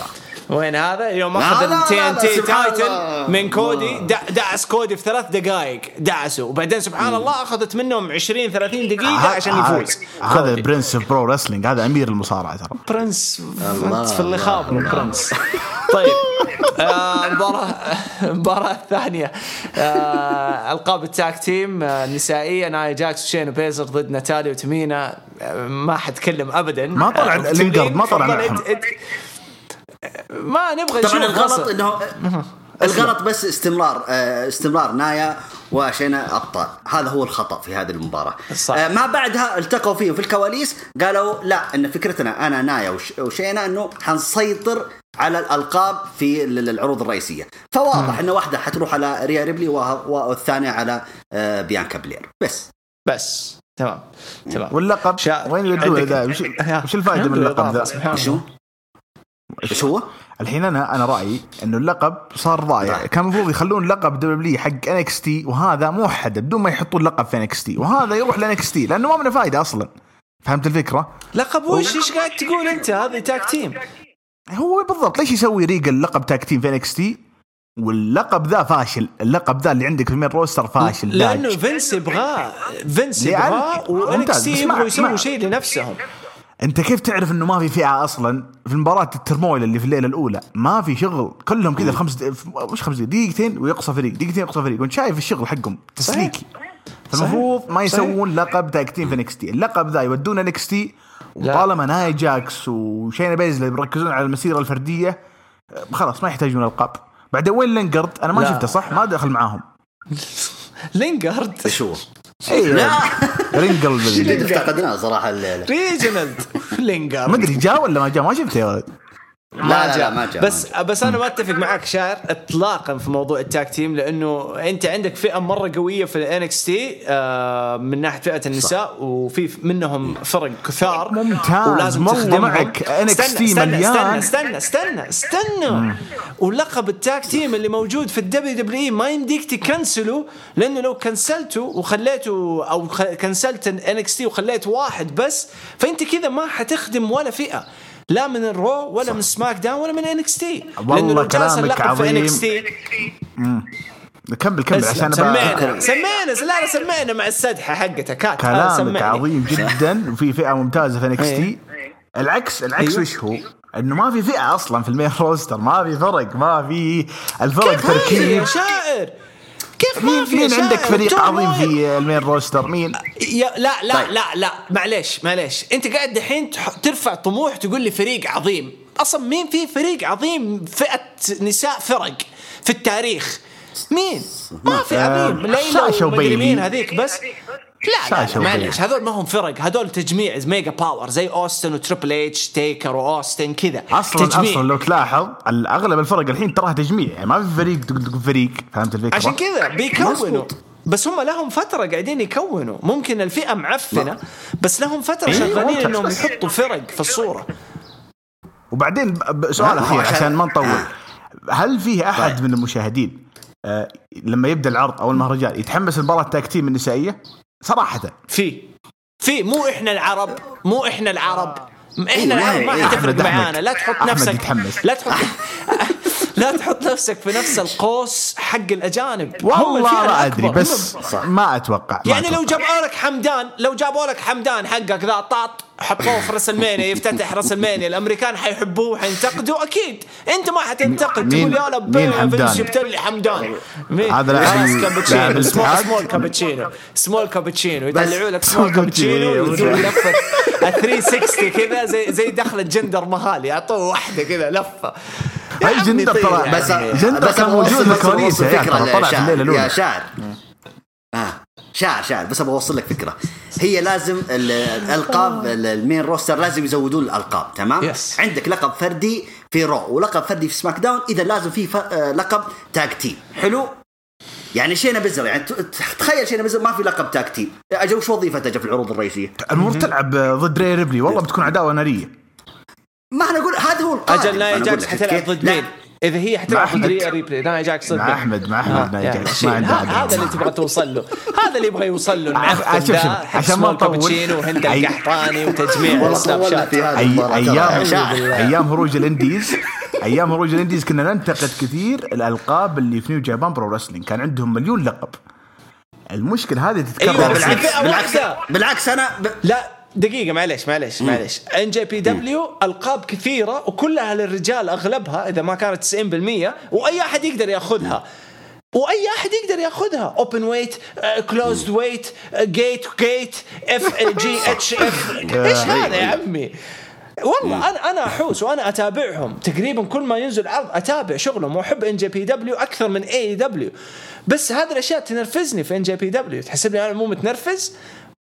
وين هذا؟ يوم أخذ ال TNT. title من كودي دع- دعس كودي في ثلاث دقائق دعسه. وبعدين سبحان الله أخذت منهم 20 30 دقيقة عشان يفوز. هذا. Prince of pro wrestling هذا أمير المصارعة ترى. برنس في اللي خاب الله. Prince طيب. آه، المباراة المباراة الثانية. آه، ألقاب ال tag team آه، النسائية. نايا جاكس وشينا بيزلر ضد ناتاليا وتمينا. آه، ما حتكلم أبدا. ما طلع آه، لينجارد، ما طلع معهم. ما نبغى نشوف طبعا الغلط. إنه الغلط بس استمرار آه، استمرار نايا وشينا أبطال. هذا هو الخطأ في هذه المباراة. صح. آه، ما بعدها التقوا فيه في الكواليس قالوا لا إن فكرتنا أنا نايا وش- وشينا إنه حنسيطر على الألقاب في ال- العروض الرئيسية. فواضح ان واحدة حتروح على ريا ريبلي والثانية على آه، بيانكا بلير. بس. بس. تمام. تمام. واللقب؟ شا- وين يودوه ذا [LAUGHS] وش. وش الفائدة من اللقب ذا؟ شو؟ إيش هو؟ الحين أنا أنا رأيي إنه اللقب صار ضايع ضايع. كان المفروض يخلون لقب W حق NXT وهذا موحد بدون ما يحطون لقب في NXT وهذا يروح ل NXT لأنه ما منه فائده أصلا. فهمت الفكرة؟ لقب وش؟ إيش قاعد تقول أنت؟ هذه tag team هو بالضبط. ليش يسوي ريجل لقب tag team في NXT؟ واللقب ذا فاشل. اللقب ذا اللي عندك في ال main roster فاشل. لأنه داج. فينس يبغاه. فينس يبغاه و NXT يبغوا يسووا شيء لنفسهم. أنت كيف تعرف إنه ما في فئة أصلا في المباراه ال turmoil اللي في الليلة الأولى؟ ما في شغل. كلهم كذا في خمس مش خمس دقيقتين ويقصى فريق دقيقتين يقصى فريق. وأنت شايف الشغل حقهم. تسليكي. فالمفروض ما يسوون لقب tag team في NXT اللقب ذا يودون NXT لا. وطالما ناي جاكس وشينا بيزلر بيركزون على المسيرة الفردية خلاص ما يحتاجون ألقاب. بعدين وين لينجرد أنا ما. شفته صح؟ ما دخل معاهم. [LAUGHS] لينجارد إيش رينجل اللي بال- افتقدناه صراحة الليلة. ريجنالد [LAUGHS] لينجارد ما أدري جاء ولا ما جاء؟ ما شفته يا ولد. لا لا لا ما جاء بس بس أنا ما أتفق معك شاعر اطلاقا في موضوع ال tag team لأنه أنت عندك فئة مرة قوية في ال NXT من ناحية فئة النساء وفي منهم فرق كثار ممتاز، ولازم تخدمهم. معك. NXT استنى استنى مليان. استنى استنى استنى استنى. ولقب ال tag team اللي موجود في ال WWE ما يمديك تكنسله لأنه لو كنسلته وخليته أو كنسلت NXT وخليت واحد بس فأنت كذا ما حتخدم ولا فئة. لا من ال Raw ولا من SmackDown ولا من NXT. والله كلامك عظيم. كمل كمل عشان سمينا سمينا لا لا سمينا مع السدحة حقتك هات كلامك. عظيم جدا. وفي فئة ممتازة في NXT. إيه. العكس العكس أيوه. وش هو؟ إنه ما في فئة أصلا في ال main roster. ما في فرق ما في الفرق يا تركيب. شاعر. كيف ما مين في مين؟ عندك فريق عظيم. في ال main roster مين؟ يا لا لا طيب. لا لا معليش معليش انت قاعد دحين ترفع طموح تقول لي فريق عظيم أصلا مين في فريق عظيم فئة نساء فرق في التاريخ مين ما في عظيم ليلى ومدري. مين هذيك بس لا. معليش هذول ما هم فرق هذول تجميع Mega Power زي أوستن وتريبل إتش تيكر وأوستن كذا أصلا تجميع. أصلا لو تلاحظ اغلب الفرق الحين تراها تجميع يعني ما في فريق تقول فريق فهمت الفكرة؟ عشان كذا بيكونوا. بس هم لهم فترة قاعدين يكونوا ممكن الفئة معفنة بس لهم فترة إيه، شغالين. إنهم يحطوا فرق في الصورة وبعدين سؤال لا، أخير عشان- عشان ما نطول هل فيه أحد طيب. من المشاهدين آه، لما يبدأ العرض أو المهرجان يتحمس المباراه ال tag team النسائية؟ صراحة في. في. مو إحنا العرب. مو إحنا العرب. إحنا العرب ما إيه، حتفرق أحمد- أحمد. معانا. لا تحط أحمد نفسك. يتحمس. لا تحط [LAUGHS] لا تحط نفسك في نفس القوس حق الأجانب والله ما أدري. بس صح. ما أتوقع ما يعني لو أتوقع. جابوا لك حمدان لو جابوا لك حمدان حقك ذا طاط حطوه في WrestleMania يفتتح WrestleMania الأمريكان حيحبوه وحينتقدوا أكيد أنت ما حتنتقد تقول يا مين لبي حمدان؟ فينس جبت لي حمدان؟ هذا لاعب كابتشينو small, كابتشينو small كابتشينو يطلعوا لك small كابتشينو لفة [LAUGHS] ال 360 كذا زي زي دخلة جندر مهال يعطوه واحدة كذا لفة هاي عمي جندر طير ترى. بس جندر بس كان موجود في الكواليس يا طلع في. الليلة يا الأولى. شاعر آه شاعر شاعر. بس أبغى أوصل لك فكرة. هي لازم ال- الألقاب ال- ال main roster لازم يزودون الألقاب تمام؟ Yes. عندك لقب فردي في Raw ولقب فردي في SmackDown إذا لازم في ف... آه، لقب tag team. حلو؟ يعني شينا بزر يعني تخيل شينا بزر ما في لقب tag team. أجل وش وظيفته في العروض الرئيسية؟ المفروض تلعب ضد ري ريبلي والله بتكون عداوة نارية. ما أنا أقول هذا هو القائد. أجل نايا جاكس حتلعب ضد مين؟ إذا هي حتلعب ضد ريبلي. نايا جاكس ضد مع؟ أحمد- مع أحمد آه، نايا يعني جاكس. ما عنده. هذا اللي تبغى توصل له. هذا اللي يبغى يوصل له. آه، عشان ما نطول. كابتشينو وهند القحطاني وتجميع ال Snapchat. أيام. أيام هروج ال indies أيام هروج ال indies كنا ننتقد كثير الألقاب اللي في New Japan Pro Wrestling. كان عندهم مليون لقب. المشكلة هذه تتكرر. أيوة، بالعكس. بالعكس. بالعكس أنا ب... لا. دقيقة معلش معلش معلش NJPW ألقاب كثيرة وكلها للرجال أغلبها إذا ما كانت 90% وأي أحد يقدر يأخذها. وأي أحد يقدر يأخذها. openweight closedweight جيت جيت F G H F إيش هذا يا عمي؟ والله أنا أنا أحوس وأنا أتابعهم. تقريبا كل ما ينزل عرض أتابع شغلهم وأحب ان جي بي دبليو أكثر من اي دبليو بس هذه الأشياء تنرفزني في NJPW تحسبني أنا مو متنرفز؟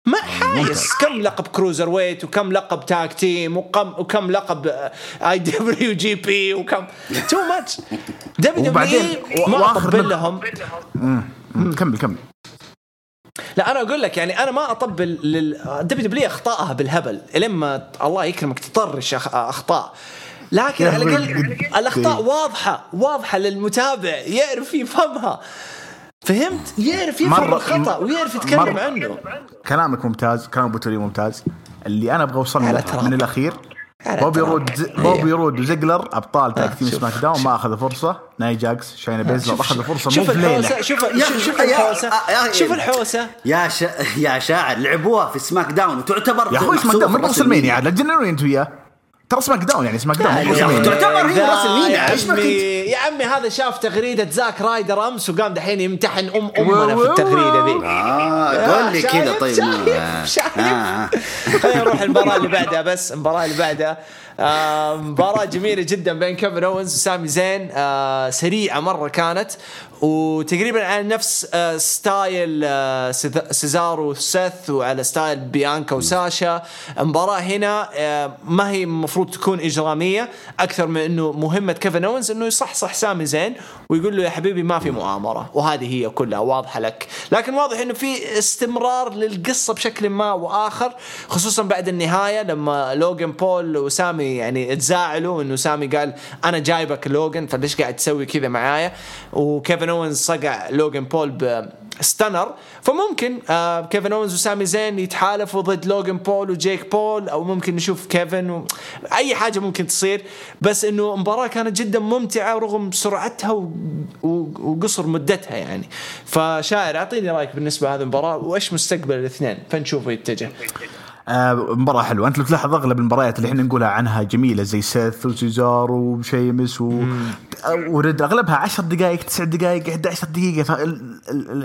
ما حايس كم لقب cruiserweight وكم لقب tag team وكم وكم لقب IWGP وكم تو ماتش دبليو دبليو ما أطبل لهم. كمل كمل. لا أنا أقول لك يعني أنا ما أطبل لل WWE اخطائها بالهبل لما الله يكرمك تطرش أخطاء. لكن على الأقل. الأخطاء واضحة واضحة للمتابع يعرف يفهمها. فهمت؟ يعرف يفهم الخطا ويعرف يتكلم مرة. عنه كلامك ممتاز كلام أبو توري ممتاز اللي أنا أبغى أوصل له. من الأخير بوبي. رود. بوبي رود وزيجلر أبطال tag team شوف. SmackDown ما أخذوا فرصة ناي جاكس شاينا بيزلر أخذوا فرصة شوف الحوسة شوف شوف, الحوسة يا- شوف الحوسة يا شا... يا شاعر لعبوها في SmackDown وتعتبر يا أخوي SmackDown من WrestleMania. عاد لا تجننوني انت وياه ترى SmackDown يعني SmackDown Mania تعتبر هي WrestleMania، يا؟ عمي يا عمي هذا شاف تغريدة زاك رايدر أمس وقام دحين يمتحن أم أمنا في التغريدة ذي آه قول لي شايف- كذا طيب شايف- آه. شايف. آه. خلينا نروح المباراة اللي بعدها بس المباراة اللي بعدها آه، مباراة جميلة جدا بين كيفن اونز وسامي زين. آه، سريعة مرة كانت وتقريبا على نفس آه، style آه، سيز- سيزارو وسيث وعلى style بيانكا وساشا. المباراة هنا آه، ما هي المفروض تكون إجرامية أكثر من أنه مهمة كيفن اونز أنه يصحصح سامي زين ويقول له يا حبيبي ما في مؤامرة وهذه هي كلها واضحة لك. لكن واضح أنه في استمرار للقصة بشكل ما وآخر خصوصا بعد النهاية لما لوجن بول وسامي يعني تزاعلوا أنه سامي قال أنا جايبك لوجن فليش قاعد تسوي كذا معايا؟ وكيفن اونز صقع لوجن بول ب stunner. فممكن آه كيفن اونز وسامي زين يتحالفوا ضد لوجن بول وجيك بول أو ممكن نشوف كيفن و... أي حاجة ممكن تصير. بس إنه مباراة كانت جدا ممتعة رغم سرعتها و... و... وقصر مدتها يعني. فشاعر أعطيني رأيك بالنسبة لهذه المباراة وإيش مستقبل الاثنين؟ فنشوفه يتجه آه مباراة حلوة. أنت لو تلاحظ أغلب المباريات اللي إحنا نقولها عنها جميلة زي سيث وسيزار وشيمس و... ورد أغلبها 10 دقائق 9 دقائق 11 دقيقة.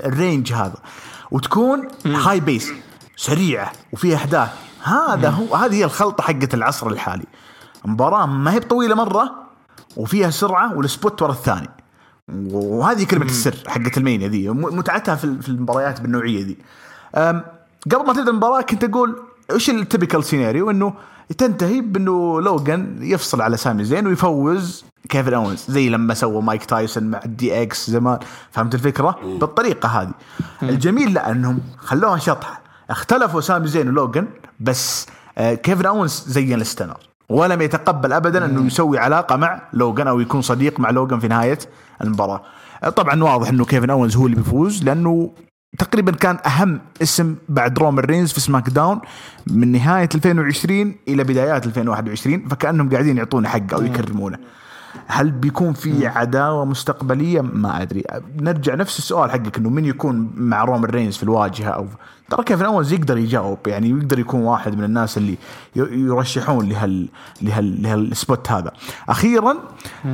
ال range هذا. وتكون high pace سريعة وفيها احداث هذا هو هذه هي الخلطة حقت العصر الحالي. مباراة ما هي بطويلة مرة وفيها سرعة وال spot ورا الثاني. وهذه كلمة السر حقت ال Mania ذي متعتها في المباريات بالنوعية ذي. قبل ما تبدأ المباراة كنت أقول إيش التبكال سيناريو إنه تنتهي بإنه لوجان يفصل على سامي زين ويفوز كيفن اونز زي لما سوى مايك تايسون مع ال DX زمان. فهمت الفكرة؟ بالطريقة هذه. الجميل لا انهم خلوها شطحة. اختلفوا سامي زين ولوجان بس آه، كيفن اونز زين ال stunner ولم يتقبل ابدا إنه يسوي علاقة مع لوجان أو يكون صديق مع لوجان في نهاية المباراة. طبعا واضح إنه كيفن اونز هو اللي بيفوز لأنه تقريبا كان أهم اسم بعد رومان رينز في SmackDown من نهاية 2020 إلى بدايات 2021 فكأنهم قاعدين يعطونه حقه أو يكرمونه. هل بيكون في عداوة مستقبلية؟ ما أدري. نرجع نفس السؤال حقك إنه من يكون مع رومان رينز في الواجهة أو ترى كيفن اونز يقدر يجاوب يعني يقدر يكون واحد من الناس اللي يرشحون لهال لهال لهال spot هذا. أخيرا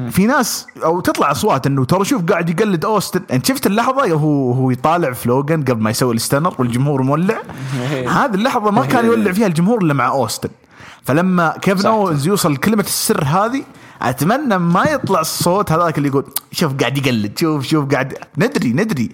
في ناس أو تطلع أصوات إنه ترى شوف قاعد يقلد أوستن، أنت شفت اللحظة هو هو يطالع في لوجان قبل ما يسوي ال stunner والجمهور مولع؟ [LAUGHS] هذه اللحظة ما كان يولع فيها الجمهور إلا مع أوستن. فلما كيفن. اونز يوصل لكلمة السر هذه أتمنى ما يطلع الصوت هذاك اللي يقول شوف قاعد يقلد شوف شوف قاعد ندري ندري.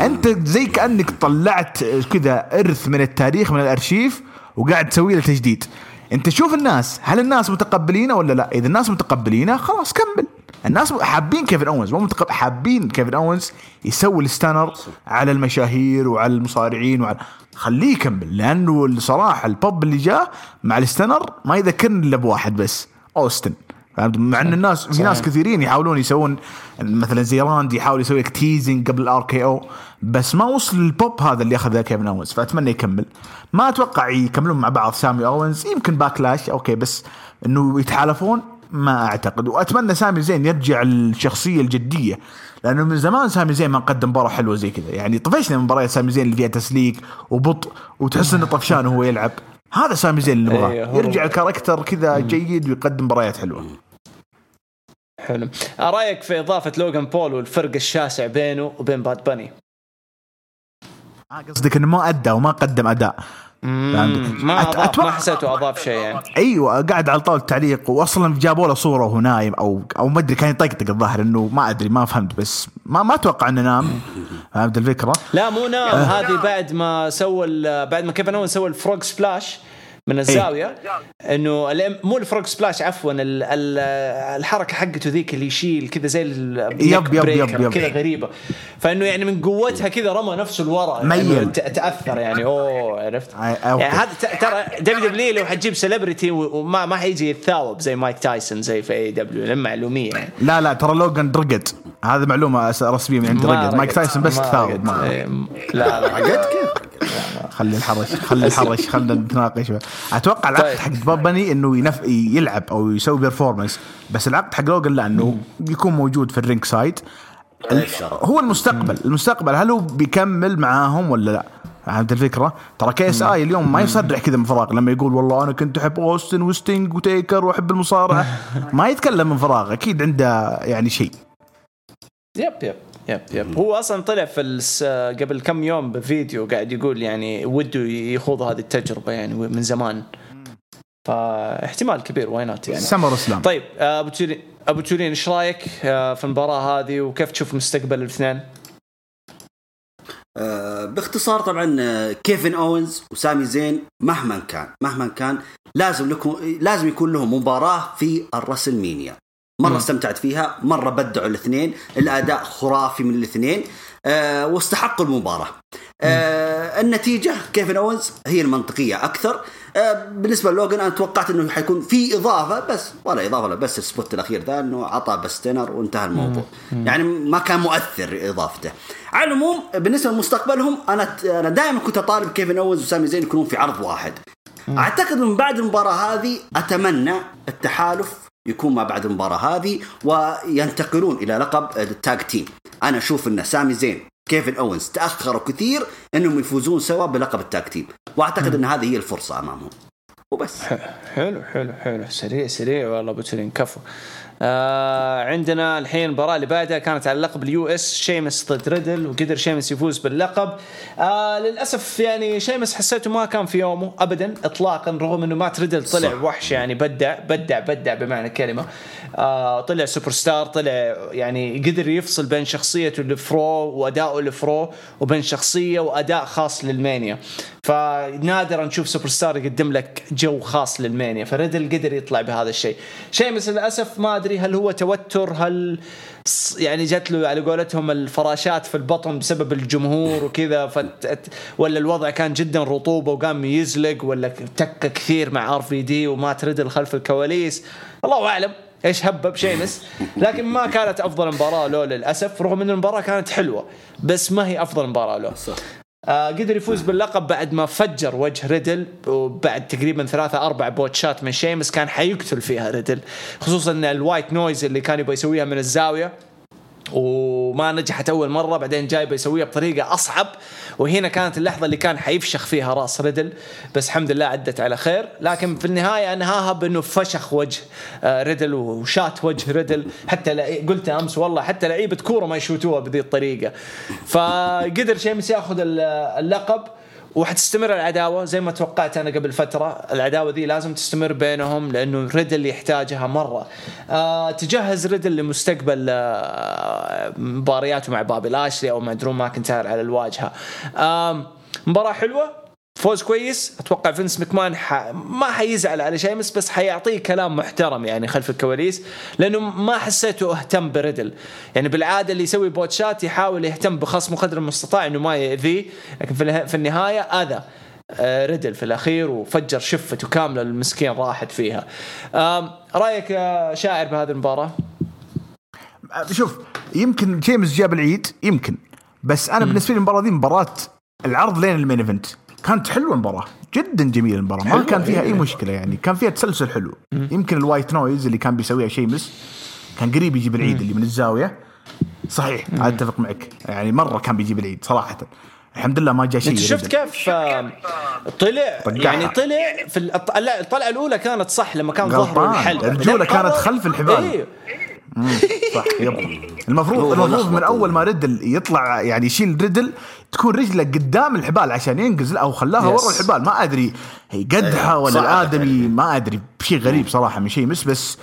أنت زي كأنك طلعت كذا إرث من التاريخ من الأرشيف وقاعد تسوي له تجديد. أنت شوف الناس هل الناس متقبلينه ولا لا؟ إذا الناس متقبلينه خلاص كمل. الناس حابين كيفن أونز مو متقب... حابين كيفن أونز يسوي ال stunner على المشاهير وعلى المصارعين وعلى خليه يكمل لأنه الصراحة البوب اللي جاء مع ال stunner ما يذكرني إلا بواحد بس أوستن. مع إن الناس في ناس كثيرين يحاولون يسوون مثلا زي راندي يحاول يسوي لك teasing قبل ال RKO بس ما وصل للبوب هذا اللي أخذه كيفن اونز فأتمنى يكمل. ما أتوقع يكملون مع بعض سامي اونز يمكن Backlash okay بس إنه يتحالفون ما أعتقد. وأتمنى سامي زين يرجع الشخصيه الجدية لأنه من زمان سامي زين ما قدم مباراة حلوة زي كذا. يعني طفشنا من مباريات سامي زين اللي فيها تسليك وبطء وتحس إنه طفشان وهو يلعب. هذا سامي زين اللي نبغاه. إيه، يرجع ال character كذا جيد ويقدم مباريات حلوة. حلو. رايك في إضافة لوجان بول والفرق الشاسع بينه وبين باد باني؟ آه، قصدك إنه ما أدى وما قدم أداء؟ ما أت- اضاف ما حسيته أضاف شيء يعني. أيوه قاعد على طاولة التعليق واصلا جابوا له صورة وهو نايم أو أو ما أدري كان يطقطق الظاهر إنه ما أدري ما فهمت بس ما ما أتوقع إنه نام. فهمت الفكرة؟ لا مو نام. هذه بعد ما سوى بعد ما كيفن اونز سوى ال frog splash من الزاوية إنه مو ال frog splash عفوا ال- ال- الحركة حقته ذيك اللي يشيل كذا زي yep- yep- yep- yep. كذا غريبة فإنه يعني من قوتها كذا رمى نفسه لورا ميل. يعني ت- تأثر يعني أوه عرفت. يعني هذا ترى WW لو حتجيب celebrity وما ما حيجي يتثاوب زي مايك تايسون زي في AEW معلومية يعني لا لا ترى لوجان رقد هذا معلومة رسمية من عند رقد مايك رقد. تايسون بس تثاوب رقد. إيه، لا لا [LAUGHS] عقد كيف؟ خلي الحرش خلي الحرش خلينا نتناقش. أتوقع العقد طيب. حق باد باني إنه ينف... يلعب أو يسوي performance بس العقد حق لوجن لا إنه يكون موجود في ال ring side. الشرف. هو المستقبل. المستقبل هل هو بيكمل معاهم ولا لا؟ فهمت الفكرة؟ ترى KSI اليوم ما يصرح كذا من فراغ. لما يقول والله أنا كنت أحب أوستن وستينج وتيكر وأحب المصارعة. [LAUGHS] ما يتكلم من فراغ أكيد عنده يعني شيء. yep yep. yep yep هو أصلا طلع في الس... قبل كم يوم بفيديو قاعد يقول يعني وده يخوض هذه التجربة يعني من زمان. فاحتمال كبير why not يعني. SummerSlam طيب أبو تولين أبو تولين إيش رأيك آه، في المباراة هذه وكيف تشوف مستقبل الاثنين؟ آه، باختصار طبعا آه، كيفن أوينز وسامي زين مهما كان مهما كان لازم لكم لازم يكون لهم مباراة في ال WrestleMania. مرة استمتعت فيها مرة بدعوا الاثنين الأداء خرافي من الاثنين آه واستحقوا المباراة. آه النتيجة كيفن أوينز هي المنطقية أكثر. آه بالنسبة لوجن أنا توقعت إنه حيكون في إضافة بس ولا إضافة ولا بس ال spot الأخير ذا إنه عطى ب stunner وانتهى الموضوع. يعني ما كان مؤثر إضافته. على العموم بالنسبة لمستقبلهم أنا أنا دائما كنت أطالب كيفن أوينز وسامي زين يكونون في عرض واحد. أعتقد من بعد المباراة هذه أتمنى التحالف يكون ما بعد المباراة هذه وينتقلون إلى لقب ال tag team. أنا أشوف إن سامي زين كيفن أوينز تأخروا كثير إنهم يفوزون سوا بلقب ال tag team. وأعتقد إن هذه هي الفرصة أمامهم. وبس. حلو حلو حلو. سريع سريع والله أبو كفو آه عندنا الحين المباراة اللي بعدها كانت على اللقب ال US شيمس ضد ريدل وقدر شيمس يفوز باللقب. آه للأسف يعني شيمس حسيته ما كان في يومه ابدا اطلاقا رغم إنه مات ريدل طلع صح. وحش يعني بدع بدع بدع بمعنى الكلمة. آه طلع سوبر ستار طلع يعني قدر يفصل بين شخصيته ال bro وادائه ال bro وبين شخصية وأداء خاص لل Mania. فنادرا نشوف سوبر ستار يقدم لك جو خاص لل Mania فريدل قدر يطلع بهذا الشيء. شيمس للأسف ما أدري هل هو توتر هل يعني جات له على قولتهم الفراشات في البطن بسبب الجمهور وكذا فت... ولا الوضع كان جدا رطوبة وقام يزلق ولا تك كثير مع RVD ومات ريدل خلف الكواليس. الله أعلم إيش هبب شيمس. لكن ما كانت أفضل مباراة له للأسف رغم إن المباراة كانت حلوة بس ما هي أفضل مباراة له. صح. آه قدر يفوز باللقب بعد ما فجر وجه ريدل وبعد تقريبا ثلاثة أربع بوتشات من شيمس كان حيقتل فيها ريدل خصوصا ال White Noise اللي كان يبغى يسويها من الزاوية. وما نجحت أول مرة بعدين جاي بيسويها بطريقة أصعب. وهنا كانت اللحظة اللي كان حيفشخ فيها رأس ريدل. بس الحمد لله عدت على خير. لكن في النهاية انهاها بانه فشخ وجه آه، ريدل وشات وجه ريدل. حتى قلت أمس والله حتى لعيبة كورة ما يشوتوها بذي الطريقة. فقدر شيمس ياخذ ال- اللقب. وحتستمر العداوة زي ما توقعت أنا قبل فترة. العداوة ذي لازم تستمر بينهم لأنه ريدل يحتاجها مرة. آه تجهز ريدل لمستقبل آه مبارياته مع بابي لاشلي أو مع درو ماكنتاير على الواجهة. آه مباراة حلوة. فوز كويس أتوقع فينس مكمان ح... ما حيزعل على شيمس بس حيعطيه كلام محترم يعني خلف الكواليس لأنه ما حسيته أهتم بريدل. يعني بالعادة اللي يسوي botch ات يحاول يهتم بخصمه قدر المستطاع إنه ما يأذيه لكن في, النهاية أذى. آه، ريدل في الأخير وفجر شفته كاملة المسكين راحت فيها. رأيك يا شاعر بهذه المباراة؟ شوف يمكن شيمس جاب العيد يمكن. بس أنا بالنسبة لي المباراة دي مباراة العرض لين ال main event. كانت حلوة المباراة جدا جميلة المباراة ما كان فيها أي إيه. مشكلة يعني كان فيها تسلسل حلو يمكن ال White Noise اللي كان بيسويها شيمس كان قريب يجيب العيد اللي من الزاوية صحيح أتفق معك يعني مرة كان بيجيب العيد صراحة الحمد لله ما جاء شيء أنت شفت. كيف طلع طقعها. يعني طلع في الط- لا الطلعة الأولى كانت صح لما كان ظهره. الحلبه بعدين كانت خلف الحبال. إيه. صح. يب. المفروض المفروض من. أول ما ريدل يطلع يعني يشيل ريدل تكون رجلة قدام الحبال عشان ينقز أو خلاها. ورا الحبال. ما أدري هي قدحه ولا صعب الآدمي ما أدري. شيء غريب صراحة من شيء مس بس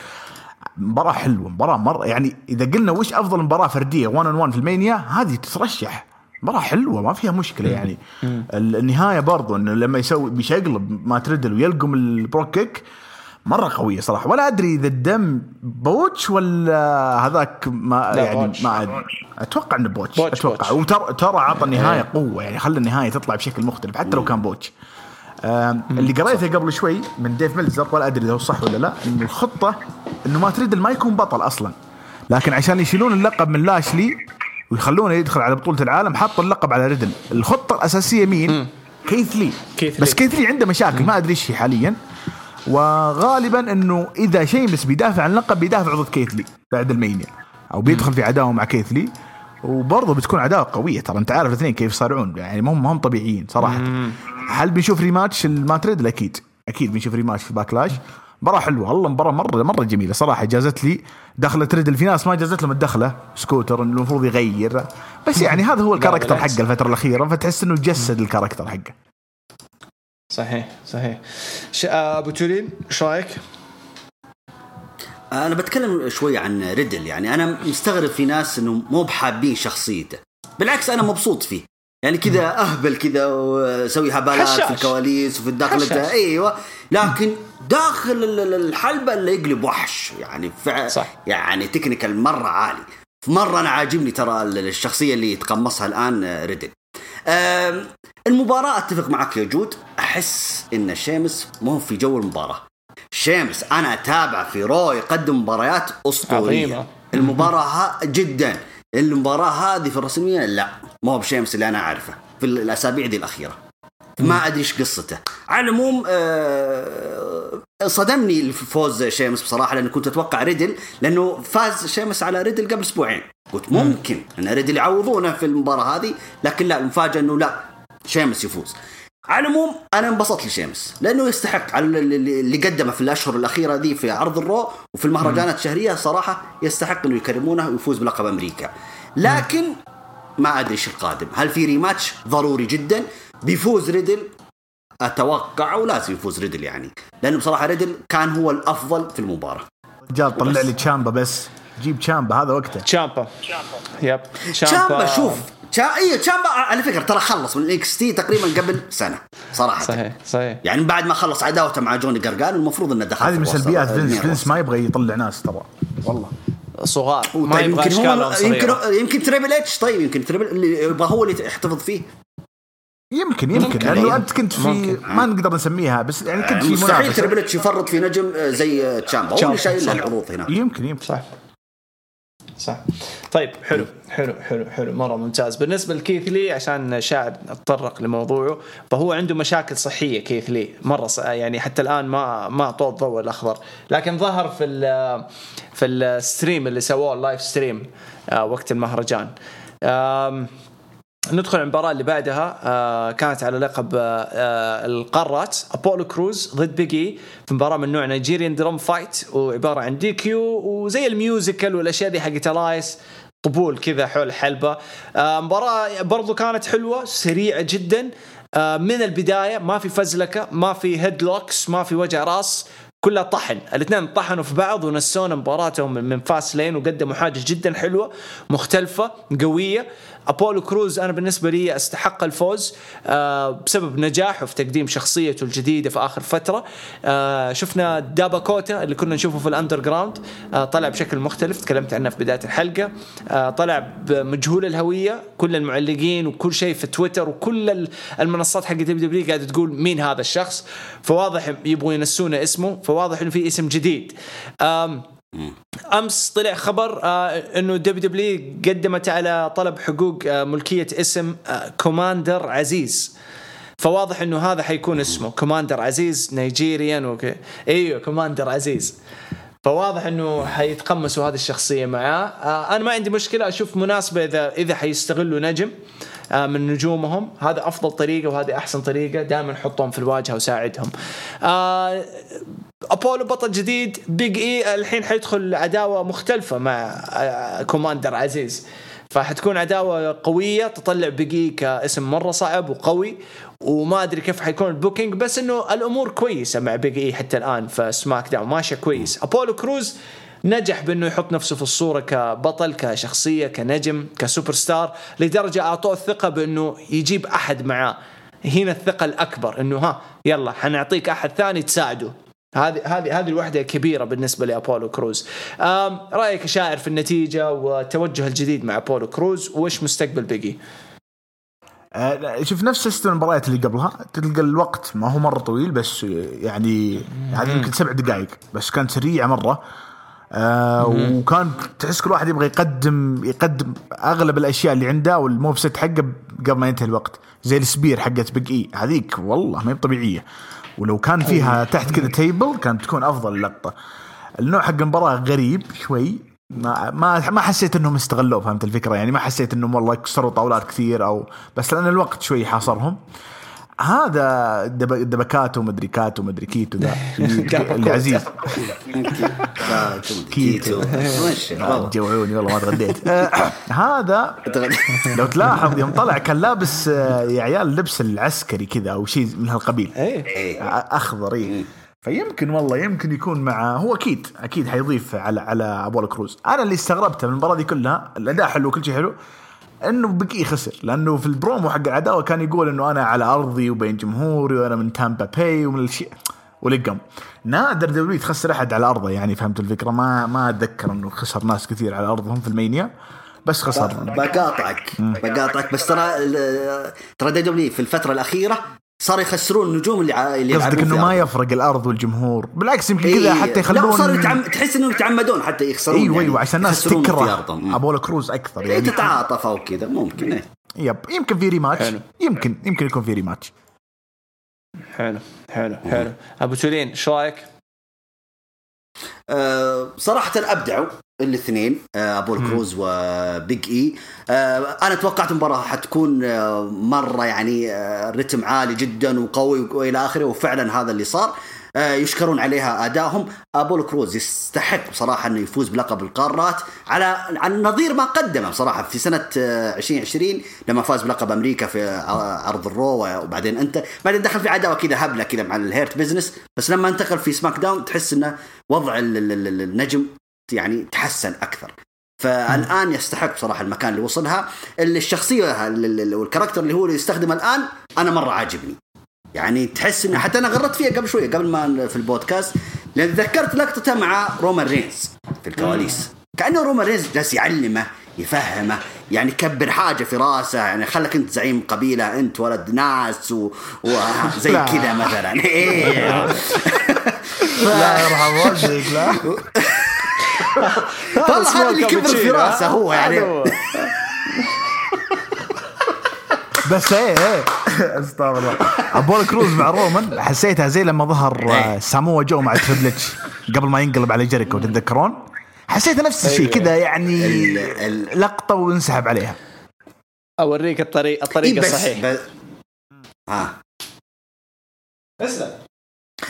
مباراة حلوة مباراة مرة يعني إذا قلنا وش أفضل مباراة فردية 1 on 1 في المانيا هذه تترشح. مباراة حلوة ما فيها مشكلة يعني. ال- النهاية برضو إنه لما يسوي بيشقلب مات ريدل ويلقم ال Brogue Kick مرة قوية صراحة. ولا أدري إذا الدم botch ولا هذاك ما يعني botch. ما أدري. أتوقع إنه botch, botch، botch. وترى ترى عطى النهاية قوة يعني خلى النهاية تطلع بشكل مختلف حتى لو كان botch. اللي قريته قبل شوي من ديف ميلزر ولا أدري إذا هو صح ولا لا إنه الخطة إنه مات ريدل ما يكون بطل أصلا. لكن عشان يشيلون اللقب من لاشلي ويخلونه يدخل على بطولة العالم حطوا اللقب على ريدل. الخطة الأساسية مين؟ كيث لي. كيث بس. كيث لي عنده مشاكل ما أدري إيش هي حاليا. وغالبا إنه إذا شيمس بيدافع عن اللقب بيدافع ضد كيث لي بعد المانيا. أو بيدخل في عداوة مع كيث لي وبرضه بتكون عداوة قوية. ترى أنت عارف الاثنين كيف يصارعون. يعني ما هم طبيعيين صراحة. هل بنشوف rematch لمات ريدل أكيد. أكيد بنشوف rematch في باكلاش. مباراة حلوة. والله مباراة مرة مرة جميلة صراحة. جازت لي دخلت ريدل في ناس ما جازت لهم الدخلة. سكوتر انه المفروض يغير. بس يعني هذا هو ال character. حقه الفترة الأخيرة. فتحس إنه جسد ال character حقه. صحيح صحيح ش... آه، أبو تولين إيش رأيك؟ أنا بتكلم شوي عن ريدل يعني أنا مستغرب في ناس إنه مو بحابين شخصيته بالعكس أنا مبسوط فيه يعني كذا أهبل كذا وأسوي هبالات حشاش. في الكواليس وفي الداخل. أيوه لكن داخل ال- ال- الحلبة اللي يقلب وحش يعني فع صح. يعني technical مرة عالي مرة أنا عاجبني ترى ال- الشخصية اللي يتقمصها الآن آه، ريدل المباراة أتفق معك يا جود. أحس إن شيمس مو في جو المباراة. شيمس أنا أتابع في رو يقدم مباريات أسطورية. عظيمة. المباراة ها جدا. المباراة هذه في الرسمية؟ لا. ما هو بشيمس اللي أنا أعرفه. في الأسابيع دي الأخيرة. ما أدري إيش قصته. على العموم آه، صدمني الفوز شيمس بصراحة لأني كنت أتوقع ريدل لأنه فاز شيمس على ريدل قبل أسبوعين. قلت ممكن أن ريدل يعوضونه في المباراة هذه لكن لا المفاجأة إنه لا شيمس يفوز. على العموم أنا انبسطت لشيمس لأنه يستحق على اللي اللي قدمه في الأشهر الأخيرة دي في عرض الرو وفي المهرجانات الشهرية صراحة يستحق إنه يكرمونه ويفوز بلقب أمريكا. لكن ما أدري إيش القادم. هل في rematch ضروري جدا. بيفوز ريدل؟ أتوقع ولازم يفوز ريدل يعني. لأنه بصراحة ريدل كان هو الأفضل في المباراة. رجال طلع لي تشامبا بس. جيب تشامبا هذا وقته. تشامبا. yep تشامبا. شوف تشا... أيوه تشامبا على فكرة ترى خلص من NXT تقريبا قبل سنة صراحة. صحيح صحيح. يعني بعد ما خلص عداوته مع جوني قرقان المفروض إنه دخل هذه من. سلبيات آه، فينس. فينس. ما يبغى يطلع ناس ترى. والله. صغار. ما طيب يبغى يمكن هو يمكن يمكن تريبل إتش. طيب يمكن تريبل اللي يبغى هو اللي يحتفظ فيه. يمكن يمكن. ممكن، لأنه أيوة. أنت كنت في ممكن. ما نقدر نسميها بس يعني كنت في مستحيل اتش يفرط في نجم آه، زي آه، تشامبا. هو اللي شايل. العروض هناك يمكن يمكن. صح. صح. طيب حلو حلو حلو حلو. مرة ممتاز. بالنسبة لكيث لي عشان شاعر اتطرق لموضوعه فهو عنده مشاكل صحية كيث لي. مرة ص- يعني حتى الآن ما ما اعطوه الضوء الأخضر. لكن ظهر في ال في ال stream اللي سووه ال live stream آه، وقت المهرجان. ندخل على المباراة اللي بعدها آه كانت على لقب آه آه القارات أبولو كروز ضد بيج إي في مباراة من نوع Nigerian Drum Fight وعبارة عن DQ وزي ال musical والأشياء دي حقت الآيس طبول كذا حول الحلبة آه مباراة برضو كانت حلوة سريعة جدا. آه من البداية ما في فزلكة ما في head locks ما في وجع راس كلها طحن. الاثنين طحنوا في بعض ونسونا مباراتهم من فاست لين وقدموا حاجة جدا حلوة مختلفة قوية. أبولو كروز أنا بالنسبة لي استحق الفوز آه بسبب نجاحه في تقديم شخصيته الجديدة في آخر فترة. آه شفنا دابا كوتا اللي كنا نشوفه في ال Underground آه طلع بشكل مختلف تكلمت عنه في بداية الحلقة. طلع بمجهول الهوية كل المعلقين وكل شيء في تويتر وكل ال- المنصات حق دبليو قاعدة تقول مين هذا الشخص. فواضح يبغوا ينسونا اسمه فواضح إنه في اسم جديد. أمس طلع خبر آه إنه دبليو دبليو قدمت على طلب حقوق آه ملكية اسم آه كوماندر عزيز فواضح إنه هذا حيكون اسمه كوماندر عزيز Nigerian وكي إيوه كوماندر عزيز فواضح إنه حيتقمصوا هذه الشخصية معاه. آه أنا ما عندي مشكلة أشوف مناسبة إذا إذا حيستغلوا نجم. آه من نجومهم. هذا أفضل طريقة وهذه أحسن طريقة. دائما حطهم في الواجهة وساعدهم. آه أبولو بطل جديد. بيج اي الحين حيدخل عداوة مختلفة مع آه، كوماندر عزيز. فحتكون عداوة قوية تطلع بيجي كاسم مرة صعب وقوي وما أدري كيف حيكون ال booking بس إنه الأمور كويسة مع بيج اي حتى الآن. في سماك داون ماشيه كويس. أبولو كروز نجح بأنه يحط نفسه في الصورة كبطل كشخصية كنجم كسوبر ستار لدرجة أعطوه الثقة بأنه يجيب أحد معاه. هنا الثقة الأكبر إنه ها يلا حنعطيك أحد ثاني تساعده. هذه هذه هذه الوحدة كبيرة بالنسبة لأبولو كروز. رأيك شاعر في النتيجة والتوجه الجديد مع أبولو كروز؟ وإيش مستقبل بيج اي؟ آه، شوف نفس system المباريات اللي قبلها تلقى الوقت ما هو مرة طويل بس يعني هذه يمكن سبع دقائق بس كانت سريعة مرة. آه وكان تحس كل واحد يبغى يقدم يقدم أغلب الأشياء اللي عنده وال move set حقه قبل ما ينتهي الوقت. زي ال spear حقت بيج اي هذيك والله ما هي طبيعيه ولو كان فيها تحت كذا table كانت تكون أفضل لقطة. النوع حق المباراة غريب شوي. ما ما ما حسيت إنهم استغلوه فهمت الفكرة؟ يعني ما حسيت إنهم والله كسروا طاولات كثير أو بس لأن الوقت شوي حاصرهم. هذا دب- دبكاتو مدري كاتو مدري كيتو ذا. [LAUGHS] العزيز. كيتو. جوعوني والله ما تغديت [LAUGHS] آه، هذا [LAUGHS] لو تلاحظ يوم طلع كان لابس آه، يا عيال اللبس العسكري كذا أو شيء من هالقبيل. إيه. آه، أخضر إيه. فيمكن والله يمكن يكون مع هو أكيد أكيد حيضيف على على ابولو كروز أنا اللي استغربته من المباراة دي كلها الأداء حلو وكل شيء حلو. إنه بيج اي خسر. لأنه في البرومو حق العداوة كان يقول إنه أنا على أرضي وبين جمهوري وأنا من تامبا باي ومن الشيء ولقم. نادر دبليو تخسر أحد على أرضه يعني فهمت الفكرة؟ ما ما أتذكر إنه خسر ناس كثير على أرضهم في المانيا بس خسر. بقاطعك. بقاطعك. بس ترى ترى دبليو في الفترة الأخيرة صار يخسرون النجوم اللي اللي قصدك إنه ما الأرض. يفرق الأرض والجمهور بالعكس يمكن كذا إيه. حتى لا يخلون صاروا يتعم... تحس إنهم يتعمدون حتى يخسرون إيوه يعني إيوه عشان الناس تكره ابولو كروز أكثر إيه، يعني تتعاطف أو كذا ممكن إيه. يب يمكن في rematch حلو. يمكن يمكن يكون في rematch حلو حلو حلو أبو تولين إيش رأيك؟ آه، صراحة أبدعوا الاثنين آه، أبول كروز وبيج إي. آه، أنا توقعت المباراة حتكون آه، مرة يعني رتم عالي جدا وقوي وإلى آخره وفعلا هذا اللي صار. يشكرون عليها ادائهم ابول كروز يستحق بصراحة إنه يفوز بلقب القارات على على نظير ما قدمه بصراحة. في سنة آه، 2020 لما فاز بلقب أمريكا في عرض الرو وبعدين أنت. بعدين دخل في عداوة كذا هبلة كذا مع الهيرت بزنس. بس لما انتقل في سماك داون تحس إنه وضع ال- ال- ال- النجم يعني تحسن أكثر فالان يستحق بصراحه المكان اللي وصلها الشخصيه ال- ال- وال character اللي هو اللي يستخدمه الان أنا مره عاجبني يعني تحس انه حتى أنا غردت فيها قبل شوية قبل ما في البودكاست لأن تذكرت لقطته مع رومان رينز في الكواليس كانه رومان رينز جالس يعلمه يفهمه يعني كبر حاجة في راسه يعني خلك انت زعيم قبيله انت ولد ناس وزي. كذا مثلا إيه لا يرحم والديك لا والله هذا اللي كبر في راسه هو يعني. بس إيه إيه. أستغفر الله. ابولو كروز مع رومان حسيتها زي لما ظهر آه، إيه. ساموا جو مع تريبل اتش قبل ما ينقلب على جيريكو تتذكرون؟ حسيتها نفس الشيء كذا يعني لقطة وانسحب عليها. أوريك الطريق إيه الطريقة بس الصحيحه بس ها اسلم.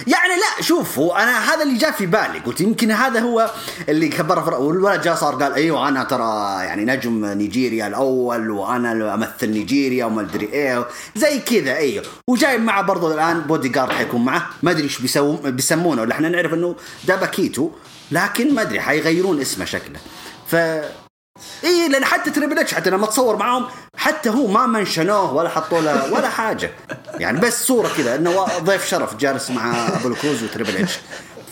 يعني لا شوف هو أنا هذا اللي جاء في بالي قلت يمكن هذا هو اللي كبر والولد جاء صار قال أيوه أنا ترى يعني نجم نيجيريا الأول وأنا أمثل نيجيريا وما أدري إيه زي كذا أيوه. وجايب معه برضو الآن بودي جارد حيكون معه ما أدري إيش بيسمونه ولا إحنا نعرف إنه داباكيتو لكن ما أدري حيغيرون اسمه شكله. ف اي لأن حتى تريبل اتش حتى لما تصور معاهم حتى هو ما منشنوه ولا حطوا له ولا حاجة. يعني بس صورة كذا إنه ضيف شرف جالس مع أبولو كروز وتريبل اتش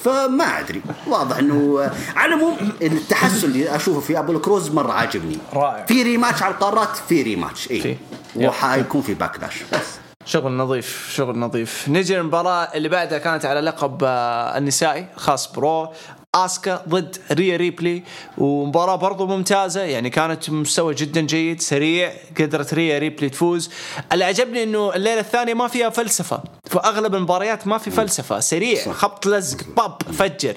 فما أدري واضح إنه على العموم التحسن اللي أشوفه في أبولو كروز مرة عاجبني. رائع. في rematch على القارات في rematch. اي وحيكون في باكلاش بس. شغل نظيف شغل نظيف. نجي للمباراة اللي بعدها كانت على لقب آه، النسائي خاص برو. اسكا ضد ريا ريبلي ومباراة برضو ممتازة يعني كانت مستوى جدا جيد سريع قدرت ريا ريبلي تفوز. اللي عجبني إنه الليلة الثانية ما فيها فلسفة. في أغلب المباريات ما في فلسفة سريع خبط لزق باب فجر.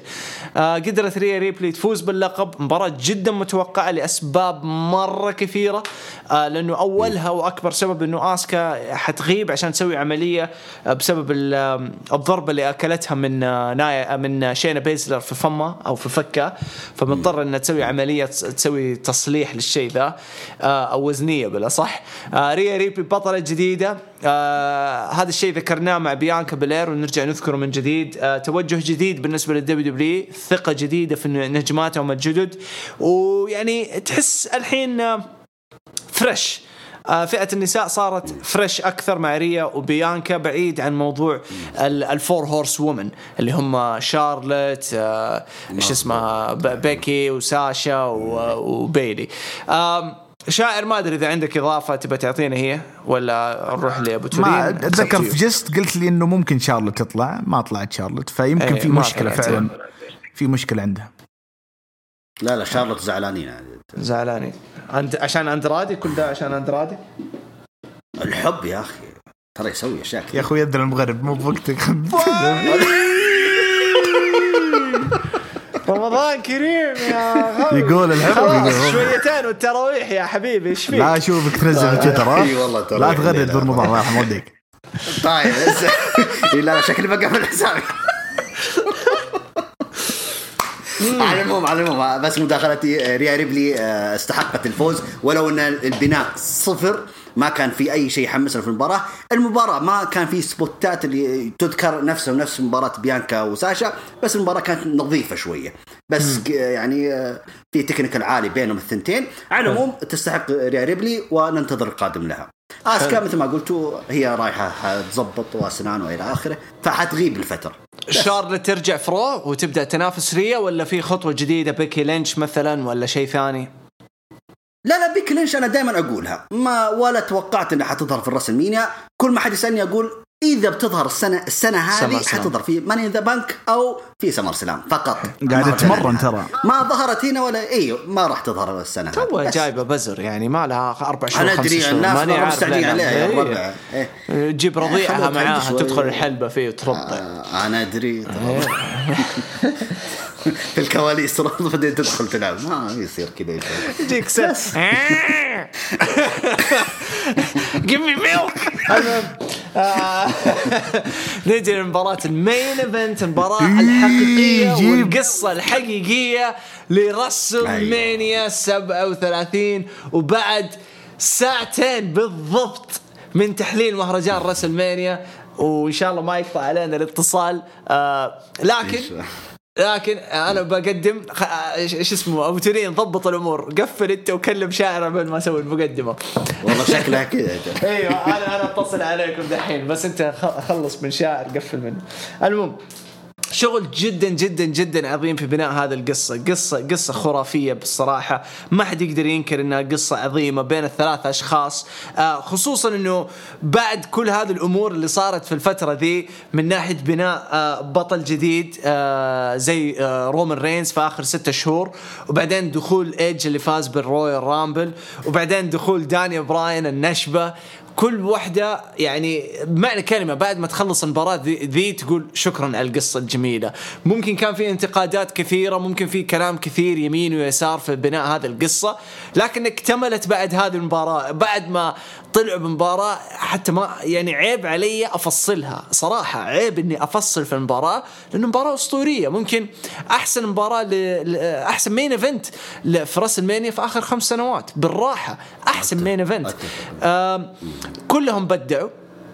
آه قدرت ريا ريبلي تفوز باللقب. مباراة جدا متوقعة لأسباب مرة كثيرة. آه لأنه أولها وأكبر سبب إنه اسكا حتغيب عشان تسوي عملية آه، بسبب ال- آه، الضربة اللي أكلتها من آه، نايا من شينا بيزلر في فمها. أو في فكة فمضطر انها تسوي عملية تس- تسوي تصليح للشيء ذا آه، أو وزنية بالاصح آه، ريا ريبلي بطلة جديدة. آه هذا الشيء ذكرناه مع بيانكا بلير ونرجع نذكره من جديد. آه توجه جديد بالنسبة للدبليو دبليو ثقة جديدة في نجماتهم الجدد. ويعني تحس الحين آه fresh آه، فئة النساء صارت fresh أكثر مع ريا وبيانكا بعيد عن موضوع ال- ال four horsewomen اللي هم شارلت آه، إيش اسمها بيكي وساشا وبايلي شاعر ما أدري إذا عندك إضافة تبى تعطينا هي ولا نروح لأبو تولين ما أتذكر في. just قلت لي إنه ممكن شارلوت تطلع ما طلعت شارلوت فيمكن إيه، في مشكلة. فعلا في مشكلة عندها لا لا شارلوت زعلانين. زعلانين عند عشان أندرادي كل ده عشان أندرادي الحب يا أخي ترى يسوي أشياء يا أخوي يدنا المغرب مو بوقتك [LAUGHS] رمضان كريم يا. يقول الحب. شويتين والتراويح يا حبيبي إيش فيك؟ لا أشوفك تنزل في تويتر ها؟ إي والله ترى لا يعني تغرد. برمضان الله يرحم والديك طيب لا شكلي بقفل حسابي [LAUGHS] على العموم على العموم بس مداخلتي ريا ريبلي آه، استحقت الفوز ولو أن البناء صفر ما كان في أي شيء يحمسنا في المباراة، المباراة ما كان في سبوتات اللي تذكر نفسها نفس مباراة بيانكا وساشا، بس المباراة كانت نظيفة شوية، بس يعني آه، في technical عالي بينهم الثنتين، على العموم تستحق ريا ريبلي وننتظر القادم لها. اسكا مثل ما قلتوا هي رايحة حتظبط واسنان وإلى آخره، فحتغيب الفترة. شارلت ترجع فورا وتبدأ تنافس ريا ولا في خطوة جديدة بيكي لينش مثلا ولا شيء ثاني؟ لا لا بيكي لينش أنا دائما أقولها. ما ولا توقعت إنها حتظهر في ال WrestleMania كل ما حد يسألني أقول إذا بتظهر السنة السنة هذه. حتظهر في Money in the Bank أو في SummerSlam فقط قاعد ظهرت. ترى. ما ظهرت هنا ولا أيوه ما راح تظهر السنة هذه تو. جايبة بزر يعني ما لها أربع شهور أنا خمس أدري شهور الناس ماني مستعجلين. عليها يا إيه. الربع إيه. جيب رضيعها معاها. تدخل الحلبة فيه وترضع آه، أنا أدري [LAUGHS] في الكواليس بعدين تدخل تلعب ما يصير كذا. يجيك ست give me milk [LAUGHS] نجي لمباراة ال main event المباراة الحقيقية جيب. والقصة الحقيقية ل WrestleMania 37 وبعد ساعتين بالضبط من تحليل مهرجان رسل مانيا وإن شاء الله ما يقطع علينا الاتصال آه لكن لكن أنا بقدم خ... إيش اسمه أبو تنين ضبط الأمور قفل أنت وكلم شاعر قبل ما أسوي المقدمة. والله شكلها كذا. [LAUGHS] إيوه أنا أنا أتصل عليكم دحين بس أنت خلص من شاعر قفل منه. المهم شغل جدا جدا جدا عظيم في بناء هذه القصة. قصة قصة خرافية بالصراحة ما حد يقدر ينكر إنها قصة عظيمة بين الثلاث أشخاص. آه خصوصا إنه بعد كل هذه الأمور اللي صارت في الفترة ذي من ناحية بناء آه بطل جديد آه زي رومان رينز في آخر ستة شهور وبعدين دخول ايج اللي فاز بال Royal Rumble وبعدين دخول داني براين النشبة. كل واحدة يعني بمعنى كلمة بعد ما تخلص المباراة ذي, تقول شكرا على القصة الجميلة. ممكن كان في انتقادات كثيرة ممكن في كلام كثير يمين ويسار في بناء هذه القصة لكن اكتملت بعد هذه المباراة بعد ما طلعوا بمباراة حتى ما يعني عيب علي أفصلها. صراحة عيب إني أفصل في المباراة لأنه مباراة أسطورية. ممكن أحسن مباراة ل... أحسن main event في WrestleMania في آخر خمس سنوات. بالراحة أحسن main event كلهم بدعوا.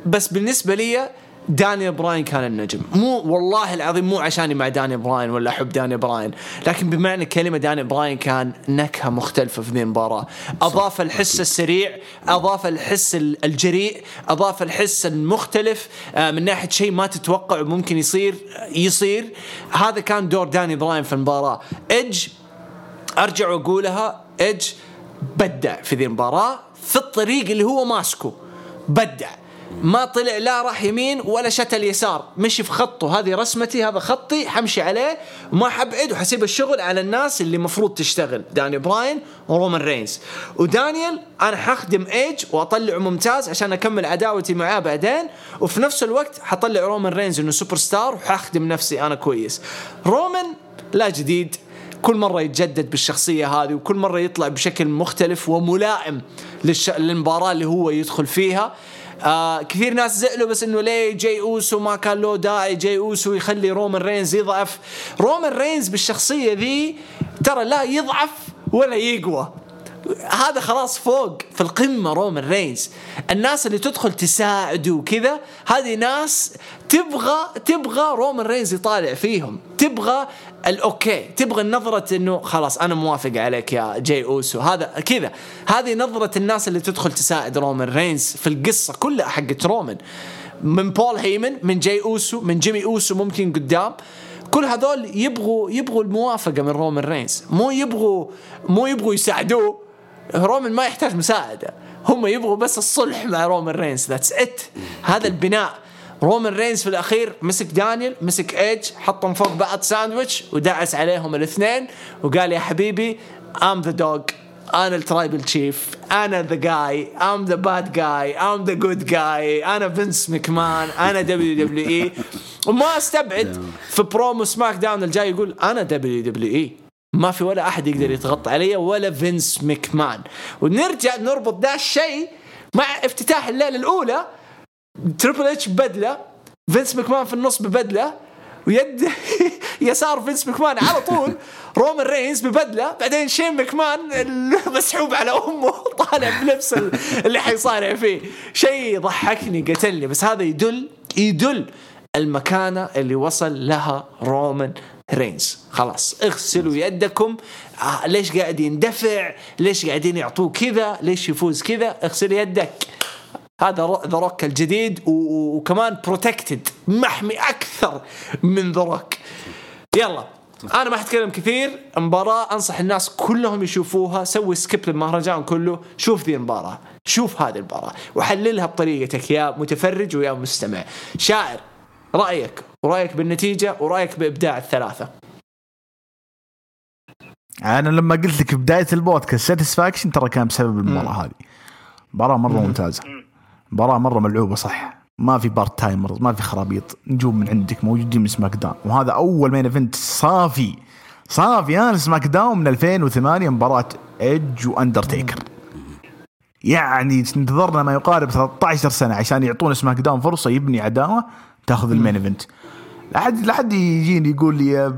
بس بالنسبة لي داني براين كان النجم. مو والله العظيم مو عشاني مع داني براين ولا أحب داني براين لكن بمعنى كلمة داني براين كان نكهة مختلفة في ذي المباراة. أضاف الحس السريع أضاف الحس ال- الجريء أضاف الحس المختلف آه، من ناحية شيء ما تتوقع ممكن يصير يصير. هذا كان دور داني براين في المباراة. ايدج أرجع وأقولها ايدج بدع في ذي المباراة في الطريق اللي هو ماسكه بدع ما طلع لا راح يمين ولا شتى اليسار. مشي في خطه. هذه رسمتي هذا خطي حمشي عليه. وما حبعد وحسيب الشغل على الناس اللي مفروض تشتغل. داني براين ورومان رينز. ودانيال أنا حخدم إيج وأطلعه ممتاز عشان أكمل عداوتي معاه بعدين. وفي نفس الوقت حطلع رومان رينز إنه سوبر ستار وحخدم نفسي أنا كويس. رومان لا جديد. كل مرة يتجدد بالشخصية هذه وكل مرة يطلع بشكل مختلف وملائم. للمباراة اللي هو يدخل فيها. آه كثير ناس زعلوا بس إنه ليه جاي اوسو ما كان له داعي جاي اوسو يخلي رومان رينز يضعف. رومان رينز بالشخصية ذي ترى لا يضعف ولا يقوى. هذا خلاص فوق في القمة رومان رينز الناس اللي تدخل تساعده وكذا هذه ناس تبغى تبغى رومان رينز يطالع فيهم. تبغى ال okay تبغى النظرة إنه خلاص أنا موافق عليك يا جاي أوسو. هذا كذا. هذه نظرة الناس اللي تدخل تساعد رومان رينز في القصة كلها حقت رومان من بول هيمن من جاي أوسو من جيمي أوسو ممكن قدام. كل هذول يبغوا يبغوا الموافقة من رومان رينز مو يبغوا مو يبغوا يساعدوه. رومان ما يحتاج مساعدة. هم يبغوا بس الصلح مع رومان رينز. that's it هذا البناء. رومان رينز في الأخير مسك دانيال مسك ايج حطهم فوق بعض ساندويتش ودعس عليهم الاثنين وقال يا حبيبي I'm the dog أنا ال Tribal Chief أنا the guy I'm the bad guy I'm the good guy أنا فينس مكمان أنا WWE وما أستبعد في promo SmackDown الجاي يقول أنا WWE ما في ولا أحد يقدر يتغطى علي ولا فينس مكمان ونرجع نربط ده الشيء مع افتتاح الليلة الأولى. تريبل إتش ببدله فينس مكمان في النص ببدلة ويد [LAUGHS] يسار فينس مكمان على طول رومان رينز ببدلة بعدين شين مكمان [LAUGHS] مسحوب على أمه طالع بلبس اللي حيصارع فيه. شيء ضحكني قتلني بس هذا يدل يدل المكانة اللي وصل لها رومان رينز. خلاص اغسلوا يدكم. آه ليش قاعد يندفع ليش قاعدين يعطوه كذا؟ ليش يفوز كذا؟ اغسل يدك. هذا ذا روك الجديد وكمان protected محمي أكثر من ذا روك. يلا أنا ما حتكلم كثير. مباراة أنصح الناس كلهم يشوفوها. سوي skip للمهرجان كله. شوف ذي المباراة. شوف هذه المباراة. وحللها بطريقتك يا متفرج ويا مستمع. شارك رأيك. ورأيك بالنتيجة ورأيك بإبداع الثلاثة. أنا لما قلت لك بداية البودكاست satisfaction ترى كان بسبب المباراة هذه. مباراة مرة ممتازة. مباراة مرة ملعوبة صح. ما في part-timers ما في خرابيط. نجوم من عندك موجودين من SmackDown وهذا أول main event صافي. صافي. أنا SmackDown من 2008 مباراة ايدج واندرتيكر يعني انتظرنا ما يقارب 13 سنة عشان يعطون SmackDown فرصة يبني عداوة تاخذ ال main event لحد لحد يجيني يقول لي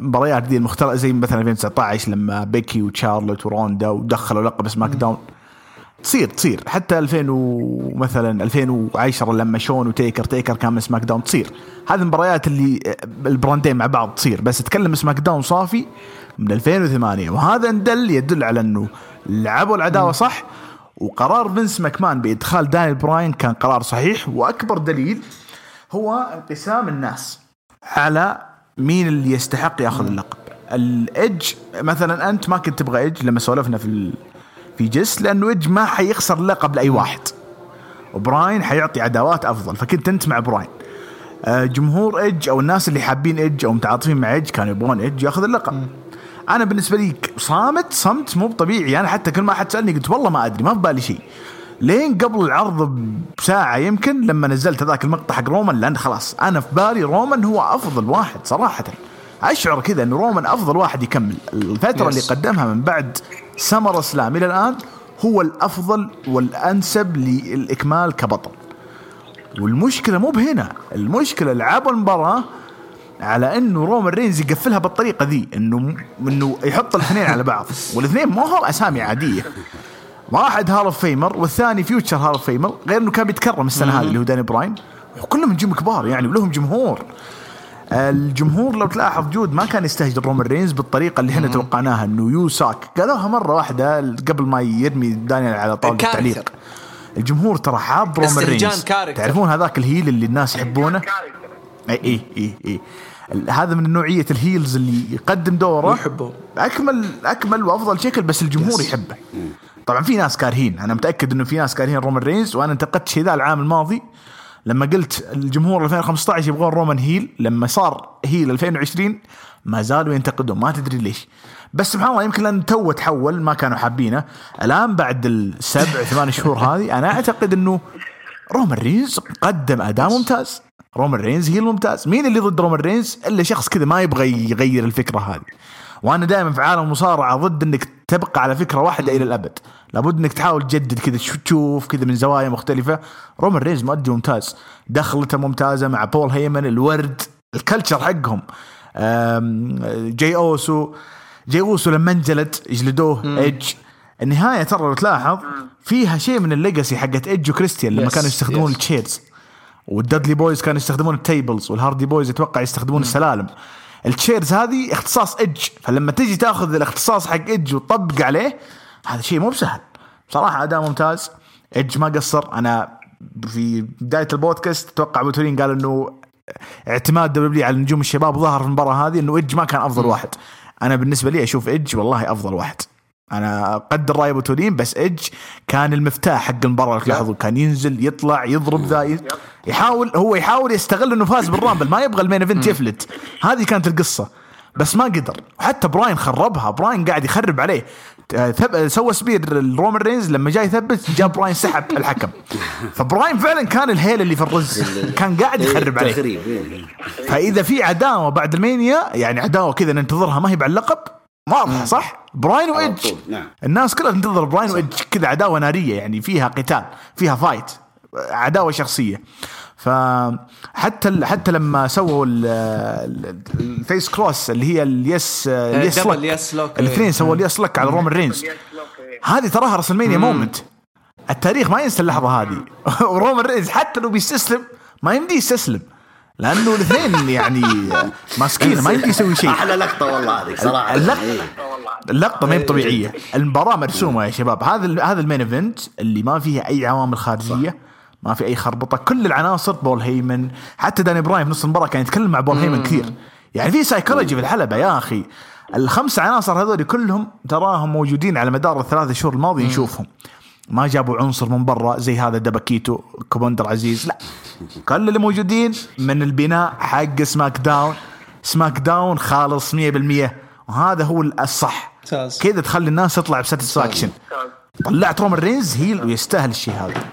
مباريات ذي المختلفة زي مثلا 2019 لما بيكي وتشارلوت وروندا ودخلوا لقب سماك داون. تصير تصير. حتى 2000 ومثلا 2010 لما شون وتيكر تيكر كان من سماك داون تصير. هذه المباريات اللي البراندين مع بعض تصير. بس اتكلم سماك داون صافي من 2008 وهذا ندل يدل على إنه لعبوا العداوة صح وقرار فينس ماكمان بإدخال دانيال براين كان قرار صحيح وأكبر دليل هو انقسام الناس على مين اللي يستحق ياخذ اللقب. الايدج مثلا أنت ما كنت تبغى ايدج لما سولفنا في في guess لأنه ايدج ما حيخسر اللقب لأي واحد. وبراين حيعطي عداوات أفضل فكنت أنت مع براين. آه، جمهور ايدج أو الناس اللي حابين ايدج أو متعاطفين مع ايدج كانوا يبغون ايدج ياخذ اللقب. أنا بالنسبة لي صامت صمت مو طبيعي. أنا حتى كل ما حد سألني قلت والله ما أدري ما في بالي شيء. لين قبل العرض بساعة يمكن لما نزلت هذاك المقطع حق رومان لأن خلاص أنا في بالي رومان هو أفضل واحد صراحة. أشعر كذا أن رومان أفضل واحد يكمل. الفترة اللي قدمها من بعد سمر إسلام إلى الآن هو الأفضل والأنسب للإكمال كبطل. والمشكلة مو بهنا. المشكلة لعبوا المباراة على انه رومان رينز يقفلها بالطريقة ذي إنه إنه يحط الاثنين على بعض. والإثنين ما هم أسامي عادية. واحد Hall of Famer والثاني future Hall of Famer غير إنه كان بيتكرم السنة هذه اللي هو داني براين وكلهم نجوم كبار يعني ولهم جمهور. الجمهور لو تلاحظ جود ما كان يستهجن رومان رينز بالطريقة اللي إحنا توقعناها إنه you suck قالوها مرة واحدة قبل ما يرمي دانيال على طاولة التعليق. الجمهور ترى حاب رومان رينز. تعرفون هذاك ال heel اللي الناس يحبونه؟ اي اي اي, اي. هذا من نوعية ال heels اللي يقدم دوره. يحبه. أكمل أكمل وأفضل شكل بس الجمهور يحبه. طبعا في ناس كارهين. أنا متأكد إنه في ناس كارهين رومان رينز وأنا انتقدت شيء ذا العام الماضي لما قلت الجمهور 2015 يبغون رومان heel لما صار heel 2020 ما زالوا ينتقدون. ما تدري ليش. بس سبحان الله يمكن لأن تو تحول ما كانوا حابينه. الآن بعد السبع [LAUGHS] ثمان شهور هذه أنا أعتقد إنه رومان رينز قدم أداء ممتاز. رومان رينز heel ممتاز مين اللي ضد رومان رينز إلا شخص كذا ما يبغى يغير الفكرة هذه. وأنا دائما في عالم المصارعة ضد إنك تبقى على فكرة واحدة إلى الأبد. لابد إنك تحاول تجدد كذا تشوف كذا من زوايا مختلفة. رومان رينز مؤدي ممتاز. دخلته ممتازة مع بول هيمن الورد ال culture حقهم. جي أوسو. جي أوسو لما انجلد يجلدوه إيدج. النهاية ترى لو تلاحظ فيها شيء من ال legacy حقت إيدج وكريستيان لما كانوا يستخدمون ال chairs والدادلي بويز كانوا يستخدمون ال tables والهاردي بويز أتوقع يستخدمون السلالم. ال chairs هذه اختصاص ايدج فلما تجي تاخذ الاختصاص حق ايدج وتطبق عليه هذا شيء مو بسهل. بصراحة أداء ممتاز. ايدج ما قصر. أنا في بداية البودكاست أتوقع أبو تورين قال إنه اعتماد دبليو على نجوم الشباب ظهر في المباراة هذه إنه ايدج ما كان أفضل واحد. أنا بالنسبة لي أشوف ايدج والله أفضل واحد. أنا أقدر رأي أبو تورين بس ايدج كان المفتاح حق المباراة لو تلاحظوا كان ينزل يطلع يضرب ذا يحاول هو يحاول يستغل إنه فاز بال Rumble ما يبغى ال main event يفلت. هذه كانت القصة. بس ما قدر. وحتى براين خربها براين قاعد يخرب عليه. ثب... سوى spear لرومان رينز لما جاي يثبت جاب براين سحب الحكم. فبراين فعلا كان ال heel اللي في الرز. كان قاعد يخرب عليه. إيه. فإذا في عداوة بعد ال Mania يعني عداوة كذا ننتظرها ما هي على اللقب. واضحه صح؟ براين وإيدج. طول، نعم. الناس كلها تنتظر براين وإيدج. كذا عداوة نارية يعني فيها قتال فيها fight عداوة شخصية. فحتى حتى لما سووا ال- ال- ال face cross اللي هي ال Yes ال Yes Lock. الاثنين سووا ال Yes Lock على رومان رينز. هذه تراها WrestleMania moment. التاريخ ما ينسى اللحظة هذه. [LAUGHS] ورومان رينز حتى لو بيستسلم ما يمدي يستسلم. لأنه الاثنين يعني ماسكين ما يمدي يسوي شيء. أحلى لقطة والله هذه صراحة. اللقطة إيه. اللقطة ما هي طبيعية. المباراة مرسومة يا شباب. هذا هذا ال main event اللي ما فيها أي عوامل خارجية ما في أي خربطة. كل العناصر بول هيمن حتى داني براين في نص المباراة كان يتكلم مع بول هيمن كثير. يعني في سايكولوجي في الحلبة يا أخي. الخمس عناصر هذول كلهم تراهم موجودين على مدار الثلاث شهور الماضية نشوفهم. ما جابوا عنصر من برا زي هذا دابا كاتو كوماندر عزيز. لا. كل اللي موجودين من البناء حق سماك داون. سماك داون خالص 100% وهذا هو الصح. كذا تخلي الناس تطلع ب satisfaction طلعت رومان رينز heel ويستاهل الشيء هذا.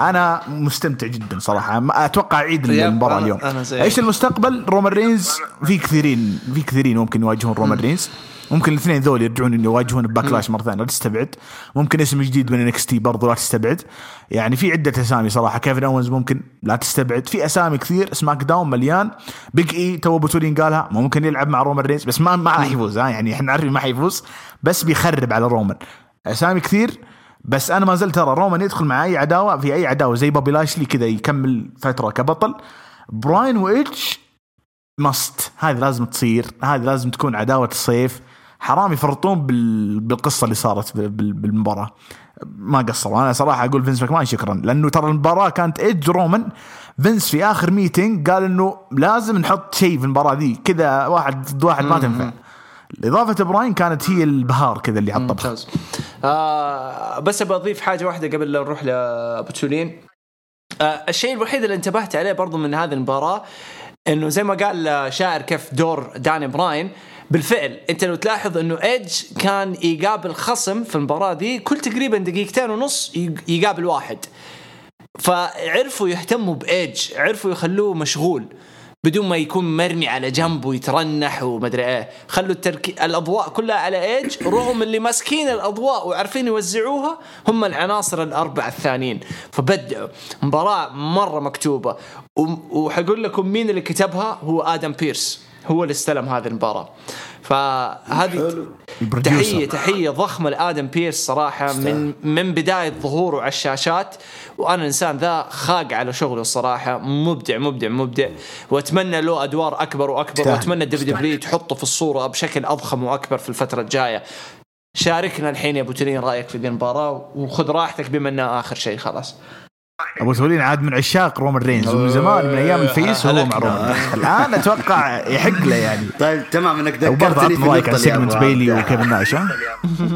أنا مستمتع جدا صراحة. ما أتوقع اعيد يب، المباراة اليوم. أنا. إيش المستقبل؟ رومان رينز. في كثيرين في كثيرين ممكن يواجهون رومان رينز. ممكن الاثنين ذول يرجعون يواجهون باكلاش مرة ثانية. لا تستبعد. ممكن اسم جديد من NXT برضو لا تستبعد. يعني في عدة أسامي صراحة. كيفن اونز ممكن لا تستبعد. في أسامي كثير. سماك داون مليان. Big E تو أبو تورين قالها. ممكن يلعب مع رومان رينز. بس ما ما راح يفوز ها؟ يعني إحنا عارفين ما حيفوز. بس بيخرب على رومان أسامي كثير. بس أنا ما زلت ترى رومان يدخل مع أي عداوة. في أي عداوة. زي بوبي لاشلي كذا يكمل فترة كبطل. براين وايدج must هذه لازم تصير. هذه لازم تكون عداوة الصيف. حرام يفرطون بال... بالقصة اللي صارت بال... بال- بالمباراة. ما قصروا. أنا صراحة أقول فينس ماكمان شكرا لأنه ترى المباراة كانت إيدج رومان. فينس في آخر meeting قال إنه لازم نحط شيء في المباراة ذي كذا واحد ضد واحد ما تنفع. إضافة براين كانت هي البهار كذا اللي على الطبخ آه بس ابى أضيف حاجة واحدة قبل لا نروح لأبو تورين آه الشيء الوحيد اللي انتبهت عليه برضو من هذه المباراة إنه زي ما قال شاعر كيف دور داني براين بالفعل أنت لو تلاحظ إنه إيدج كان يقابل خصم في المباراة دي كل تقريبا دقيقتين ونص يق- يقابل واحد. فعرفوا يهتموا بإيدج عرفوا يخلوه مشغول بدون ما يكون مرمي على جنب ويترنح ومدري إيه. خلوا التركي الأضواء كلها على إيدج رغم اللي ماسكين الأضواء وعارفين يوزعوها هم العناصر الأربعة الثانيين. فبدعوا مباراة مرة مكتوبة. و- وحقول لكم مين اللي كتبها؟ هو آدم بيرس. هو اللي استلم هذه المباراة. فهذه. تحيه تحية ضخمة لآدم بيرس صراحة من من بداية ظهوره على الشاشات. وأنا الانسان ذا خاق على شغله الصراحه مبدع مبدع مبدع. وأتمنى له أدوار أكبر وأكبر. وأتمنى الدبليو دبليو تحطه في الصورة بشكل أضخم وأكبر في الفترة الجاية. شاركنا الحين يا أبو تولين رأيك في المباراة؟ وخذ راحتك بما إنها آخر شيء خلاص. أبو تولين عاد من عشاق رومان رينز ومن زمان من أيام ال face وهو مع رومان رينز. الآن أتوقع يحق له يعني. طيب تمام إنك وبرضه ذكرتني في رايك عن segment بيلي. وكيفن ناش ها؟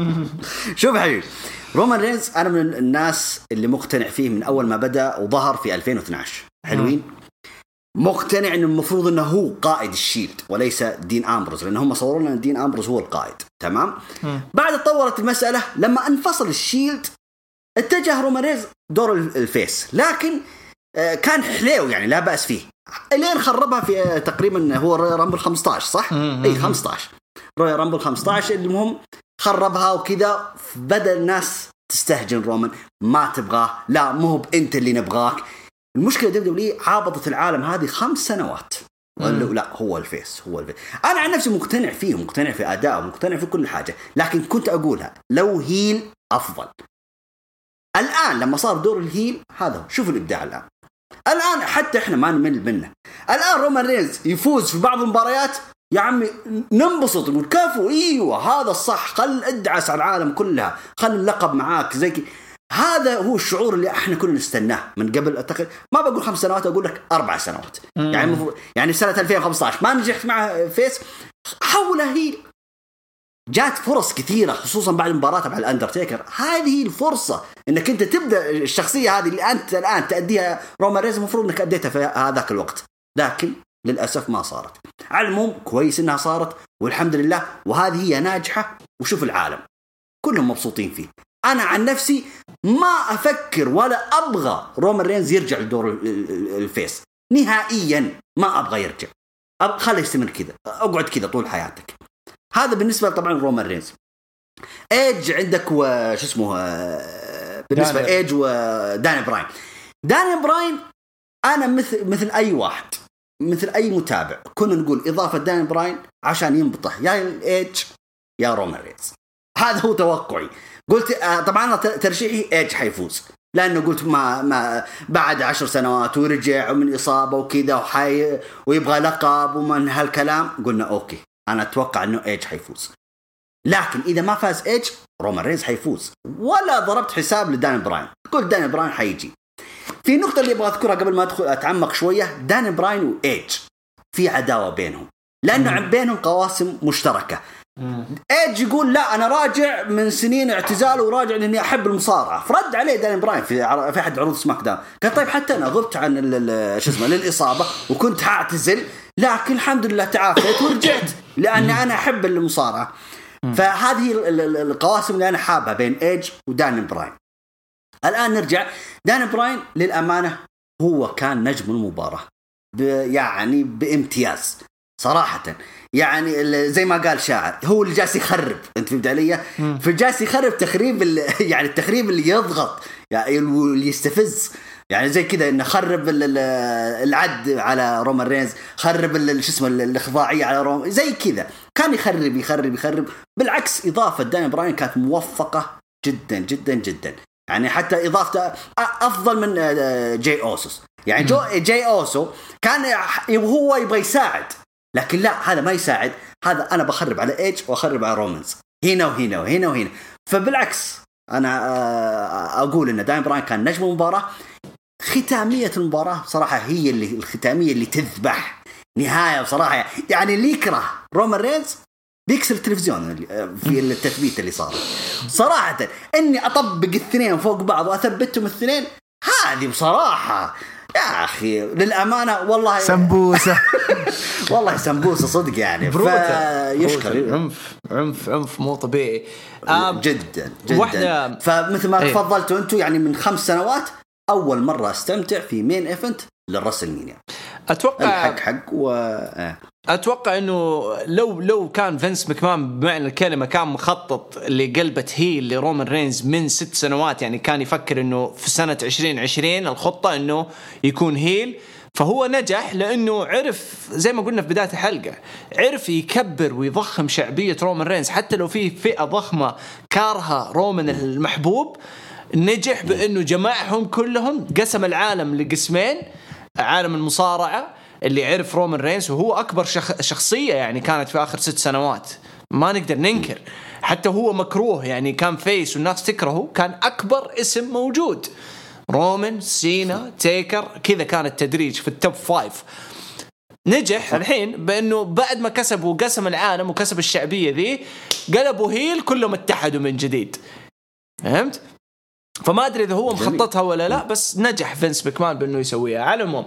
[LAUGHS] شوف حبيبي رومان رينز أنا من الناس اللي مقتنع فيه من أول ما بدأ وظهر في 2012 حلوين؟ مقتنع إنه المفروض إنه هو قائد الشيلد وليس دين آمبروز لأن هم صوروا لنا دين آمبروز هو القائد تمام؟ بعد تطورت المسألة لما انفصل الشيلد اتجه رومان رينز دور ال- ال face. لكن آه، كان حلو يعني لا بأس فيه. إلين خربها في آه، تقريبا رويال رامبل 15 صح؟ إي 15 رويال رامبل 15 المهم خربها وكذا بدأ الناس تستهجن رومان. ما تبغاه لا مو انت اللي نبغاك. المشكلة دبليو دبليو عاندت العالم هذه خمس سنوات. قالوا لا هو ال face هو ال face. أنا عن نفسي مقتنع فيه مقتنع في ادائه مقتنع في كل حاجة. لكن كنت أقولها لو heel أفضل. الآن لما صار دور ال heel هذا هو. شوف الإبداع الآن. الآن حتى إحنا ما نمل منه. الآن رومان رينز يفوز في بعض المباريات يا عمي ننبسط نقول كفو إيوه هذا الصح. خل ادعس على العالم كلها. خل اللقب معاك زي كي. هذا هو الشعور اللي إحنا كلنا نستناه من قبل أتخيل ما بقول خمس سنوات أقول لك أربع سنوات. يعني المفروض يعني سنة 2015 ما نجحت مع face. حولها heel. جات فرص كثيرة خصوصا بعد مباراته مع الأندرتيكر. هذه الفرصة إنك أنت تبدأ الشخصية هذه اللي أنت الآن تأديها رومان رينز المفروض إنك أديتها في هذاك الوقت. لكن للأسف ما صارت. على العموم كويس إنها صارت والحمد لله وهذه هي ناجحة وشوف العالم. كلهم مبسوطين فيه. أنا عن نفسي ما أفكر ولا أبغى رومان رينز يرجع لدور ال- ال- ال face. نهائيا ما أبغى يرجع. خليه يستمر كذا. أقعد كذا طول حياتك. هذا بالنسبة طبعا رومان رينز ايج عندك وش اسمه آه، بالنسبة داني. لايج وداني براين داني براين أنا مثل مثل أي واحد مثل أي متابع كنا نقول إضافة داني براين عشان ينبطح يا الايج يا رومان رينز هذا هو توقعي. قلت آه، طبعا أنا ت- ترشيحي ايج حيفوز. لأنه قلت ما ما بعد عشر سنوات ورجع من إصابة وكذا وحي ويبغى لقب ومن هالكلام قلنا okay. أنا أتوقع إنه إيج حيفوز. لكن إذا ما فاز إيج رومان رينز حيفوز. ولا ضربت حساب لدان براين. قلت دان براين حيجي. في نقطة اللي أبغى أذكرها قبل ما ادخل أتعمق شوية. دان براين وإيج. في عداوة بينهم. لأنه بينهم قواسم مشتركة. إيج يقول لا أنا راجع من سنين اعتزال وراجع لأني أحب المصارعة. فرد عليه داني براين في عر- في أحد عروض سماك داون. قال طيب حتى أنا غبت عن ال- شو اسمه للإصابة وكنت حاعتزل لكن الحمد لله تعافيت ورجعت لاني أنا أحب المصارعة. فهذه ال- ال- القواسم اللي أنا حابها بين ايج ودان براين. الآن نرجع. دان براين للأمانة هو كان نجم المباراة. يعني بامتياز صراحة. يعني زي ما قال شاعر هو اللي جالس يخرب أنت فهمت علي؟ فجالس يخرب تخريب [LAUGHS] يعني التخريب اللي يضغط يعني اللي يستفز. يعني زي كذا إنه خرب ال- ال- العد على رومان رينز خرب شو اسمه ال- الإخضاعية على رومان زي كذا. كان يخرب يخرب يخرب. بالعكس إضافة داني براين كانت موفقة جدا جدا جدا. يعني حتى اضافته أفضل من آه، جاي أوسوس. يعني جو جاي أوسو كان هو يبغى يساعد. لكن لا هذا ما يساعد. هذا أنا بخرب على ايج وأخرب على رومان رينز. هنا وهنا وهنا وهنا. فبالعكس أنا آه، أقول إن دان براين كان نجم المباراة. ختامية المباراة صراحة هي اللي الختامية اللي تذبح. نهاية بصراحة. يعني اللي يكره رومان رينز بيكسر التلفزيون في التثبيت اللي صار. صراحة إني أطبق الاثنين فوق بعض وأثبتهم الاثنين هذه بصراحة يا أخي للأمانة والله سمبوسة. [LAUGHS] والله سمبوسة صدق يعني. فيشكر. عنف عنف عنف مو طبيعي. آم، جدا جدا. واحدة- فمثل ما إيه. تفضلتوا أنتم يعني من خمس سنوات أول مرة أستمتع في main event لريسلمينيا أتوقع الحق حق و آه. أتوقع إنه لو لو كان فينس مكمان بمعنى الكلمة كان مخطط لقلبة heel لرومان رينز من ست سنوات يعني كان يفكر إنه في سنة 2020 الخطة إنه يكون heel. فهو نجح لأنه عرف زي ما قلنا في بداية الحلقة عرف يكبر ويضخم شعبية رومان رينز. حتى لو في فئة ضخمة كارهة رومان المحبوب نجح بأنه جمعهم كلهم قسم العالم لقسمين. عالم المصارعة اللي عرف رومان رينز وهو أكبر شخ... شخصية يعني كانت في آخر ست سنوات. ما نقدر ننكر. حتى هو مكروه يعني كان face والناس تكرهه. كان أكبر اسم موجود. رومان سينا تيكر كذا كان التدريج في ال top five نجح الحين بأنه بعد ما كسب وقسم العالم وكسب الشعبية ذي قلبوا heel كلهم اتحدوا من جديد. فهمت؟ فما أدري إذا هو مخططها ولا لا بس نجح فينس مكمان بأنه يسويها. على العموم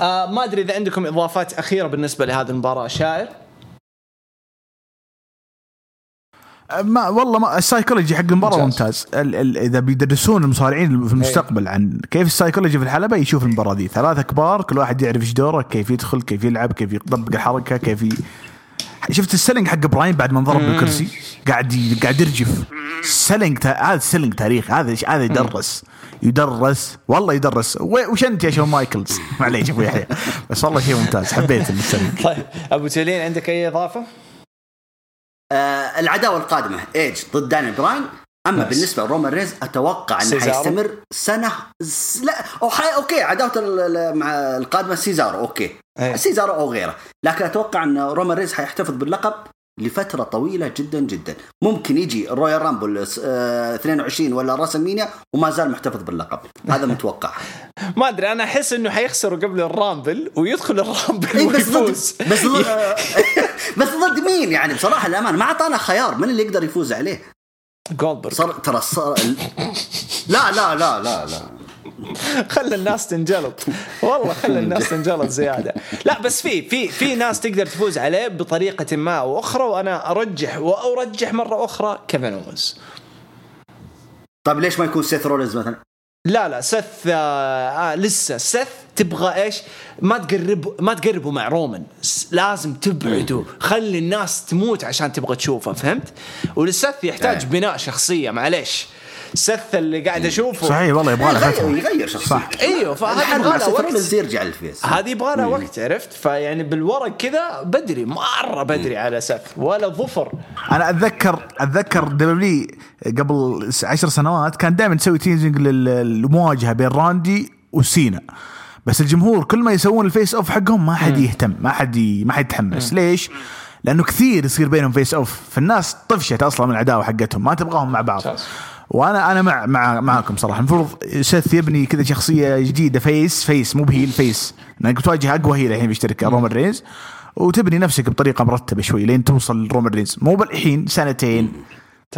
آه ما أدري إذا عندكم إضافات أخيرة بالنسبة لهذه المباراة. شاعر ما والله ما السايكولوجي حق المباراة ممتاز. ممتاز, ال ال إذا بيدرسون المصارعين في المستقبل عن كيف السايكولوجي في الحلبة يشوف المباراة دي. ثلاثة كبار كل واحد يعرف إيش دوره كيف يدخل كيف يلعب كيف يطبق الحركة كيف ي... شفت ال selling حق براين بعد ما انضرب بالكرسي؟ قاعد ي... قاعد يرجف. selling تا... هذا selling تاريخ. هذا هذا يدرس. يدرس. والله يدرس. و- وش انت يا شون مايكلز. [LAUGHS] معليش أبو يحيى. بس والله شيء ممتاز. حبيت السلنج [LAUGHS] طيب أبو تولين عندك أي إضافة؟ آه العداوة القادمة. ايج ضد داني براين. أما nice. بالنسبة لرومان رينز أتوقع إنه؟ حيستمر سنة س... لا أو حي... okay عداوته مع القادمة سيزارو okay. أي. سيزارو أو غيره. لكن أتوقع إن رومان رينز حيحتفظ باللقب لفترة طويلة جدا جدا. ممكن يجي ال Royal Rumble آه 22 ولا WrestleMania وما زال محتفظ باللقب. هذا متوقع. [LAUGHS] ما أدري أنا أحس إنه حيخسروا قبل ال Rumble ويدخل ال Rumble إيه، بس ضد ويفوز. بس ضد آه، [LAUGHS] [LAUGHS] بس ضد مين يعني؟ بصراحة الأمانة ما أعطانا خيار من اللي يقدر يفوز عليه؟ جولدبرغ صار ترى صار لا لا لا لا لا. خلى الناس تنجلط. والله خلى الناس تنجلط. زيادة. لا بس في في في ناس تقدر تفوز عليه بطريقة ما أو أخرى وأنا أرجح وأرجح مرة أخرى كيفن اوينز طيب ليش ما يكون سيث رولينز مثلا؟ لا لا سث آه آه لسه سث تبغى إيش؟ ما تقرب ما تقربوا مع رومان لازم تبعدوا خلي الناس تموت عشان تبغى تشوفه فهمت؟ وللسث يحتاج إيه. بناء شخصية معليش سث اللي قاعد أشوفه. صحيح والله يبغى له يغير, فترة. يغير شخصيته. صح. أيوه فهذا يبغى له وقت يرجع ال face هذه يبغى لها وقت عرفت؟ فيعني بالورق كذا بدري مرة بدري على سث ولا ظفر. أنا أتذكر أتذكر WWE قبل عشر سنوات كان دائما تسوي teasing للمواجهة بين راندي وسينا. بس الجمهور كل ما يسوون ال face off حقهم ما حد يهتم ما حد. ما حد يتحمس. ليش؟ لأنه كثير يصير بينهم face off. فالناس طفشت أصلا من العداوة حقتهم ما تبغاهم مع بعض. وأنا أنا مع مع معكم صراحة. المفروض سيث يبني كذا شخصية جديدة. face face مو ب heel face. لانك بتواجه أقوى heel الحين بيشترك رومان رينز. وتبني نفسك بطريقة مرتبة شوي لين توصل لرومان رينز. مو بالحين سنتين.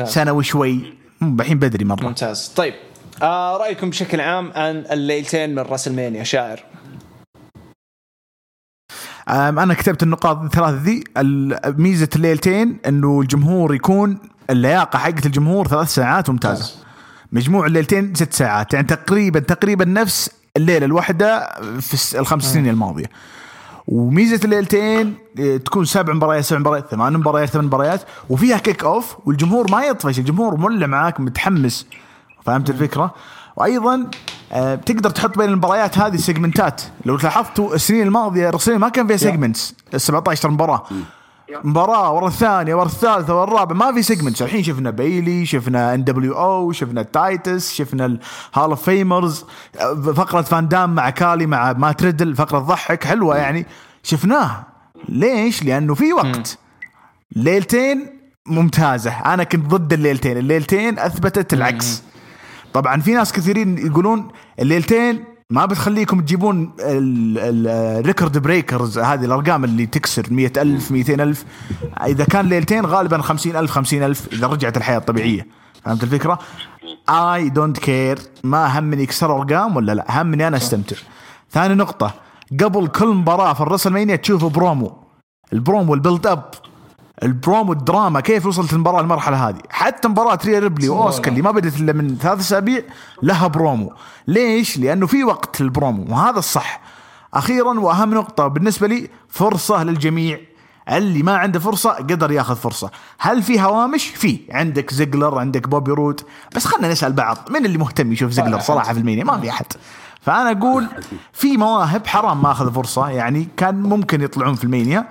سنة وشوي. الحين بدري مرة. ممتاز. طيب آه رأيكم بشكل عام عن الليلتين من WrestleMania شاعر أنا كتبت النقاط الثلاث ذي ميزة الليلتين إنه الجمهور يكون اللياقة حقت الجمهور ثلاث ساعات ممتازة. مجموع الليلتين ست ساعات. يعني تقريبا تقريبا نفس الليلة الواحده في الخمس سنين الماضية. وميزة الليلتين إيه، تكون سبع مباريات سبع مباريات ثمان مباريات ثمان مباريات وفيها kick off والجمهور ما يطفش الجمهور مولع معاك متحمس. فهمت الفكرة؟ وأيضا آه، تقدر تحط بين المباريات هذه سيجمنتات لو لاحظتوا السنين الماضية WrestleMania ما كان فيها segments 17 مباراة. مباراة ورا الثانية ورا الثالثة ورا الرابعة ما في segments الحين شفنا بيلي شفنا ان دبليو أو شفنا تايتس شفنا ال Hall of Famers فقرة فان دام مع كالي مع مات ريدل فقرة تضحك حلوة يعني. شفناه. ليش؟ لأنه في وقت. ليلتين ممتازة. أنا كنت ضد الليلتين. الليلتين أثبتت العكس. طبعا في ناس كثيرين يقولون الليلتين ما بتخليكم تجيبون ال record breakers هذه الأرقام اللي تكسر مئة ألف 200 ألف. إذا كان ليلتين غالبا 50 ألف 50 ألف إذا رجعت الحياة الطبيعيه فهمت الفكرة؟ I don't care ما همني يكسر أرقام ولا لا همني أنا أستمتع. ثاني نقطة قبل كل مباراة في ال Wrestle تشوف برومو. ال promo ال build up البرومو الدراما كيف وصلت المباراة للمرحلة هذه؟ حتى مباراة ريا ريبلي واوسكا اللي ما بدت إلا من ثلاث أسابيع لها برومو. ليش؟ لأنه في وقت للبرومو وهذا الصح. أخيرا وأهم نقطة بالنسبة لي فرصة للجميع. اللي ما عنده فرصة قدر ياخذ فرصة. هل في هوامش؟ في. عندك زيجلر عندك بوبي رود بس خلينا نسأل بعض من اللي مهتم يشوف زيجلر صراحة في ال Mania؟ ما في أحد. فأنا أقول في مواهب حرام ما أخذ فرصة يعني كان ممكن يطلعون في ال Mania.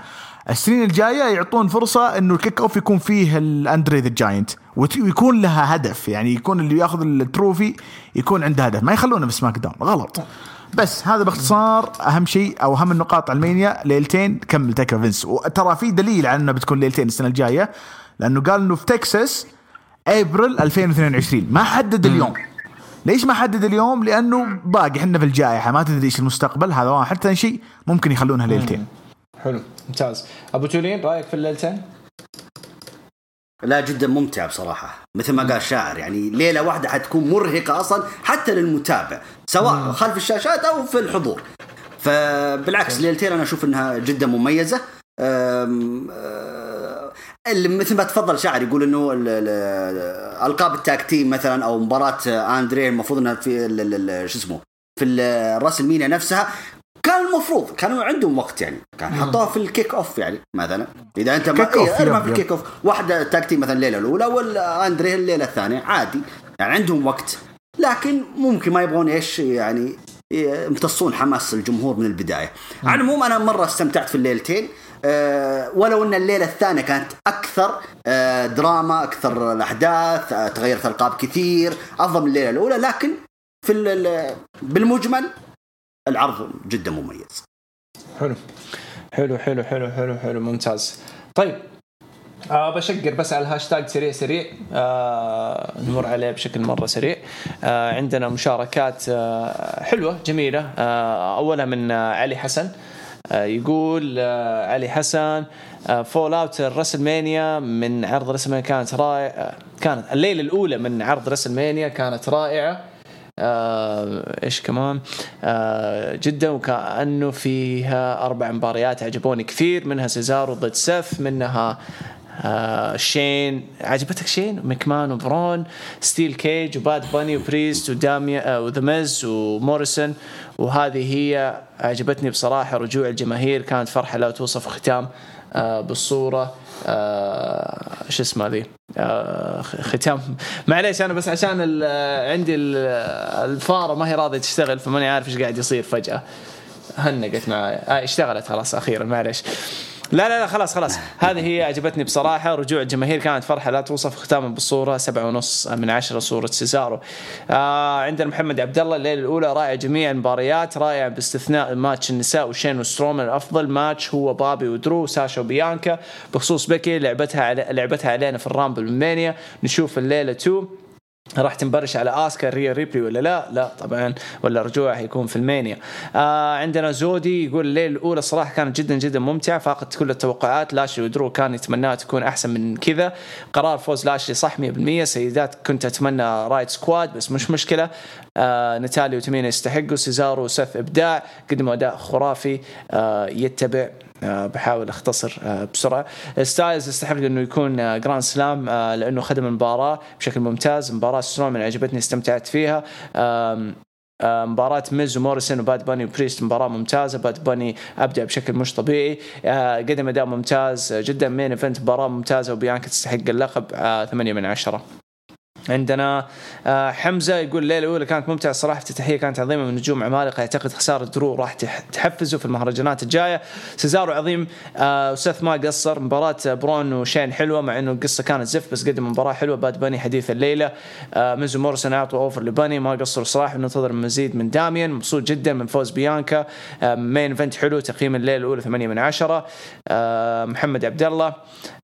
السنين الجاية يعطون فرصة إنه ال kick off يكون فيه ال Andre the Giant ويكون لها هدف. يعني يكون اللي ياخذ ال trophy يكون عنده هدف. ما يخلونه في SmackDown غلط. بس هذا باختصار أهم شيء أو أهم النقاط على ال Mania. ليلتين كمل تكفى فينس. وترى في دليل على انها بتكون ليلتين السنة الجاية. لأنه قال إنه في تكساس ابريل 2022 ما حدد اليوم. ليش ما حدد اليوم؟ لأنه باقي. إحنا في الجائحة. ما تدري إيش المستقبل. هذا واحد. ثاني شيء ممكن يخلونها ليلتين. حلو. ممتاز. أبو تولين رأيك في الليلتين؟ لا جدا ممتع بصراحة. مثل ما قال شاعر يعني ليلة واحدة حتكون مرهقة أصلا حتى للمتابع سواء خلف الشاشات أو في الحضور. فبالعكس ليلتين أنا أشوف أنها جدا مميزة. أم، أه، اللي مثل ما تفضل شاعر يقول إنه ال- ال- ألقاب ال tag team مثلا أو مباراة آندري المفروض إنها في شو اسمه في ال- WrestleMania نفسها كان المفروض كانوا عندهم وقت يعني. كان حطوها في ال kick off يعني مثلا. إذا أنت ما إيه، ارمى في. ال kick off واحدة tag team مثلا الليلة الأولى والأندري الليلة الثانية عادي. يعني عندهم وقت. لكن ممكن ما يبغون إيش يعني يمتصون حماس الجمهور من البداية. على العموم أنا مرة استمتعت في الليلتين. أه ولو إن الليلة الثانية كانت أكثر أه دراما أكثر الأحداث أه تغيرت ألقاب كثير أفضل من الليلة الأولى. لكن في ال- ال- بالمجمل العرض جدا مميز. حلو. حلو حلو حلو حلو حلو ممتاز. طيب آه بشقر بس على الهاشتاج سريع سريع. آه نمر عليه بشكل مرة سريع. آه عندنا مشاركات آه حلوة جميلة. آه اولها من آه علي حسن. آه يقول آه علي حسن آه fallout ال WrestleMania من عرض WrestleMania كانت رائعة. كانت الليلة الأولى من عرض WrestleMania كانت رائعة. آه إيش كمان؟ آه جدا وكأنه فيها أربع مباريات عجبوني كثير منها سيزارو ضد سث منها آه شين. عجبتك شين؟ مكمان وبرون steel cage وباد باني وبريست وداميا آه وذا ميز وموريسون. وهذه هي عجبتني بصراحة رجوع الجماهير كانت فرحة لا توصف ختام بالصورة آه شو اسمه ذي آه ختام. معليش أنا بس عشان ال عندي ال الفارة ما هي راضية تشتغل فماني عارف إيش قاعد يصير فجأة. هنقت آه اشتغلت خلاص أخيرا معليش. لا لا لا خلاص خلاص. هذه هي عجبتني بصراحة. رجوع الجماهير كانت فرحة لا توصف ختاما بالصورة. سبعة ونص من عشرة صورة سيزارو. آه عندنا محمد عبد الله الليلة الأولى رائع جميع المباريات. رائع باستثناء ماتش النساء وشين وسترومان الأفضل ماتش هو بوبي ودرو ساشا وبيانكا. بخصوص بيكي لعبتها على لعبتها علينا في الرامبل مانيا. نشوف الليلة 2 راح تنبرش على آسكا ريا ريبلي ولا لا؟ لا طبعا ولا رجوع حيكون في المانيا. آه عندنا زودي يقول الليلة الأولى صراحة كانت جدا جدا ممتعة فاقت كل التوقعات لاشلي ودرو كان يتمناها تكون أحسن من كذا. قرار فوز لاشلي صح 100% سيدات كنت أتمنى Riott Squad بس مش مشكلة. آه نتاليا وتمينا يستحقوا سيزارو وسث إبداع. قدموا أداء خرافي آه يتبع آه بحاول أختصر آه بسرعة. ستايلز يستحق أنه يكون آه grand slam لأنه خدم المباراة بشكل ممتاز. مباراة سترومان عجبتني استمتعت فيها. مباراة ميز وموريسون وباد باني وبريست مباراة ممتازة. باد باني أبدع بشكل مش طبيعي. قدم أداء ممتاز جدا. main event مباراة ممتازة وبيانكا تستحق اللقب 8 من 10 عندنا حمزة يقول الليلة الأولى كانت ممتعة الصراحه افتتاحيه كانت عظيمة من نجوم عمالقة اعتقد خسارة درو راح تحفزه في المهرجانات الجاية. سيزارو عظيم وسث ما قصر مباراة برون وشين حلوة مع إنه القصة كانت زفت بس قدم مباراة حلوة باد باني حديث الليلة. ميز وموريسون أعطوا over لباني ما قصروا صراحة ننتظر المزيد من داميان مبسوط جدا من فوز بيانكا. main event حلو تقييم الليلة الأولى 8 من 10 محمد عبد الله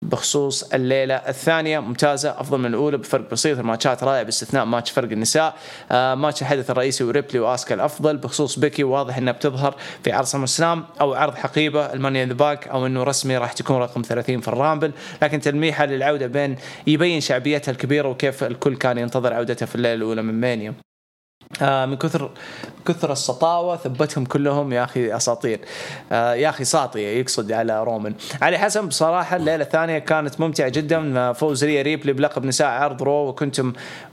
بخصوص الليلة الثانية ممتازة أفضل من الأولى بفرق بسيط الماتشات رائعة باستثناء ماتش فرق النساء. آه ماتش الحدث الرئيسي وريبلي واسكا الافضل بخصوص بيكي واضح إنها بتظهر في عرض SummerSlam أو عرض حقيبة ال Money in the Bank أو إنه رسمي راح تكون رقم 30 في الرامبل. لكن تلميحها للعودة بين يبين شعبيتها الكبيرة وكيف الكل كان ينتظر عودتها في الليلة الأولى من مانيا من كثر كثر السطاوة ثبتهم كلهم يا أخي أساطير. آه يا أخي ساطية يقصد على رومان علي حسن بصراحة الليلة الثانية كانت ممتعة جدا. فوز ريا ريبلي بلقب نساء عرض رو وكنت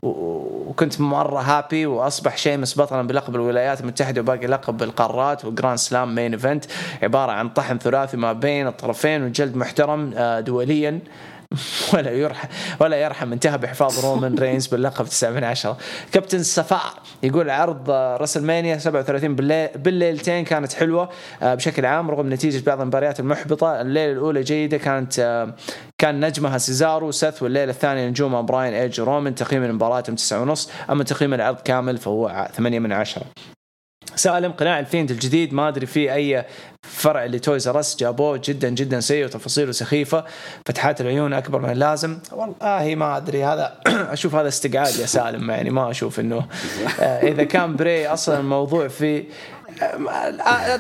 وكنت مرة happy وأصبح شيمس بطلا بلقب الولايات المتحدة وباقي لقب بالقارات و grand slam main event. عبارة عن طحن ثلاثي ما بين الطرفين وجلد محترم آه دوليا. [LAUGHS] ولا يرحم ولا يرحم انتهى بحفاظ رومان رينز باللقب 9 من 10 كابتن صفاء يقول عرض WrestleMania 37 بالليل بالليلتين كانت حلوة بشكل عام رغم نتيجة بعض المباريات المحبطة. الليلة الأولى جيدة كانت كان نجمها سيزارو وسث والليلة الثانية نجومها براين ايج رومان تقييم المباراة 9 ونص أما تقييم العرض كامل فهو 8 من 10 سالم قناع الفيند الجديد ما أدري في أي فرع ل Toys R Us جابوه جدا جدا سيء وتفاصيله سخيفة فتحات العيون أكبر من اللازم. والله ما أدري هذا [CLEARS THROAT] أشوف هذا استقعاد يا سالم يعني ما أشوف إنه إذا كان بري أصلا الموضوع في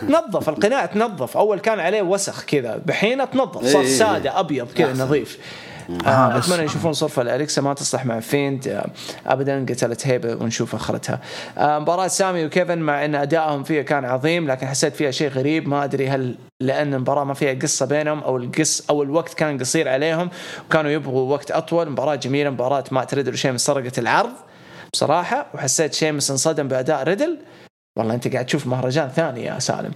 تنظف القناع تنظف. أول كان عليه وسخ كذا بحين تنظف صار سادة أبيض كذا نظيف. آه أتمنى يشوفون صرفة اليكسا ما تصلح مع فيند آه ابدا قتلت هيبة ونشوف آخرتها. آه مباراة سامي وكيفن مع إن أدائهم فيها كان عظيم لكن حسيت فيها شيء غريب. ما أدري هل لأن المباراة ما فيها قصة بينهم أو القص أو الوقت كان قصير عليهم وكانوا يبغوا وقت أطول. مباراة جميلة مباراة مات ريدل وشيمس سرقت العرض بصراحة وحسيت شيمس انصدم بأداء ريدل. والله أنت قاعد تشوف مهرجان ثاني يا سالم.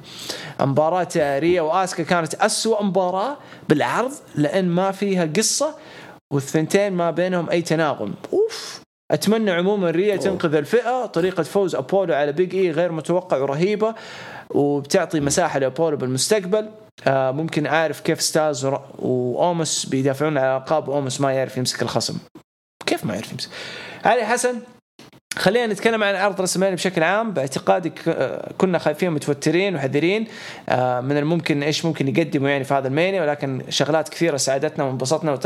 مباراة ريا وآسكا كانت أسوأ مباراة بالعرض لأن ما فيها قصة والثنتين ما بينهم أي تناغم. أوف! أتمنى عموما ريا تنقذ الفئة. طريقة فوز أبولو على Big E غير متوقع ورهيبة وبتعطي مساحة لأبولو بالمستقبل. آه ممكن اعرف كيف ستايلز وأومس بيدافعون على الالقاب واومس ما يعرف يمسك الخصم. كيف ما يعرف يمسك؟ علي حسن خلينا نتكلم عن عرض رأس بشكل عام. باعتقادي كنا خايفين متوترين وحذرين من الممكن إيش ممكن يقدموا يعني في هذا المانيا. ولكن شغلات كثيرة ساعدتنا وانبسطنا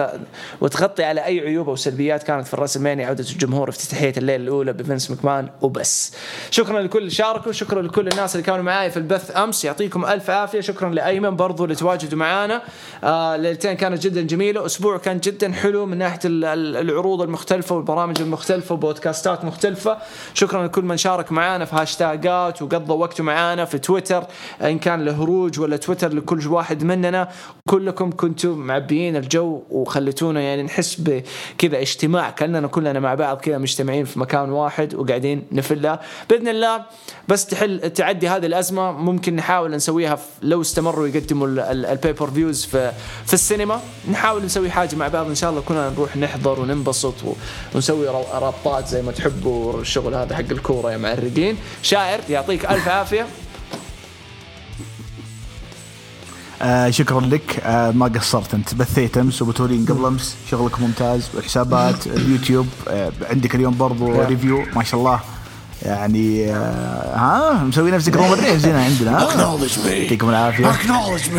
وتغطي على أي عيوب أو سلبيات كانت في الرأس المانيا عودة الجمهور افتتاحيه الليلة الأولى بفنس مكمان وبس. شكرا لكل اللي شاركوا شكرا لكل الناس اللي كانوا معي في البث أمس. يعطيكم ألف عافية. شكرا لأيمن برضو اللي تواجدوا معانا. آه ليلتين كانت جدا جميلة. أسبوع كان جدا حلو من ناحية العروض المختلفة والبرامج المختلفة وبودكاستات مختلفة. مختلفه شكرا لكل من شارك معنا في هاشتاجات وقضى وقته معنا في تويتر إن كان لهروج ولا تويتر لكل واحد مننا. كلكم كنتم معبيين الجو وخليتونا يعني نحس بكذا اجتماع كأننا كلنا مع بعض كذا مجتمعين في مكان واحد وقاعدين نفلها بإذن الله بس تحل تعدي هذه الأزمة. ممكن نحاول نسويها لو استمروا يقدموا ال pay-per-views في في السينما. نحاول نسوي حاجة مع بعض. إن شاء الله كلنا نروح نحضر وننبسط ونسوي رابطات زي ما تحبوا. الشغل هذا حق الكورة يا معرقين. شاعر يعطيك ألف عافية. آه شكرا لك. آه ما قصرت أنت بثيت أمس وأبو تورين قبل أمس شغلك ممتاز والحسابات اليوتيوب آه عندك اليوم برضو review ما شاء الله. يعني آه ها مسوي نفسك [LAUGHS] Roman Reigns هنا عندنا يعطيكم العافية.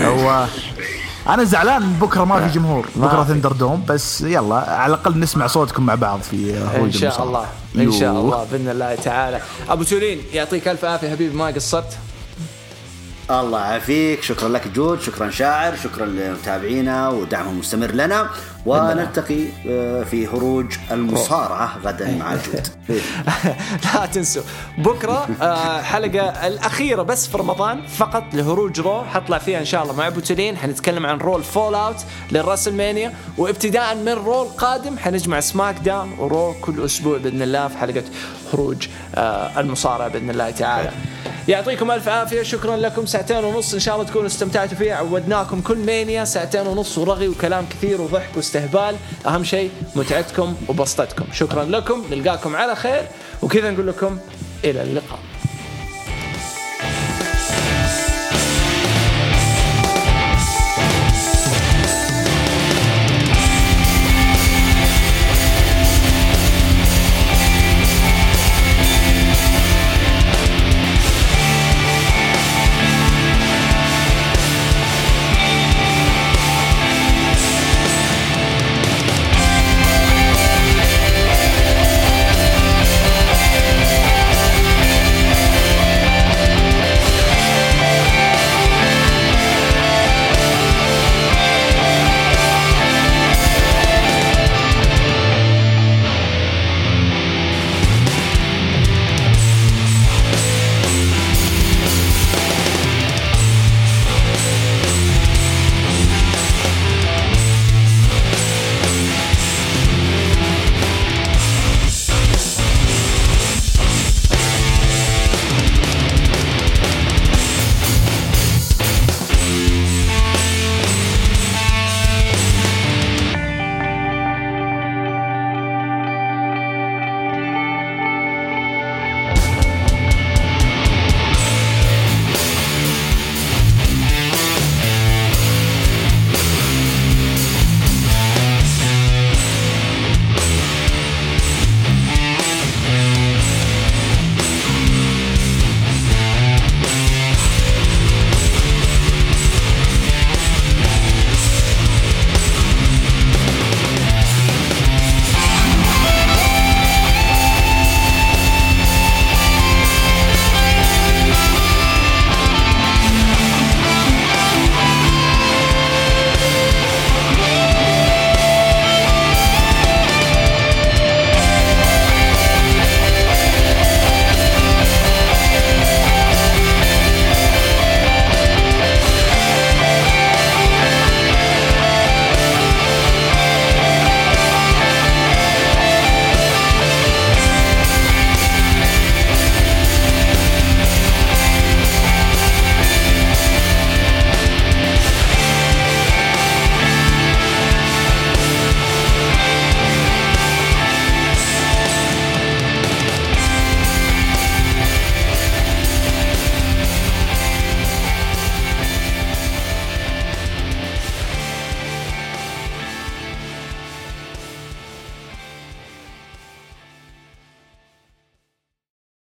هو أنا زعلان بكرة ما في جمهور. بكرة ThunderDome بس يلا على الأقل نسمع صوتكم مع بعض في إن شاء الله. إن شاء الله بإذن الله تعالى. أبو تورين يعطيك ألف عافية حبيبي ما قصرت؟ الله يعافيك. شكرا لك جود شكرا شاعر شكرا لمتابعينا ودعمهم المستمر لنا. ونلتقي آه، في هروج المصارعة غدا مع جود. [LAUGHS] لا تنسوا. بكرة آه، حلقة الأخيرة بس في رمضان فقط لهروج Raw. حطلع فيها إن شاء الله مع بو تورين حنتكلم عن Raw fallout لل WrestleMania وابتداء من Raw القادم حنجمع SmackDown و Raw كل أسبوع بإذن الله في حلقة هروج آه، المصارعة بإذن الله تعالى. يعطيكم ألف عافية شكرا لكم. ساعتين ونص إن شاء الله تكونوا استمتعتوا فيها. عودناكم كل مانيا. ساعتين ونص ورغي وكلام كثير وضحك واستهبال. أهم شيء متعتكم وبسطتكم. شكرا لكم. نلقاكم على خير. وكذا نقول لكم إلى اللقاء.